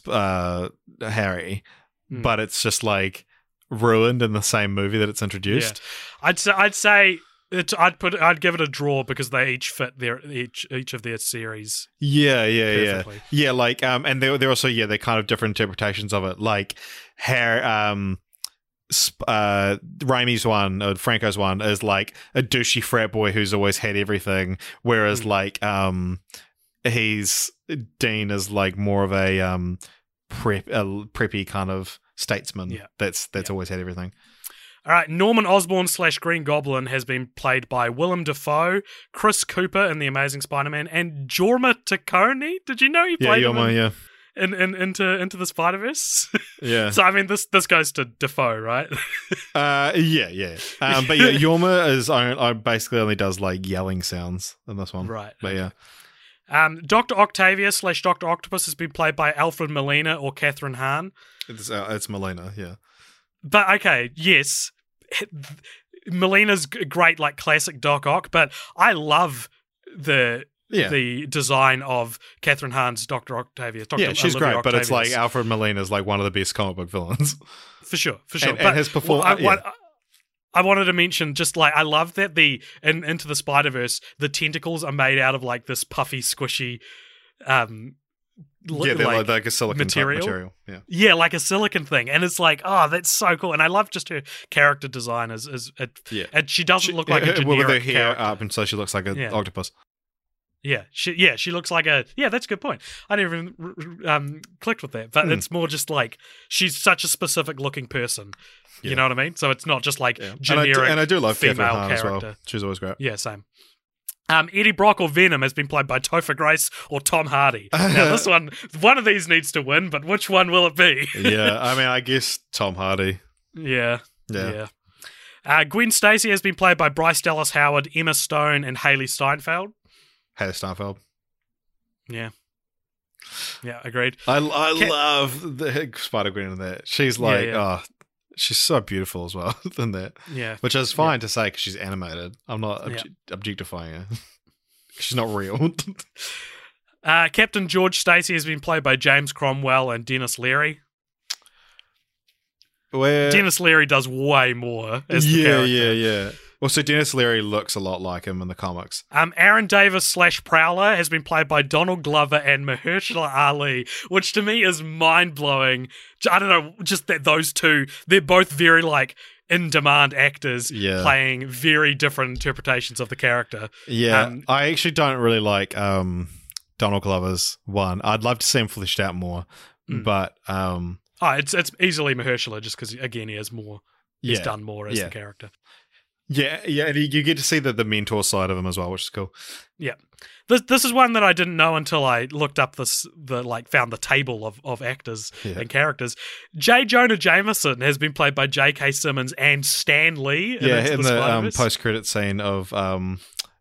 uh, Harry, Hmm. but it's just like ruined in the same movie that it's introduced. I'd say I'd say it, I'd put I'd give it a draw because they each fit their each each of their series Yeah, yeah, yeah, perfectly. yeah. Like, um, and they're they're also yeah, they're kind of different interpretations of it. Like, Harry, um, uh, Raimi's one, or Franco's one, is like a douchey frat boy who's always had everything, whereas Mm. like, um, he's Dean is like more of a um prep a preppy kind of statesman. Yeah. that's that's Yeah. always had everything. All right, Norman Osborn slash Green Goblin has been played by Willem Dafoe, Chris Cooper in The Amazing Spider-Man, and Jorma Taccone. Did you know he played you're him in, yeah. in, in into into the Spider Verse. Yeah. so I mean, this this goes to Dafoe, right? Uh, yeah, yeah. Um, but yeah, Jorma is on, on basically only does like yelling sounds in this one. right. But yeah, Um, Doctor Octavia slash Doctor Octopus has been played by Alfred Molina or Kathryn Hahn. it's uh, it's Melina. Yeah. But okay, yes, Melina's great, like classic Doc Ock. But I love the Yeah. the design of Kathryn Hahn's Doctor Octavius. Dr. yeah, she's Olivia great, but it's like Alfred Molina is like one of the best comic book villains. for sure, for sure. and- but and his perform- well, I, yeah. what- I wanted to mention just like I love that the in into the Spider Verse the tentacles are made out of like this puffy, squishy, um, yeah, they're like, like, like a silicon material. material. Yeah. yeah, like a silicon thing, and it's like oh, that's so cool. And I love just her character design is is it, Yeah. and she doesn't look She- like a her- generic with her hair character. up, and so she looks like an Yeah. octopus. Yeah, she yeah she looks like a yeah. That's a good point. I never even um, clicked with that, but Hmm. it's more just like she's such a specific looking person. You know what I mean? So it's not just like Yeah. And I, generic. do, and I do love Kathryn female Hahn as well. character. She's always great. Yeah, same. Um, Eddie Brock or Venom has been played by Topher Grace or Tom Hardy. Now this one, one of these needs to win, but which one will it be? yeah, I mean, I guess Tom Hardy. yeah, Yeah. yeah. Uh, Gwen Stacy has been played by Bryce Dallas Howard, Emma Stone, and Hailee Steinfeld. Hailee Steinfeld. Yeah, yeah, agreed. I, I Ca- love the Spider Gwen in that. She's like, yeah. oh, she's so beautiful as well in that. Yeah, Which is fine to say because she's animated. I'm not obje- objectifying her. she's not real. uh, Captain George Stacy has been played by James Cromwell and Denis Leary. Where? Denis Leary does way more as the yeah, character. yeah, yeah. Well, so Denis Leary looks a lot like him in the comics. Um, Aaron Davis slash Prowler has been played by Donald Glover and Mahershala Ali, which to me is mind blowing. I don't know, just that those two, they're both very like in demand actors Yeah. playing very different interpretations of the character. Yeah, Um, I actually don't really like um, Donald Glover's one. I'd love to see him fleshed out more, Mm. but um, Oh, it's it's easily Mahershala just because again he has more, he's yeah, done more as Yeah. the character. Yeah, yeah. And you get to see the the mentor side of him as well, which is cool. Yeah, this this is one that I didn't know until I looked up this the like found the table of, of actors Yeah. and characters. J. Jonah Jameson has been played by J.K. Simmons and Stan Lee. yeah, in the the um, post credit scene of um,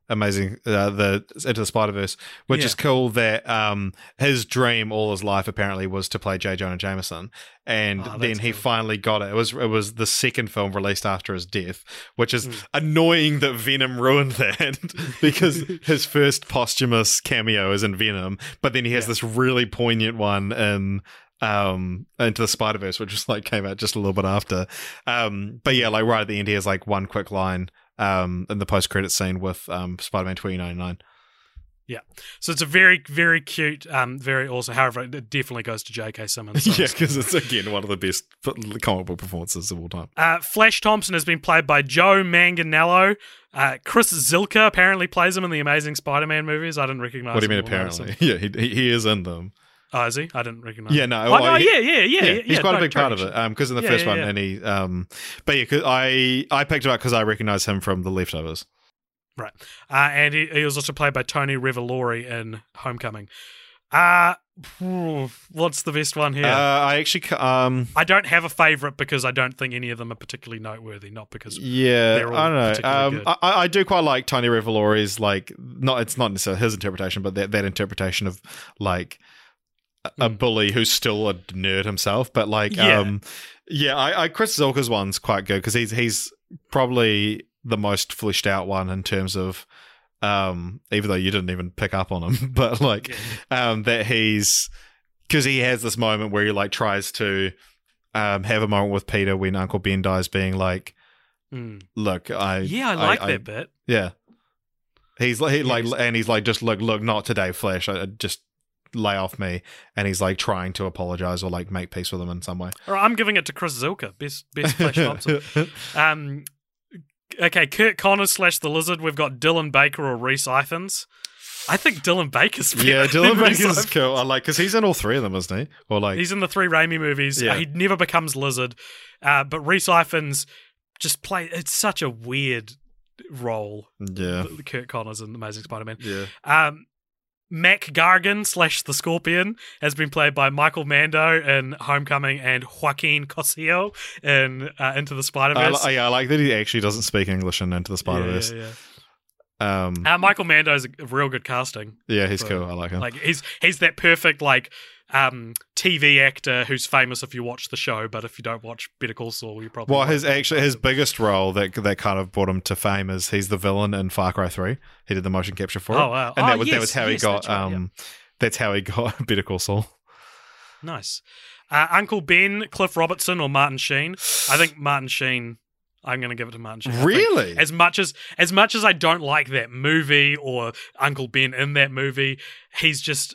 amazing uh, the into the Spider Verse, which Yeah. is cool. That um, his dream all his life apparently was to play J. Jonah Jameson, and Oh, then he cool. finally got it. It was it was the second film released after his death, which is Mm. annoying that Venom ruined that because his first posthumous cameo is in Venom, but then he has Yeah. this really poignant one in um into the Spider Verse, which was like came out just a little bit after. Um, but yeah, like right at the end, he has like one quick line um in the post credit scene with um Spider Man twenty ninety nine. Yeah. So it's a very, very cute, um, very awesome. However, it definitely goes to J.K. Simmons. yeah, because it's again one of the best comic book performances of all time. Uh, Flash Thompson has been played by Joe Manganiello. Uh, Chris Zylka apparently plays him in the Amazing Spider-Man movies. I didn't recognize. what do you mean? Apparently, yeah, he, he is in them. Oh, is he? I didn't recognize. Yeah, him. no, Oh, well, no, he- yeah, yeah, yeah, yeah, he's quite no, a big part of it. Um, because in the Yeah, first yeah, one, yeah. and he, um, but yeah, 'cause I I picked him up because I recognize him from The Leftovers. Right, uh, and he, he was also played by Tony Revolori in Homecoming. Uh, what's the best one here? Uh, I actually, um, I don't have a favorite because I don't think any of them are particularly noteworthy. Not because yeah, they're all I don't know. Um. I, I do quite like Tony Revolori's like not. It's not necessarily his interpretation, but that that interpretation of like a, a Mm. bully who's still a nerd himself. But like, Yeah. um, yeah, I, I Chris Zylka's one's quite good because he's he's probably the most fleshed out one in terms of. Um, even though you didn't even pick up on him, but like, Yeah. um, that he's because he has this moment where he like tries to um have a moment with Peter when Uncle Ben dies, being like, Mm. "Look, I yeah, I like I- that bit. yeah." He's like, he like, and he's like, just look, look, not today, Flash. I, I just lay off me, and he's like trying to apologize or like make peace with him in some way. All right, I'm giving it to Chris Zylka, best best Flash Thompson. Um, okay, Curt Connors slash the Lizard. We've got Dylan Baker or Rhys Ifans. I think Dylan Baker's yeah, Dylan Baker's cool. I like because he's in all three of them, isn't he? Or like, He's in the three Raimi movies. Yeah. Uh, he never becomes Lizard, uh, but Rhys Ifans just play. It's such a weird role. yeah, the Curt Connors in Amazing Spider-Man. yeah. Um, Mac Gargan slash the Scorpion has been played by Michael Mando in Homecoming and Joaquin Cosio in uh, Into the Spider I, Verse. li- yeah, I like that he actually doesn't speak English in Into the Spider Verse. Yeah, yeah, Um. Uh, Michael Mando is a real good casting. yeah, he's but, cool. I like him. Like he's he's that perfect like um, TV actor who's famous if you watch the show, but if you don't watch Better Call Saul, you probably well, his actually his biggest role that that kind of brought him to fame is he's the villain in Far Cry Three. He did the motion capture for it. Oh, wow. and Oh, that was that was how he got that's right, yeah. um, that's how he got Better Call Saul. nice. Uh, Uncle Ben, Cliff Robertson, or Martin Sheen? I think Martin Sheen. I'm going to give it to Martin Sheen. Really? As much as as much as I don't like that movie or Uncle Ben in that movie, he's just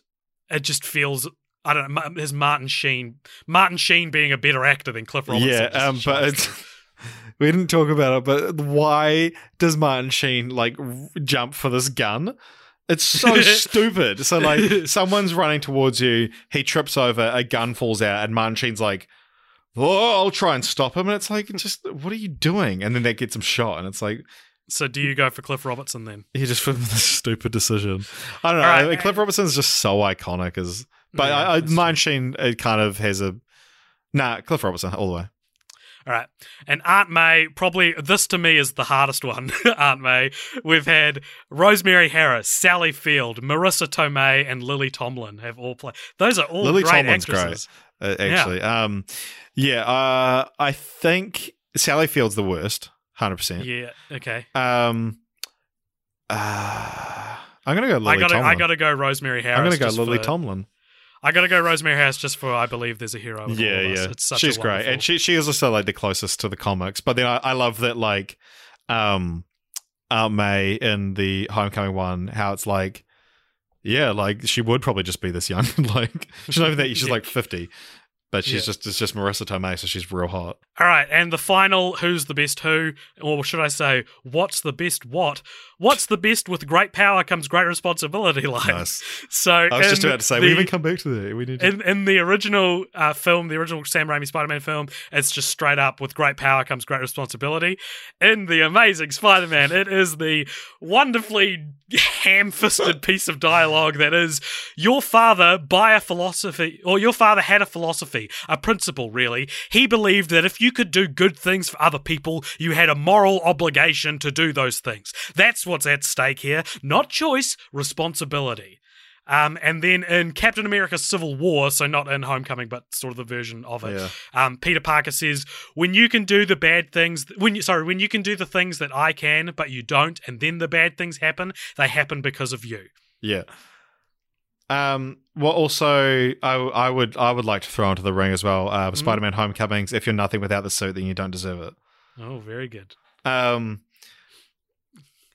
it just feels I don't know. His Martin Sheen, Martin Sheen being a better actor than Cliff Robertson. yeah, um, but it's, we didn't talk about it. But why does Martin Sheen like jump for this gun? It's so stupid. So like, someone's running towards you, he trips over, a gun falls out, and Martin Sheen's like, "Oh, I'll try and stop him." And it's like, just what are you doing? And then that gets him shot, and it's like, So do you go for Cliff Robertson then? he just made this stupid decision. I don't know. Right. I mean, Cliff Robertson's just so iconic as, but Yeah, I, I, Martin Sheen it kind of has a. Nah, Cliff Robertson all the way. All right. And Aunt May, probably this to me is the hardest one. Aunt May. We've had Rosemary Harris, Sally Field, Marisa Tomei, and Lily Tomlin have all played. Those are all Lily great Tomlin's great. uh, actually. Um, yeah, uh, I think Sally Field's the worst, hundred percent. Yeah. Okay. Um, uh, I'm gonna go Lily I gotta, Tomlin. I gotta go Rosemary Harris. I'm gonna go Lily for- Tomlin. I gotta go Rosemary Harris just for I believe there's a hero. Yeah, yeah, she's great, and she she is also like the closest to the comics. But then I, I love that like, um, Aunt May in the Homecoming one, how it's like. Yeah, like she would probably just be this young. like she's not even that. She's Yeah. like fifty, but she's Yeah. just it's just Marisa Tomei, so she's real hot. All right, and the final who's the best who, or should I say, what's the best what? What's the best with great power comes great responsibility line. Nice. So I was just about to say the- we even come back to that. We need to in, in the original uh, film, the original Sam Raimi Spider-Man film, it's just straight up with great power comes great responsibility. In the Amazing Spider-Man, it is the wonderfully ham-fisted piece of dialogue that is your father by a philosophy, or your father had a philosophy, a principle, really. He believed that if you could do good things for other people, you had a moral obligation to do those things. That's what's at stake here. Not choice, responsibility. Um, and then in Captain America Civil War, so not in Homecoming, but sort of the version of it, Yeah. um, Peter Parker says, "When you can do the bad things, when you sorry, when you can do the things that I can, but you don't, and then the bad things happen, they happen because of you." Yeah. Um. Well, also, I, I would I would like to throw into the ring as well. Uh, Mhm. Spider-Man: Homecomings. If you're nothing without the suit, then you don't deserve it. Oh, very good. Um.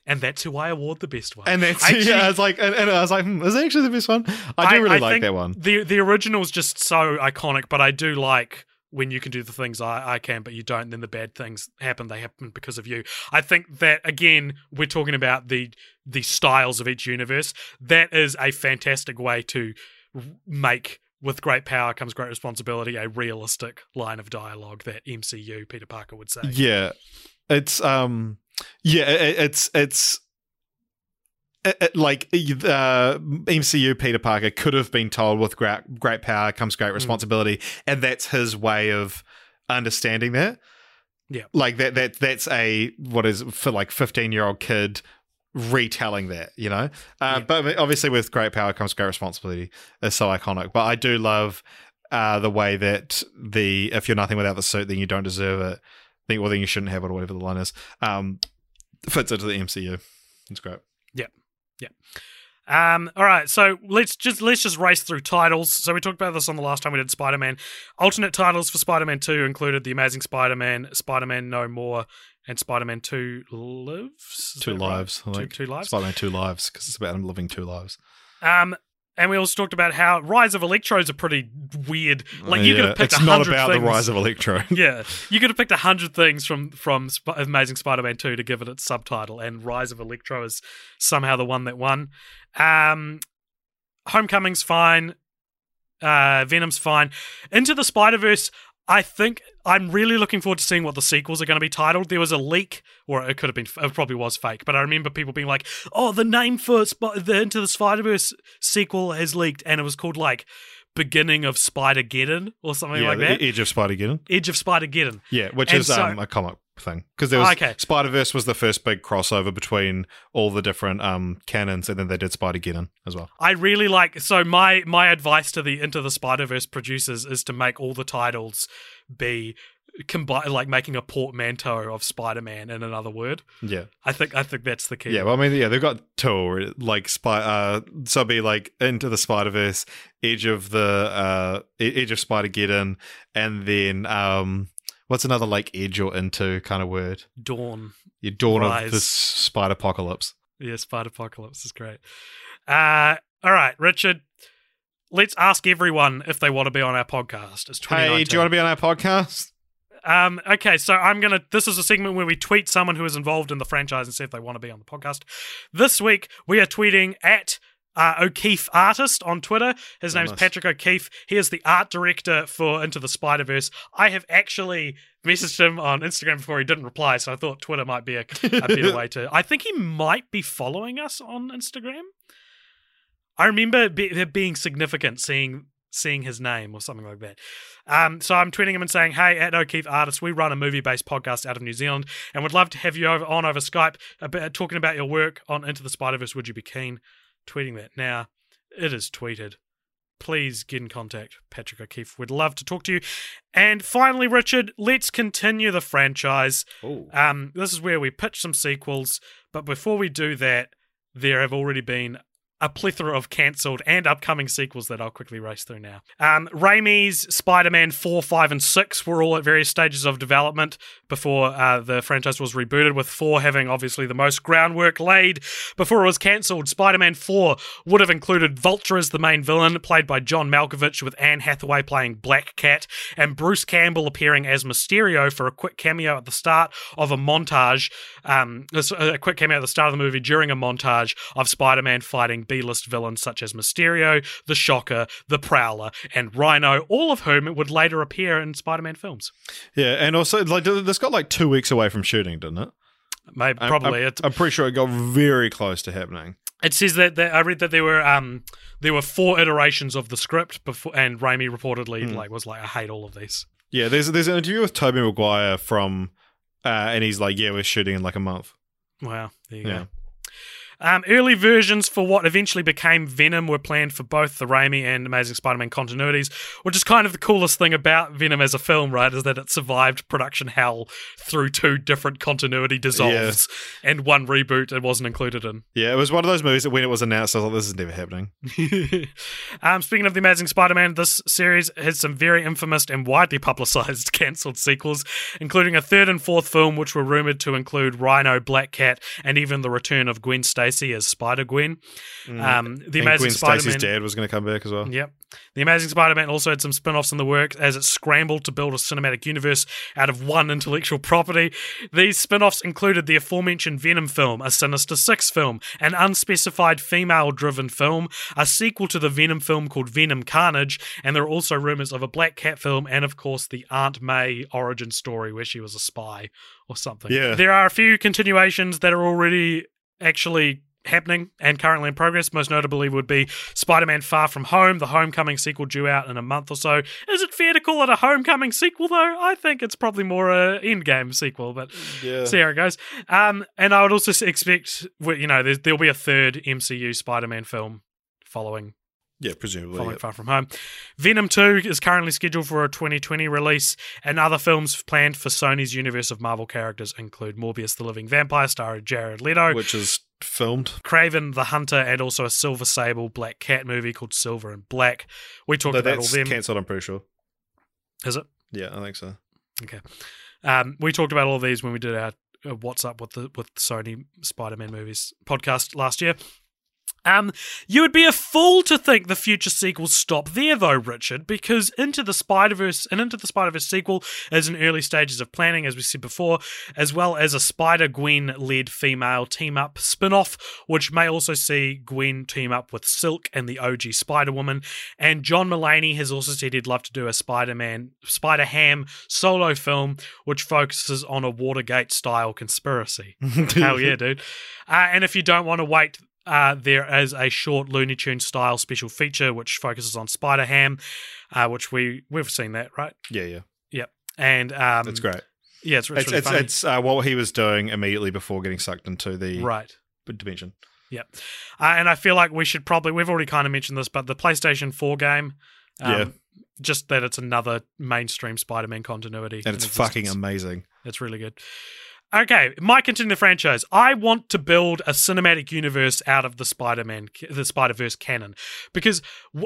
And that's who I award the best one. And that's Actually- yeah. I was like, and, and I was like, hmm, is it actually the best one? I do really like think that one. The the original is just so iconic, but I do like when you can do the things I, I can, but you don't, then the bad things happen. They happen because of you. I think that again, we're talking about the the styles of each universe. That is a fantastic way to make with great power comes great responsibility a realistic line of dialogue that MCU Peter Parker would say. Yeah. It's um. Yeah. It, it's it's. It- it- like uh, MCU Peter Parker could have been told with great great power comes Hmm. great responsibility, and that's his way of understanding that. Yeah. like that that that's a what is for like fifteen year old kid retelling that, you know. Uh, Yeah. But obviously, with great power comes great responsibility. Is so iconic. But I do love uh, the way that the if you're nothing without the suit, then you don't deserve it. Think well, then you shouldn't have it, or whatever the line is. Um, fits into the MCU. It's great. Um, all right, so let's just let's just race through titles. So we talked about this on the last time we did Spider Man. Alternate titles for Spider Man Two included The Amazing Spider Man, Spider Man No More, and Spider Man Two Lives. Two that right? lives. Two, two lives. Spider-Man two lives because it's about him living two lives. Um, and we also talked about how Rise of Electro is a pretty weird. Like you could have picked it's not about things. the rise of Electro. yeah, you could have picked a hundred things from from Sp- Amazing Spider-Man Two to give it its subtitle, and Rise of Electro is somehow the one that won. Um, Homecoming's fine. Uh, Venom's fine. Into the Spider Verse. I think I'm really looking forward to seeing what the sequels are going to be titled. There was a leak, or it could have been, it probably was fake, but I remember people being like, "Oh, the name for Sp- the Into the Spider Verse sequel has leaked, and it was called like Beginning of Spider Geddon or something yeah, like that, Edge of Spider Geddon. Edge of Spider Geddon." Yeah, which And is so- um, a comic thing because there was Okay. Spider Verse was the first big crossover between all the different um canons, and then they did Spider Geddon as well. I really like. So my my advice to the Into the Spider Verse producers is to make all the titles be combine like making a portmanteau of Spider Man in another word. Yeah, I think I think that's the key. yeah. Well, I mean, yeah, they've got two like spy. Uh, so be like into the Spider Verse, Edge of the uh, Edge of Spider Geddon, and then um, what's another like Edge or into kind of word? Dawn. Your Dawn of Rise. the Spider Apocalypse. Yeah, Spider Apocalypse is great. Uh, all right, Richard. Let's ask everyone if they want to be on our podcast. It's Hey, do you want to be on our podcast? Um, okay, so I'm gonna. This is a segment where we tweet someone who is involved in the franchise and see if they want to be on the podcast. This week we are tweeting at uh, O'Keefe Artist on Twitter. His Oh, name's nice. Patrick O'Keefe. He is the art director for Into the Spider Verse. I have actually messaged him on Instagram before he didn't reply, so I thought Twitter might be a, a better way to. I think he might be following us on Instagram. I remember be, there being significant seeing seeing his name or something like that. Um, so I'm tweeting him and saying, "Hey, at O'Keefe Artists, we run a movie-based podcast out of New Zealand, and would love to have you over on over Skype, about, talking about your work on Into the Spider Verse. Would you be keen?" Tweeting that now. It is tweeted. Please get in contact, Patrick O'Keefe. We'd love to talk to you. And finally, Richard, let's continue the franchise. Um, this is where we pitch some sequels, but before we do that, there have already been a plethora of cancelled and upcoming sequels that I'll quickly race through now. Um, Raimi's Spider-Man 4, 5, and 6 were all at various stages of development before uh, the franchise was rebooted, with 4 having obviously the most groundwork laid before it was cancelled. Spider-Man 4 would have included Vulture as the main villain, played by John Malkovich, with Anne Hathaway playing Black Cat, and Bruce Campbell appearing as Mysterio for a quick cameo at the start of a montage, um, a quick cameo at the start of the movie during a montage of Spider-Man fighting B-list villains such as Mysterio, the Shocker, the Prowler, and Rhino, all of whom would later appear in Spider-Man films. yeah, and also like this got like two weeks away from shooting, didn't it? Maybe, I'm- probably. I'm, I'm pretty sure it got very close to happening. it says that, that I read that there were um there were four iterations of the script before, and Raimi reportedly like was like, I hate all of these. Yeah, there's there's an interview with Tobey Maguire from, uh, and he's like, yeah, we're shooting in like a month. Wow, there you Yeah. go. Um, early versions for what eventually became Venom were planned for both the Raimi and Amazing Spider-Man continuities, which is kind of the coolest thing about Venom as a film, right? Is that it survived production hell through two different continuity dissolves and one reboot it wasn't included in. Yeah, it was one of those movies that when it was announced, I was like, this is never happening. um, speaking of the Amazing Spider-Man, this series has some very infamous and widely publicized cancelled sequels, including a third and fourth film, which were rumored to include Rhino, Black Cat, and even the return of Gwen Stacy as Spider Gwen. Um, the Mm. and Amazing Gwen Spider-Man. Dad was going to come back as well. Yep. The Amazing Spider Man also had some spin offs in the works as it scrambled to build a cinematic universe out of one intellectual property. These spin offs included the aforementioned Venom film, a Sinister Six film, an unspecified female driven film, a sequel to the Venom film called Venom Carnage, and there are also rumors of a Black Cat film, and of course the Aunt May origin story where she was a spy or something. Yeah. There are a few continuations that are already actually happening and currently in progress. Most notably would be Spider-Man Far From Home, the Homecoming sequel due out in a month or so. Is it fair to call it a Homecoming sequel though? I think it's probably more a Endgame sequel, but Yeah. see how it goes. Um, and I would also expect, you know, there'll be a third MCU Spider-Man film following Yeah, presumably. following yeah. Far From Home. Venom 2 is currently scheduled for a 2020 release, and other films planned for Sony's universe of Marvel characters include Morbius the Living Vampire, starring Jared Leto, Which is filmed. Kraven the Hunter, and also a Silver Sable Black Cat movie called Silver and Black. We talked No, about all that's them. cancelled, I'm pretty sure. Is it? Yeah, I think so. Okay. Um, we talked about all these when we did our uh, What's Up with the with Sony Spider Man movies podcast last year. Um, you would be a fool to think the future sequels stop there, though, Richard, because Into the Spider Verse and Into the Spider Verse sequel is in early stages of planning, as we said before, as well as a Spider Gwen led female team up spin off, which may also see Gwen team up with Silk and the OG Spider Woman. And John Mulaney has also said he'd love to do a Spider Man, Spider Ham solo film, which focuses on a Watergate style conspiracy. Hell yeah, dude. Uh, and if you don't want to wait uh, there is a short Looney Tune style special feature which focuses on Spider Ham, uh, which we we've seen that right. Yeah, yeah, Yep, and um, that's great. Yeah, it's, it's, It's really it's, funny. it's uh, what he was doing immediately before getting sucked into the right. dimension. Yep, uh, and I feel like we should probably we've already kind of mentioned this, but the PlayStation Four game, um, Yeah. just that it's another mainstream Spider-Man continuity, And it's in fucking amazing. It's really good. Okay, my continuing the franchise. I want to build a cinematic universe out of the Spider-Man, the Spider-Verse canon, because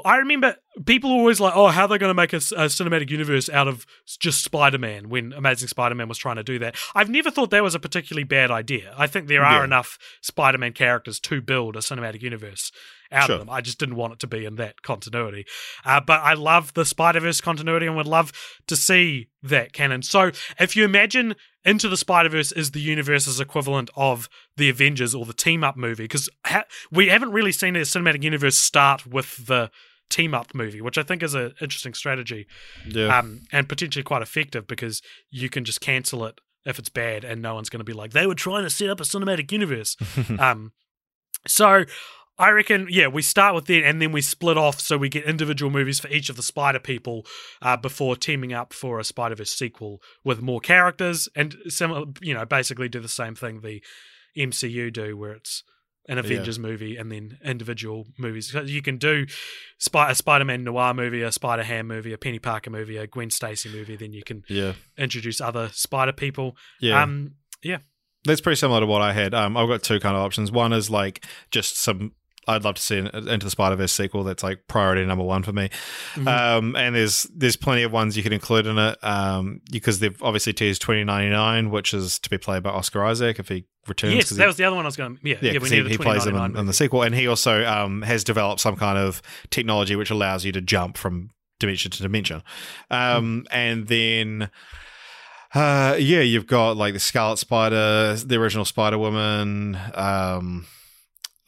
I remember people were always like, "Oh, how are they going to make a cinematic universe out of just Spider-Man?" When Amazing Spider-Man was trying to do that, I've never thought that was a particularly bad idea. I think there are Yeah. enough Spider-Man characters to build a cinematic universe out Sure. of them. I just didn't want it to be in that continuity. Uh, but I love the Spider Verse continuity and would love to see that canon. So if you imagine Into the Spider Verse is the universe's equivalent of the Avengers or the team up movie, because ha- we haven't really seen a cinematic universe start with the team up movie, which I think is an interesting strategy Yeah, um, and potentially quite effective because you can just cancel it if it's bad and no one's going to be like they were trying to set up a cinematic universe. um, so I reckon, yeah, we start with that and then we split off so we get individual movies for each of the Spider People uh, before teaming up for a Spider Verse sequel with more characters and similar, you know, basically do the same thing the MCU do, where it's an Avengers movie and then individual movies. You can do Spy- a Spider Man noir movie, a Spider Ham movie, a Peni Parker movie, a Gwen Stacy movie. Then you can yeah, introduce other Spider People. yeah. Um, yeah. That's pretty similar to what I had. Um, I've got two kind of options. One is like just some. I'd love to see an Into the Spider Verse sequel. That's like priority number one for me. Mhm. Um, and there's there's plenty of ones you can include in it. Um, because they've obviously teased 2099, which is to be played by Oscar Isaac if he returns. yes, that he- was the other one I was going to. Yeah, yeah, yeah, we he, he plays him in, in the sequel, and he also um, has developed some kind of technology which allows you to jump from dimension to dimension. Um, And then, uh, yeah, you've got like the Scarlet Spider, the original Spider Woman. Um,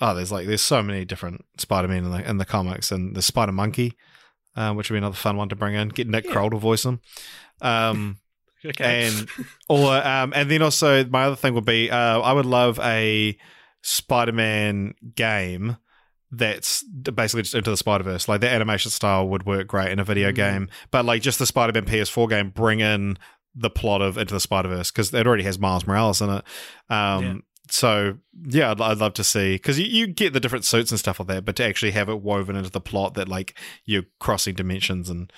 oh, there's like there's so many different Spider-Man in the in the comics, and the Spider Monkey. Uh, which would be another fun one to bring in. Get Nick Yeah. Kroll to voice him. Um, Okay. and or um, and then also my other thing would be uh, I would love a Spider-Man game that's basically just into the Spider-Verse. Like the animation style would work great in a video Mhm. game, but like just the Spider-Man PS4 game, bring in the plot of Into the Spider-Verse because it already has Miles Morales in it. Um, Yeah. So yeah, I'd, I'd love to see because you, you get the different suits and stuff like that, but to actually have it woven into the plot that like you're crossing dimensions and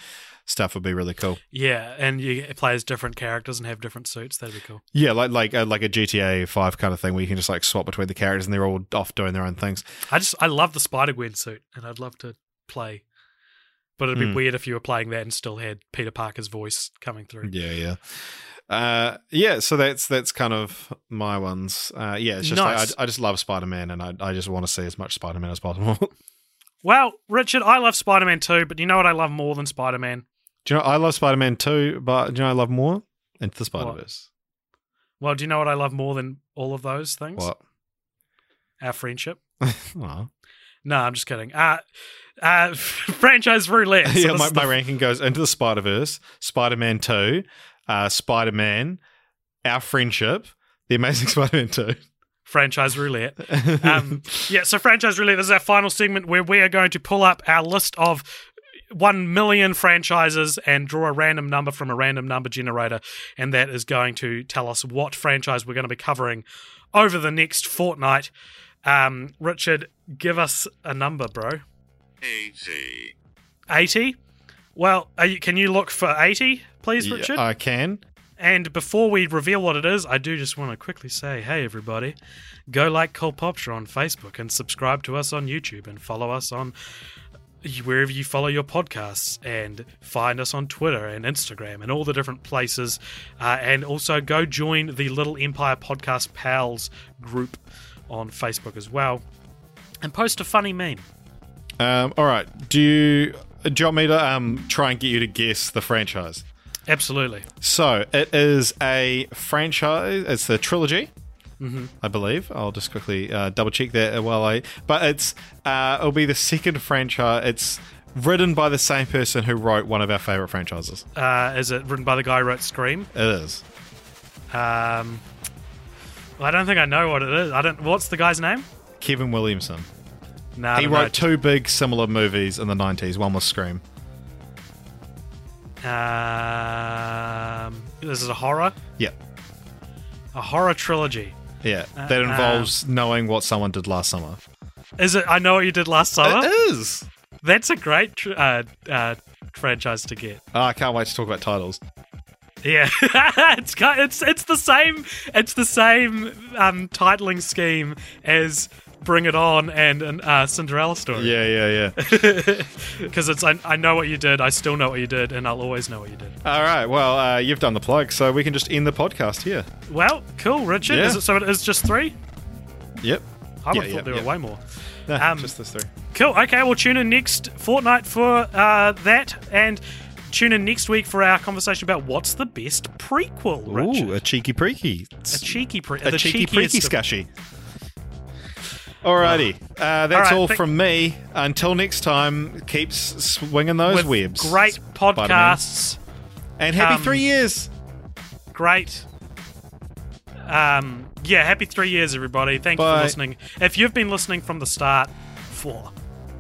stuff would be really cool. yeah, and you play as different characters and have different suits. That'd be cool. Yeah, like like uh, like a GTA Five kind of thing where you can just like swap between the characters and they're all off doing their own things. I just I love the Spider Gwen suit, and I'd love to play. But it'd be Hmm. weird if you were playing that and still had Peter Parker's voice coming through. Yeah, yeah, uh, yeah. So that's that's kind of my ones. Uh, yeah, it's just Nice. like, I, I just love Spider Man and I I just want to see as much Spider Man as possible. Well, Richard, I love Spider Man too, but you know what I love more than Spider Man? do you know I love Spider Man too, but do you know I love more into the Spider Verse. Well, do you know what I love more than all of those things? What? Our friendship. No, I'm just kidding. Uh, uh, franchise roulette. So yeah, my, my the- ranking goes into the Spider Verse, Spider Man Two, uh, Spider Man, Our Friendship, The Amazing Spider Man Two. franchise roulette. Um, yeah, so franchise roulette this is our final segment where we are going to pull up our list of one million franchises and draw a random number from a random number generator, and that is going to tell us what franchise we're going to be covering over the next fortnight. Um, Richard, give us a number, bro. 80. 80? Well, are you, can you look for 80, please, Yeah, Richard? I can. And before we reveal what it is, I do just want to quickly say, hey everybody, go like Cult Pop Show on Facebook and subscribe to us on YouTube and follow us on wherever you follow your podcasts and find us on Twitter and Instagram and all the different places. Uh, and also go join the Little Empire Podcast Pals group on Facebook as well. and post a funny meme. Um, all right. Do you, do you want me to um, try and get you to guess the franchise? Absolutely. So it is a franchise. It's the trilogy, I believe. I'll just quickly uh, double check that while I. But it's uh, it'll be the second franchise. It's written by the same person who wrote one of our favorite franchises. Uh, is it written by the guy who wrote Scream? It is. Um, I don't think I know what it is. I don't. What's the guy's name? Kevin Williamson. I he don't know. wrote two big similar movies in the nineties. One was Scream. Um, this is a horror, Yeah, a horror trilogy. yeah. Uh, That involves knowing what someone did last summer. Is it? I know what you did last summer. It is. That's a great tr- uh, uh, franchise to get. Oh, I can't wait to talk about titles. Yeah, it's it's it's the same. It's the same um, titling scheme as Bring It On and an uh, Cinderella story. Yeah, yeah, yeah. because it's I, I know what you did. I still know what you did, and I'll always know what you did. All right. Well, uh, you've done the plug, so we can just end the podcast here. Well, cool, Richard. Yeah. Is it, so it is just three. Yep. I would Yeah, have yeah, thought there yeah. were way more. No, Um, just this three. Cool. Okay, we'll tune in next fortnight for uh, that, and tune in next week for our conversation about what's the best prequel. Richard. Ooh, a cheeky preaky. a cheeky pre- a the cheeky preaky of- scushy. Alrighty, uh, that's All right, all thank- from me. Until next time, keep swinging those with webs. Great Spider-Man. podcasts. and happy um, three years. Great. Um, yeah, happy three years, everybody. Thank you for listening. If you've been listening from the start, four,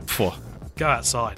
Four. go outside.